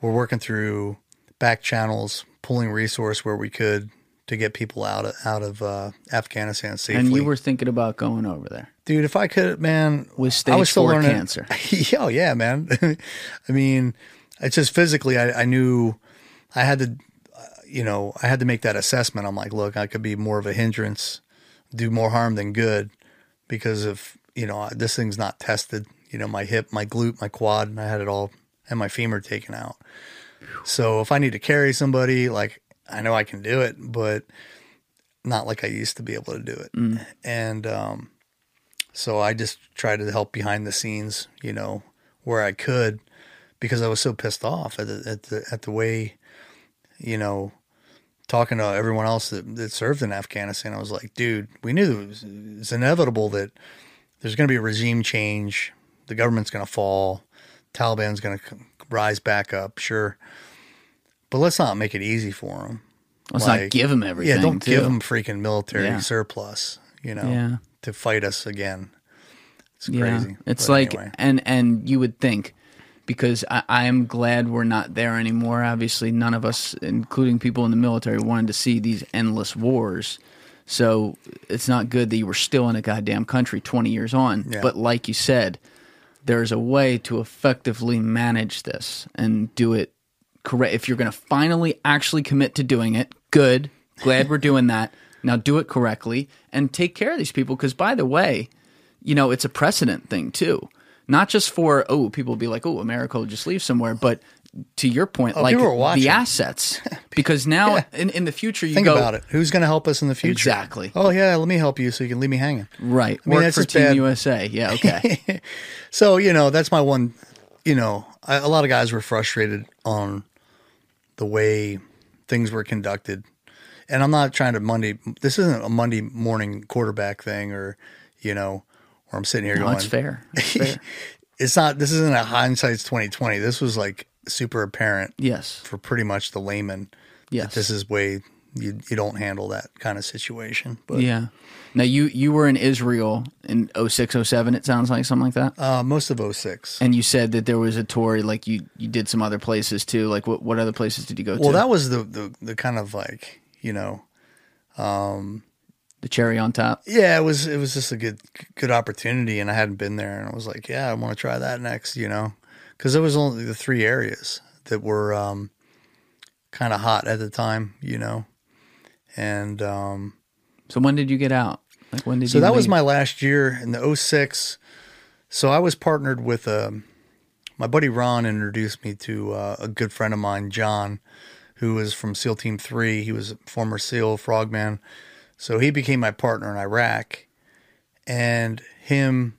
[SPEAKER 1] were working through back channels, pulling resource where we could to get people out of out of uh, Afghanistan safely.
[SPEAKER 2] And you were thinking about going over there.
[SPEAKER 1] dude. If I could, man,
[SPEAKER 2] With
[SPEAKER 1] I
[SPEAKER 2] stage
[SPEAKER 1] was still
[SPEAKER 2] four
[SPEAKER 1] learning
[SPEAKER 2] cancer. [laughs]
[SPEAKER 1] yeah, oh, yeah, man. [laughs] I mean, it's just physically, I, I knew I had to. You know, I had to make that assessment. I'm like, look, I could be more of a hindrance, do more harm than good because of, you know, this thing's not tested. You know, my hip, my glute, my quad, and I had it all and my femur taken out. So if I need to carry somebody, like I know I can do it, but not like I used to be able to do it. And um, so I just tried to help behind the scenes, you know, where I could, because I was so pissed off at the at the, at the way, you know, talking to everyone else that, that served in Afghanistan. I was like, dude, we knew it was, it's inevitable that there's going to be a regime change. The government's going to fall. Taliban's going to rise back up, sure. But let's not make it easy for them.
[SPEAKER 2] Let's not give 'em everything,
[SPEAKER 1] Yeah, don't
[SPEAKER 2] too.
[SPEAKER 1] give them freaking military
[SPEAKER 2] Yeah.
[SPEAKER 1] surplus, you know,
[SPEAKER 2] Yeah.
[SPEAKER 1] to fight us again. It's
[SPEAKER 2] Yeah.
[SPEAKER 1] crazy.
[SPEAKER 2] It's
[SPEAKER 1] But
[SPEAKER 2] like,
[SPEAKER 1] anyway.
[SPEAKER 2] and and you would think, because I, I am glad we're not there anymore. Obviously, none of us, including people in the military, wanted to see these endless wars. So it's not good that you were still in a goddamn country 20 years on.
[SPEAKER 1] Yeah.
[SPEAKER 2] But like you said, there's a way to effectively manage this and do it correct. If you're going to finally actually commit to doing it, good. Glad we're doing that. Now do it correctly and take care of these people. Because by the way, you know, it's a precedent thing too. Not just for oh, people will be like, oh, America will just leave somewhere, but to your point,
[SPEAKER 1] oh, like Oh, watching.
[SPEAKER 2] the assets, [laughs] because now in, in the future you
[SPEAKER 1] Think
[SPEAKER 2] go
[SPEAKER 1] about it. Who's going to help us in the future?
[SPEAKER 2] Exactly.
[SPEAKER 1] Oh yeah, let me help you so you can leave me hanging.
[SPEAKER 2] right
[SPEAKER 1] I mean,
[SPEAKER 2] work for Team
[SPEAKER 1] bad.
[SPEAKER 2] USA. Yeah, okay, [laughs]
[SPEAKER 1] So you know that's my one. You know, I, a lot of guys were frustrated on the way things were conducted, and I'm not trying to Monday. This isn't a Monday morning quarterback thing, or you know, where I'm sitting here
[SPEAKER 2] no,
[SPEAKER 1] going,
[SPEAKER 2] it's fair. [laughs] It's fair.
[SPEAKER 1] It's not. This isn't a hindsight's 2020. This was like super apparent
[SPEAKER 2] yes,
[SPEAKER 1] for pretty much the layman. that
[SPEAKER 2] yes.
[SPEAKER 1] this is way you you don't handle that kind of situation. But
[SPEAKER 2] yeah. Now you you were in Israel in 06, 07, It sounds like something like that.
[SPEAKER 1] uh, most of 06.
[SPEAKER 2] And you said that there was a tour, like you you did some other places too. Like what what other places did you go
[SPEAKER 1] Well,
[SPEAKER 2] to?
[SPEAKER 1] Well, that was the, the the kind of like you know
[SPEAKER 2] the cherry on top.
[SPEAKER 1] yeah, it was it was just a good good opportunity, and I hadn't been there, and I was like, yeah, I want to try that next, you know, because it was only the three areas that were um, kind of hot at the time, you know, and um,
[SPEAKER 2] So when did you get out? Like when did
[SPEAKER 1] so that was my last year in the 06. So I was partnered with um, my buddy Ron introduced me to uh, a good friend of mine, John, who was from SEAL Team Three. He was a former SEAL Frogman, so he became my partner in Iraq, and him,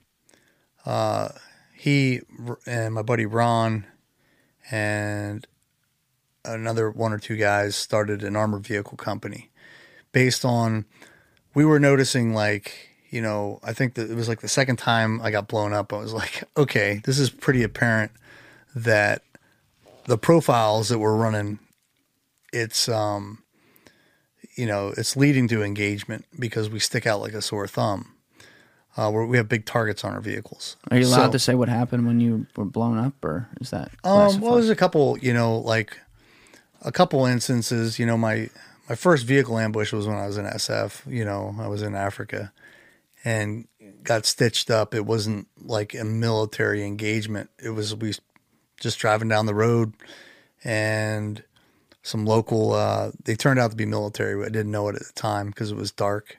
[SPEAKER 1] uh, he and my buddy Ron, and another one or two guys started an armored vehicle company, based on we were noticing like you know i think that it was like the second time i got blown up i was like [laughs] okay this is pretty apparent that the profiles that we're running it's um you know it's leading to engagement because we stick out like a sore thumb uh, we're, we have big targets on our vehicles
[SPEAKER 2] Are you allowed
[SPEAKER 1] So-
[SPEAKER 2] to say what happened when you were blown up, or is that?
[SPEAKER 1] um, well, there's a couple, you know, like a couple instances. You know, my my first vehicle ambush was when I was in SF. You know, I was in Africa and got stitched up. It wasn't like a military engagement. It was we just driving down the road and some local. Uh, they turned out to be military. but I didn't know it at the time because it was dark.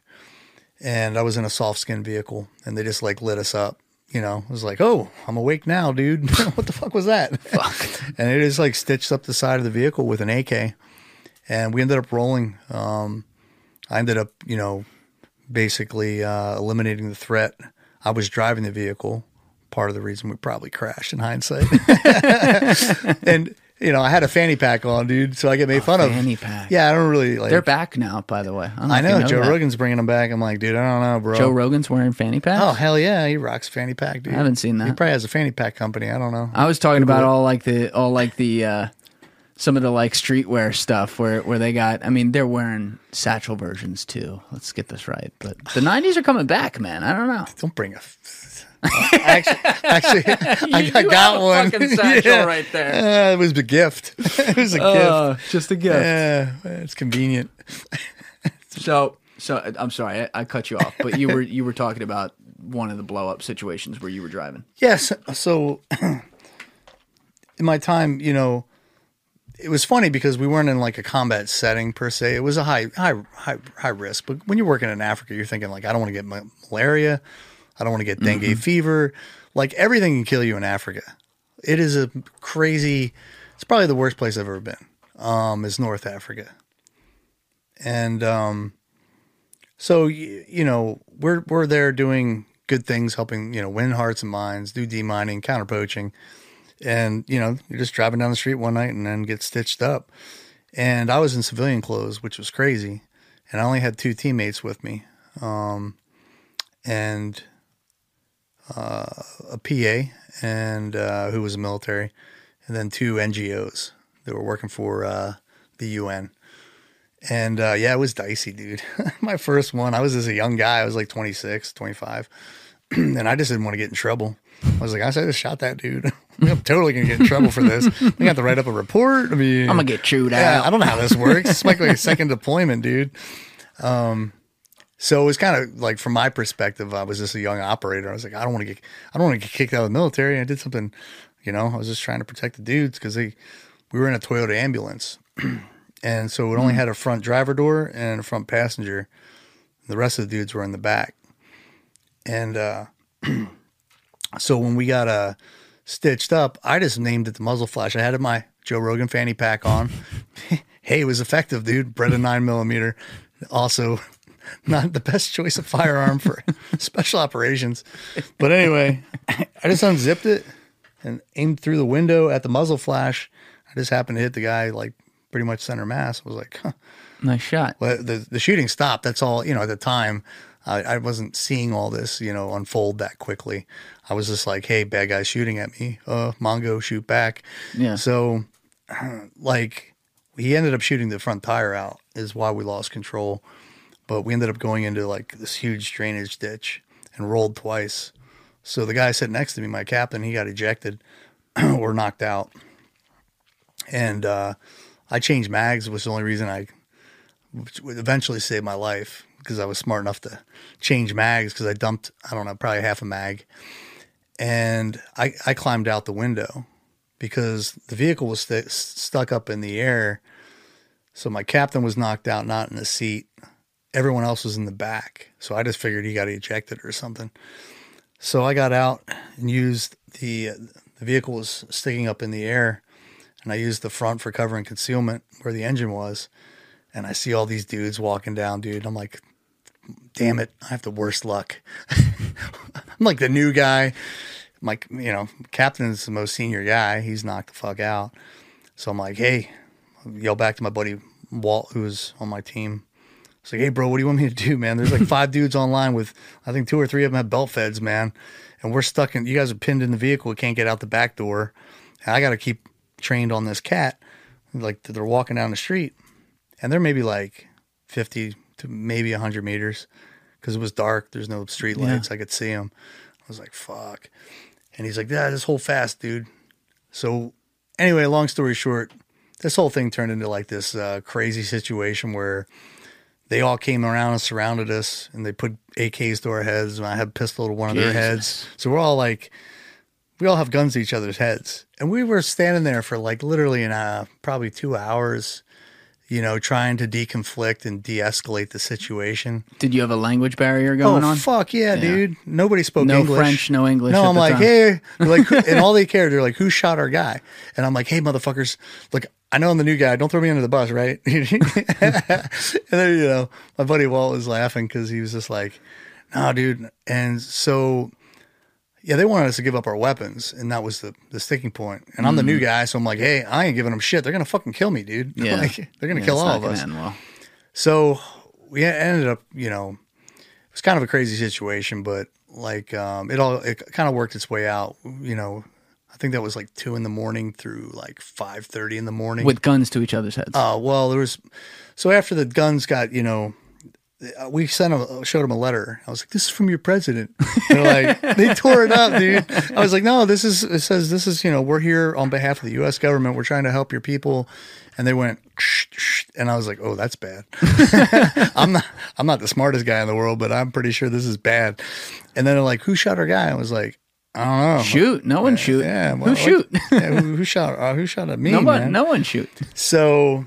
[SPEAKER 1] And I was in a soft skin vehicle, and they just like lit us up. You know, it was like, oh, I'm awake now, dude. [laughs] what the fuck was that? Fuck. [laughs] and it is like stitched up the side of the vehicle with an AK, and we ended up rolling. Um, I ended up, you know, basically uh, eliminating the threat. I was driving the vehicle. Part of the reason we probably crashed in hindsight. [laughs] and you know, I had a fanny pack on, dude, so I get made fun of.
[SPEAKER 2] fanny pack.
[SPEAKER 1] Yeah, I don't really like.
[SPEAKER 2] They're back now, by the way. don't
[SPEAKER 1] I
[SPEAKER 2] if you
[SPEAKER 1] know, Joe
[SPEAKER 2] that.
[SPEAKER 1] Rogan's bringing them back. I'm like, dude, I don't know, bro.
[SPEAKER 2] Joe Rogan's wearing fanny packs.
[SPEAKER 1] Oh hell yeah, he rocks fanny pack, dude.
[SPEAKER 2] I haven't seen that.
[SPEAKER 1] He probably has a fanny pack company. I don't know.
[SPEAKER 2] I was talking about all like the all like the uh some of the like streetwear stuff where where they got I mean they're wearing satchel versions too. Let's get this right. But the 90s are coming back, man. I don't know.
[SPEAKER 1] Don't bring a. [laughs] actually, actually, [laughs] I, I got one.
[SPEAKER 2] fucking [laughs] satchel right there.
[SPEAKER 1] Uh, it was a gift. it was a
[SPEAKER 2] Uh,
[SPEAKER 1] gift.
[SPEAKER 2] just a gift.
[SPEAKER 1] Yeah, it's convenient.
[SPEAKER 2] So so I'm sorry, I, I cut you off, but you were you were talking about one of the blow up situations where you were driving.
[SPEAKER 1] Yes. So, in my time, you know, it was funny because we weren't in like a combat setting per se. It was a high, high, high, high risk. But when you're working in Africa, you're thinking like, I don't want to get malaria, I don't want to get dengue fever. Like everything can kill you in Africa. It is a crazy. It's probably the worst place I've ever been. Um, is North Africa, and um, so y- you know we're we're there doing good things, helping you know win hearts and minds, do demining, counter poaching, and you know you're just driving down the street one night and then get stitched up. And I was in civilian clothes, which was crazy, and I only had two teammates with me, um, and uh, a PA and uh, who was a military, and then two NGOs that were working for uh, the UN. And uh, yeah, it was dicey, dude. [laughs] My first one, I was just a young guy. I was like 26, 25. [clears throat] and I just didn't want to get in trouble. I was like, I said, I just shot that dude. [laughs] I'm totally to get in trouble for this. We have to write up a report. I mean,
[SPEAKER 2] I'm gonna get chewed
[SPEAKER 1] yeah,
[SPEAKER 2] out.
[SPEAKER 1] I don't know how this works. It's like, like a [laughs] second deployment, dude. Um, so it was kind of like from my perspective, I was just a young operator. I was like, I don't want to get, I don't want to get kicked out of the military. I did something, you know. I was just trying to protect the dudes because they, we were in a Toyota ambulance, [clears throat] and so it only had a front driver door and a front passenger. The rest of the dudes were in the back, and uh, [clears throat] so when we got uh, stitched up, I just named it the muzzle flash. I had my Joe Rogan fanny pack on. [laughs] hey, it was effective, dude. Bred a nine millimeter. Also, [laughs] not the best choice of firearm for [laughs] special operations. But anyway, I just unzipped it and aimed through the window at the muzzle flash. I just happened to hit the guy like pretty much center mass. I was like, huh.
[SPEAKER 2] nice shot.
[SPEAKER 1] Well, the the shooting stopped. That's all. You know, at the time, I, I wasn't seeing all this, you know, unfold that quickly. I was just like, "Hey, bad guy shooting at me. Uh, Mongo, shoot back."
[SPEAKER 2] Yeah.
[SPEAKER 1] So, [clears throat] like, he ended up shooting the front tire out. Is why we lost control. But we ended up going into like this huge drainage ditch and rolled twice. So the guy sitting next to me, my captain, he got ejected [clears throat] or knocked out. And uh, I changed mags, was the only reason I eventually saved my life because I was smart enough to change mags because I dumped, I don't know, probably half a mag. And I, I climbed out the window because the vehicle was st- stuck up in the air. So my captain was knocked out, not in the seat. Everyone else was in the back. So I just figured he got ejected or something. So I got out and used the the vehicle was sticking up in the air, and I used the front for cover and concealment where the engine was. And I see all these dudes walking down, dude. I'm like, damn it, I have the worst luck. [laughs] I'm like the new guy. Like, you know, captain's the most senior guy. He's knocked the fuck out. So I'm like, hey, yell back to my buddy Walt, who was on my team. It's like, hey, bro, what do you want me to do, man? There's like five dudes online with, I think two or three of them have belt feds, man. And we're stuck in, you guys are pinned in the vehicle. We can't get out the back door. And I got to keep trained on this cat. Like they're walking down the street and they're maybe like 50 to maybe 100 meters because it was dark. There's no street lights. I could see them. I was like, fuck. And he's like, yeah, just hold fast, dude. So, anyway, long story short, this whole thing turned into like this uh, crazy situation where they all came around and surrounded us and they put AKs to our heads. And I had a pistol to one of their heads. So, we're all like, we all have guns to each other's heads. And we were standing there for like literally in uh, probably two hours, you know, trying to deconflict and de escalate the situation.
[SPEAKER 2] Did you have a language barrier going
[SPEAKER 1] oh,
[SPEAKER 2] on?
[SPEAKER 1] fuck yeah, dude. Nobody spoke
[SPEAKER 2] No
[SPEAKER 1] English.
[SPEAKER 2] French, no English
[SPEAKER 1] No, I'm like,
[SPEAKER 2] time.
[SPEAKER 1] hey, like, [laughs] and all they cared, they're like, who shot our guy? And I'm like, hey, motherfuckers, look, I know I'm the new guy. Don't throw me under the bus, right? [laughs] and then, you know, my buddy Walt was laughing because he was just like, no, dude. And so, yeah, they wanted us to give up our weapons, and that was the, the sticking point. And I'm the new guy, so I'm like, hey, I ain't giving them shit. They're gonna fucking kill me, dude. [laughs]
[SPEAKER 2] Yeah.
[SPEAKER 1] like, they're gonna
[SPEAKER 2] Yeah,
[SPEAKER 1] kill all of us.
[SPEAKER 2] well.
[SPEAKER 1] So we ended up, you know, it was kind of a crazy situation, but like um, it all it kind of worked its way out. You know, I think that was like two in the morning through like five thirty in the morning.
[SPEAKER 2] With guns to each other's heads.
[SPEAKER 1] uh, well, there was so after the guns got, you know. Uh, We sent them, showed him a letter. I was like, "This is from your president." They're like, [laughs] they tore it up, dude. I was like, "No, this is." It says, "This is, you know, we're here on behalf of the U.S. government. We're trying to help your people." And they went, "Shh, shh," and I was like, "Oh, that's bad." [laughs] I'm not I'm not the smartest guy in the world, but I'm pretty sure this is bad. And then they're like, who shot our guy? I was like, I don't know.
[SPEAKER 2] Shoot, no one shoot.
[SPEAKER 1] Yeah, well,
[SPEAKER 2] who shoot? [laughs]
[SPEAKER 1] yeah, who, who shot? Uh, who shot at me?
[SPEAKER 2] no one,
[SPEAKER 1] man?
[SPEAKER 2] no one shoot.
[SPEAKER 1] So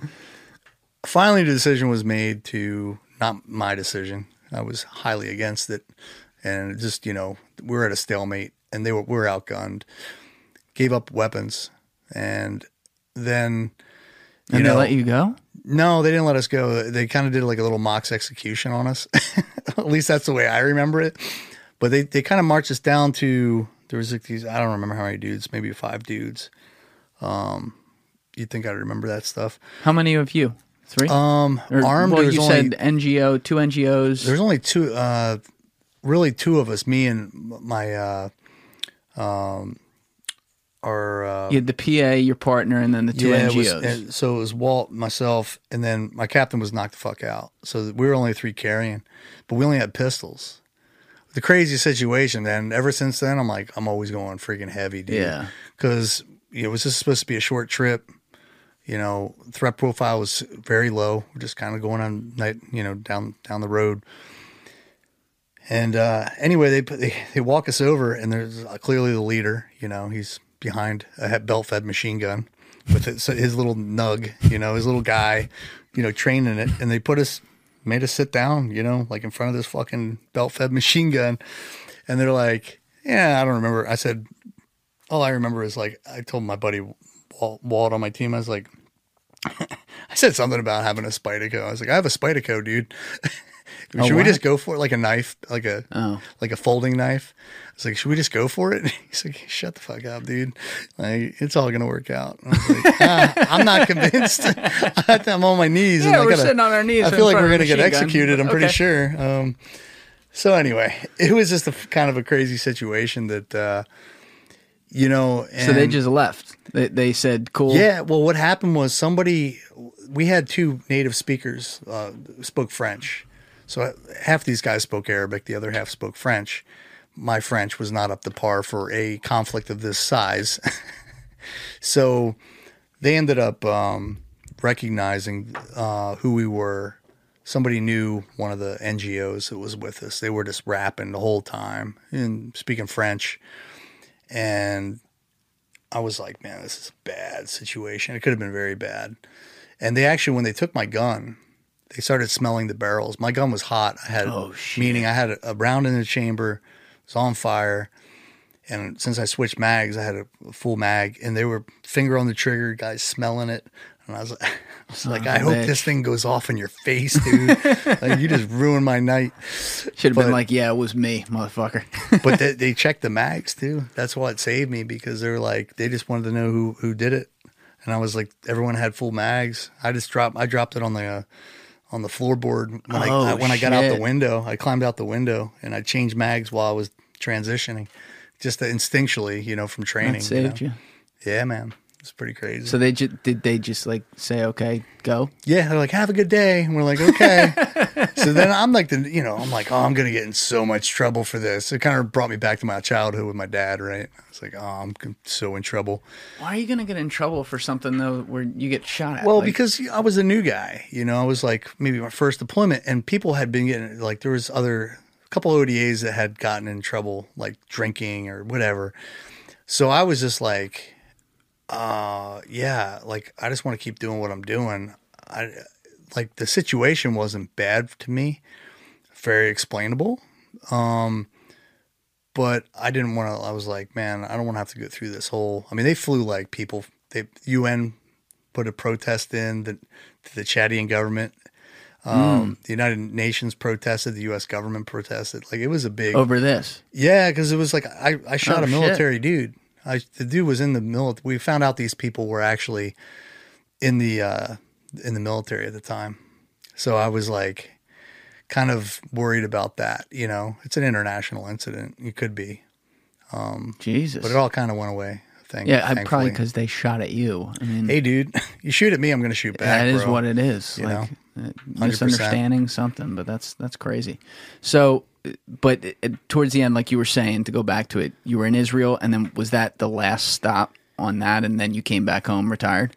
[SPEAKER 1] finally, the decision was made to not my decision. I was highly against it, and just you know we were at a stalemate, and they were we were outgunned. Gave up weapons, and then you
[SPEAKER 2] And
[SPEAKER 1] know
[SPEAKER 2] they let you go.
[SPEAKER 1] no, they didn't let us go. They kind of did like a little mock execution on us. [laughs] At least that's the way I remember it. But they, they kind of marched us down to there was like these I don't remember how many dudes, maybe five dudes. Um, you'd think I'd remember that stuff.
[SPEAKER 2] How many of you? Three.
[SPEAKER 1] Um,
[SPEAKER 2] Or-
[SPEAKER 1] armed.
[SPEAKER 2] Well, you
[SPEAKER 1] only
[SPEAKER 2] said NGO, two NGOs.
[SPEAKER 1] there's only two. Uh, really two of us. Me and my uh, um, our uh,
[SPEAKER 2] you had the PA, your partner, and then the two
[SPEAKER 1] yeah, it
[SPEAKER 2] NGOs.
[SPEAKER 1] was, and so it was Walt, myself, and then my captain was knocked the fuck out. So we were only three carrying, but we only had pistols. The crazy situation. Then ever since then, I'm like, I'm always going freaking heavy, dude.
[SPEAKER 2] Yeah.
[SPEAKER 1] because it was just supposed to be a short trip. You know, threat profile was very low. We're just kind of going on night, you know, down down the road. And uh, anyway, they, they they walk us over, and there's clearly the leader. You know, he's behind a belt fed machine gun with his, his little nug. You know, his little guy. You know, training it, and they put us, made us sit down. You know, like in front of this fucking belt fed machine gun, and they're like, "Yeah, I don't remember." I said, all I remember is like I told my buddy Walt, Walt on my team, I was like, I said something about having a Spyderco. I was like, I have a Spyderco, dude. [laughs] should we just go for it like a knife, like a
[SPEAKER 2] Oh.
[SPEAKER 1] like a folding knife? I was like, should we just go for it? [laughs] He's like, shut the fuck up, dude. Like it's all gonna work out. I was like, ah, [laughs] I'm not convinced. I'm on my knees.
[SPEAKER 2] Yeah,
[SPEAKER 1] I
[SPEAKER 2] we're
[SPEAKER 1] gotta-
[SPEAKER 2] sitting on our knees
[SPEAKER 1] I feel like we're gonna get
[SPEAKER 2] gun.
[SPEAKER 1] executed. I'm pretty
[SPEAKER 2] Okay.
[SPEAKER 1] sure. Um, so anyway, it was just a kind of a crazy situation that. Uh, you know,
[SPEAKER 2] so they just left. They, they said, "Cool."
[SPEAKER 1] yeah. Well, what happened was somebody, we had two native speakers uh, spoke French. So half these guys spoke Arabic, the other half spoke French. My French was not up to par for a conflict of this size. [laughs] so they ended up um, recognizing uh, who we were. Somebody knew one of the NGOs that was with us. They were just rapping the whole time and speaking French. And I was like, man, this is a bad situation. It could have been very bad. And they actually, when they took my gun, they started smelling the barrels. My gun was hot. I had,
[SPEAKER 2] Oh, shit.
[SPEAKER 1] meaning I had a, a round in the chamber, it was on fire. And since I switched mags, I had a, a full mag, and they were finger on the trigger, guys smelling it. And I was like, [laughs] I, was like, I hope this thing goes off in your face, dude. [laughs] like, you just ruined my night.
[SPEAKER 2] Should have been like, "Yeah, it was me, motherfucker." [laughs]
[SPEAKER 1] But they, [laughs] they checked the mags too. That's what saved me because they're like they just wanted to know who who did it, and I was like everyone had full mags. I just dropped I dropped it on the uh, on the floorboard when
[SPEAKER 2] Oh,
[SPEAKER 1] I when I got out the window. I climbed out the window and I changed mags while I was transitioning, just instinctually, you know, from training.
[SPEAKER 2] That saved
[SPEAKER 1] know?
[SPEAKER 2] you.
[SPEAKER 1] Yeah, man, it's pretty crazy.
[SPEAKER 2] So they just did they just like say, "Okay, go."
[SPEAKER 1] Yeah, they're like, have a good day. And we're like, okay. so then I'm like, the, you know, I'm like, oh, I'm going to get in so much trouble for this. It kind of brought me back to my childhood with my dad, right? I was like, oh, I'm so in trouble.
[SPEAKER 2] Why are you gonna get in trouble for something though where you get shot at?
[SPEAKER 1] Well,
[SPEAKER 2] Like,
[SPEAKER 1] because I was a new guy, you know, I was like maybe my first deployment and people had been getting, like, there was other, a couple ODAs that had gotten in trouble, like drinking or whatever. So I was just like, uh, yeah, like, I just want to keep doing what I'm doing. I, like, the situation wasn't bad to me, very explainable. Um, but I didn't want to. I was like, man, I don't want to have to go through this whole. I mean, they flew like people. They UN put a protest in the the Chadian government. Um, The United Nations protested. The U.S. government protested. Like it was a big.
[SPEAKER 2] over this.
[SPEAKER 1] Yeah, because it was like I, I shot
[SPEAKER 2] Oh,
[SPEAKER 1] a
[SPEAKER 2] shit.
[SPEAKER 1] military dude. I the dude was in the military. We found out these people were actually in the uh, in the military at the time. So I was like kind of worried about that. You know, it's an international incident. You could be,
[SPEAKER 2] Jesus.
[SPEAKER 1] but it all kind of went away. Thank,
[SPEAKER 2] yeah, I, probably because they shot at you. I mean,
[SPEAKER 1] Hey, dude, [laughs] you shoot at me, I'm going to shoot back.
[SPEAKER 2] that is
[SPEAKER 1] bro.
[SPEAKER 2] what it is.
[SPEAKER 1] You
[SPEAKER 2] like
[SPEAKER 1] know?
[SPEAKER 2] uh, misunderstanding something, but that's that's crazy. So, but towards the end, like you were saying, to go back to it, you were in Israel, and then was that the last stop on that, and then you came back home, retired?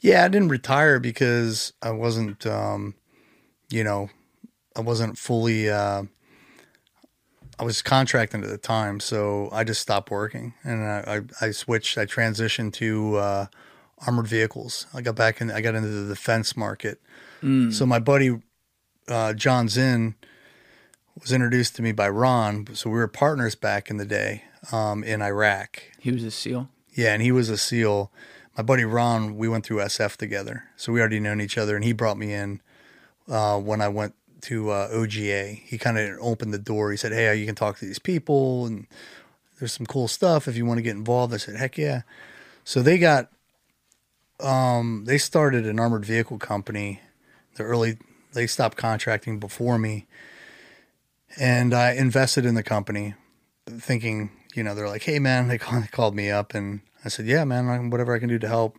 [SPEAKER 1] Yeah, I didn't retire because I wasn't, um, you know, I wasn't fully. Uh, I was contracting at the time, so I just stopped working and I, I, I switched. I transitioned to uh, armored vehicles. I got back in. I got into the defense market. So my buddy uh, John Zinn was introduced to me by Ron. So we were partners back in the day um, in Iraq.
[SPEAKER 2] He was a SEAL.
[SPEAKER 1] Yeah, and he was a SEAL. My buddy Ron, we went through SF together, so we already known each other, and he brought me in uh, when I went to uh, OGA. He kind of opened the door. He said, "Hey, you can talk to these people, and there's some cool stuff if you want to get involved." I said, "Heck yeah!" So they got, um, they started an armored vehicle company. The early, they stopped contracting before me, and I invested in the company, thinking, you know, they're like, "Hey, man," [laughs] they call- they called me up, and I said, "Yeah, man, whatever I can do to help."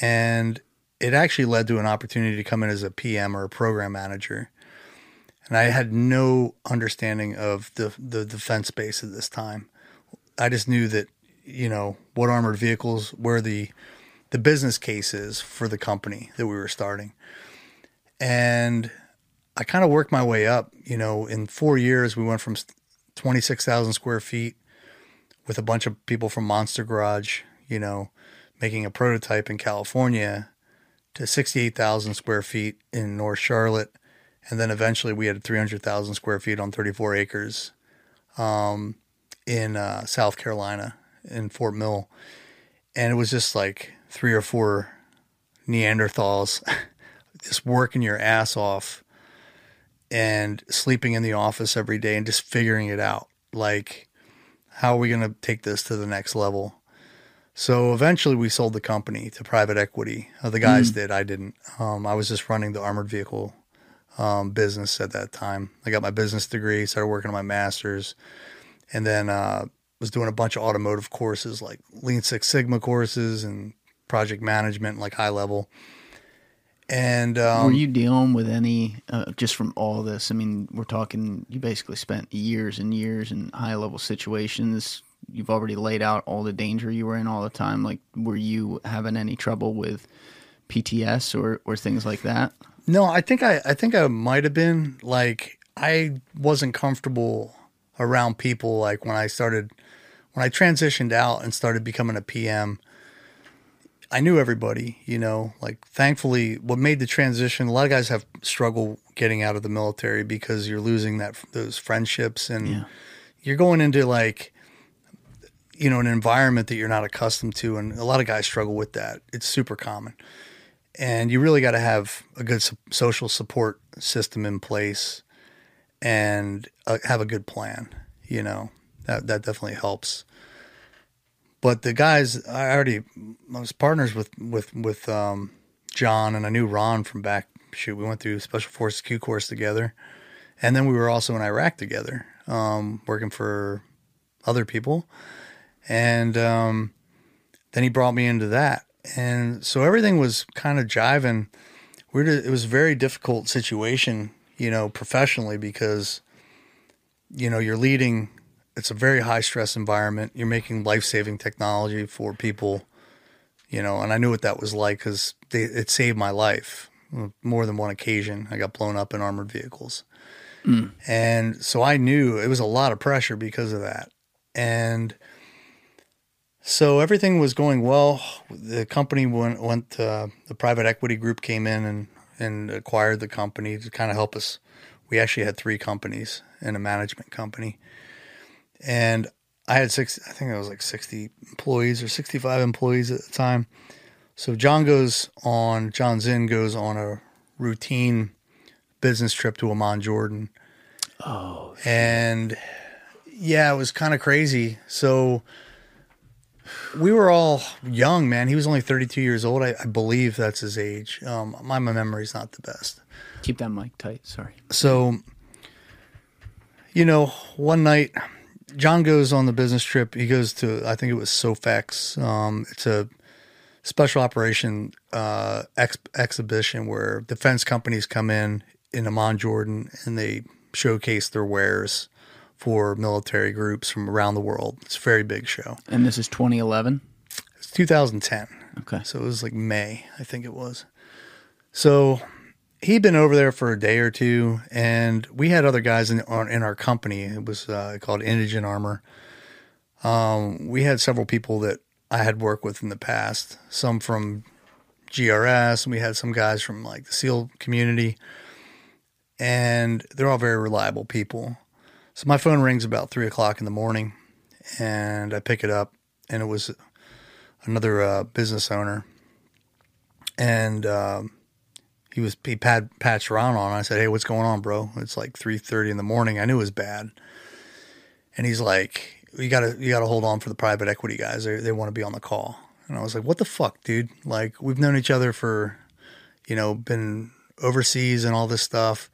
[SPEAKER 1] And it actually led to an opportunity to come in as a PM or a program manager. And I had no understanding of the the defense space at this time. I just knew that, you know, what armored vehicles, where the the business case is for the company that we were starting. And I kind of worked my way up. You know, in four years, we went from 26,000 square feet with a bunch of people from Monster Garage, you know, making a prototype in California to 68,000 square feet in North Charlotte. And then eventually we had 300,000 square feet on 34 acres um, in uh, South Carolina in Fort Mill. And it was just like three or four Neanderthals [laughs] just working your ass off and sleeping in the office every day and just figuring it out. Like, how are we going to take this to the next level? So eventually we sold the company to private equity. Uh, the guys did, I didn't. Um, I was just running the armored vehicle um, business at that time. I got my business degree, started working on my master's, and then uh, was doing a bunch of automotive courses like Lean Six Sigma courses and project management, like high level. And um,
[SPEAKER 2] Were you dealing with any uh, just from all this? I mean, we're talking. You basically spent years and years in high level situations. You've already laid out all the danger you were in all the time. Like, were you having any trouble with PTS or or things like that?
[SPEAKER 1] No, I think I, I think I might have been like I wasn't comfortable around people like when I started when I transitioned out and started becoming a PM. I knew everybody, you know, like thankfully what made the transition a lot of guys have struggle getting out of the military because you're losing that those friendships and
[SPEAKER 2] Yeah.
[SPEAKER 1] you're going into like you know an environment that you're not accustomed to and a lot of guys struggle with that. It's super common and you really got to have a good so- social support system in place and uh, have a good plan you know that that definitely helps but the guys i already I was partners with with with um, john and i knew ron from back shoot we went through special forces q course together. And then we were also in iraq together um, working for other people. And um, then he brought me into that. And so everything was kind of jiving. We're it was a very difficult situation you know professionally because you know you're leading it's a very high stress environment you're making life-saving technology for people you know and i knew what that was like because it saved my life more than one occasion i got blown up in armored vehicles and so i knew it was a lot of pressure because of that and so everything was going well. The company went, went uh, the private equity group came in and, and acquired the company to kind of help us. We actually had three companies and a management company. And I had six, I think it was like 60 employees or 65 employees at the time. So John goes on, John Zinn goes on a routine business trip to Amman, Jordan. Oh. And yeah, it was kind of crazy. So, we were all young, man. He was only 32 years old. I, I believe that's his age. Um, my, my memory's not the best.
[SPEAKER 2] Keep that mic tight. Sorry.
[SPEAKER 1] So, you know, one night, John goes on the business trip. He goes to, I think it was Sofex. Um, it's a special operation uh, ex- exhibition where defense companies come in in Amman, Jordan, and they showcase their wares for military groups from around the world. It's a very big show.
[SPEAKER 2] And this is 2011.
[SPEAKER 1] It's 2010.
[SPEAKER 2] Okay.
[SPEAKER 1] So it was like May, I think it was. So he'd been over there for a day or two, and we had other guys in in our company. It was uh, called Indigen Armor. Um, we had several people that I had worked with in the past. Some from GRS, and we had some guys from like the SEAL community, and they're all very reliable people. So my phone rings about three o'clock in the morning, and I pick it up, and it was another uh, business owner, and. Um, he was he pad, patched around on. I said, "Hey, what's going on, bro?" It's like three thirty in the morning. I knew it was bad, and he's like, "You gotta you gotta hold on for the private equity guys. They they want to be on the call." And I was like, "What the fuck, dude? Like we've known each other for, you know, been overseas and all this stuff."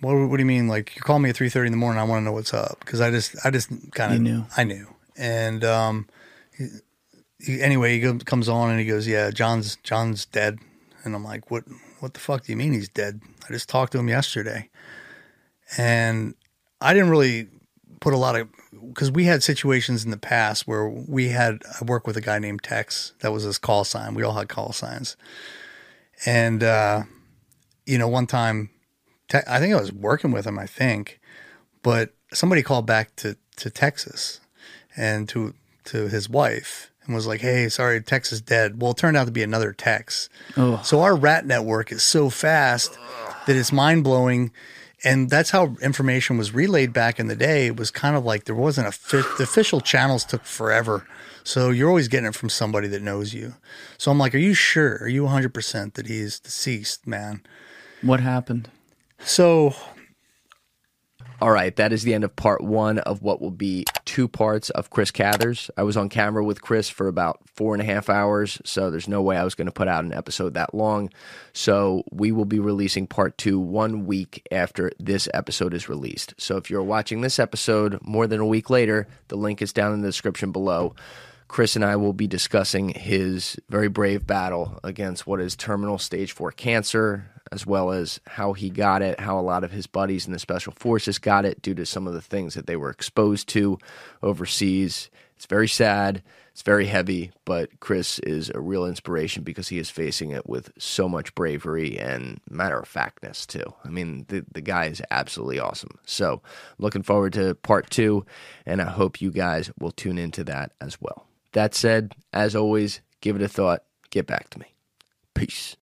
[SPEAKER 1] What, what do you mean? Like you call me at three thirty in the morning? I want to know what's up because I just I just kind of
[SPEAKER 2] knew.
[SPEAKER 1] I knew, and um, he, he, anyway, he go, comes on and he goes, "Yeah, John's John's dead." And I'm like, what, what the fuck do you mean he's dead? I just talked to him yesterday. And I didn't really put a lot of, because we had situations in the past where we had, I worked with a guy named Tex. That was his call sign. We all had call signs. And, uh, you know, one time, I think I was working with him, I think, but somebody called back to, to Texas and to, to his wife and was like, "Hey, sorry, Tex is dead." Well, it turned out to be another Tex.
[SPEAKER 2] Oh.
[SPEAKER 1] So our rat network is so fast that it's mind blowing, and that's how information was relayed back in the day. It was kind of like there wasn't a fi- the official channels took forever. So you're always getting it from somebody that knows you. So I'm like, "Are you sure? Are you 100 percent that he's deceased, man?"
[SPEAKER 2] What happened?
[SPEAKER 1] So
[SPEAKER 4] All right, that is the end of part one of what will be two parts of Chris Cathers. I was on camera with Chris for about four and a half hours, so there's no way I was going to put out an episode that long. So we will be releasing part two one week after this episode is released. So if you're watching this episode more than a week later, the link is down in the description below. Chris and I will be discussing his very brave battle against what is terminal stage four cancer, as well as how he got it, how a lot of his buddies in the special forces got it due to some of the things that they were exposed to overseas. It's very sad, it's very heavy, but Chris is a real inspiration because he is facing it with so much bravery and matter of factness, too. I mean, the, the guy is absolutely awesome. So, looking forward to part two, and I hope you guys will tune into that as well. That said, as always, give it a thought, get back to me. Peace.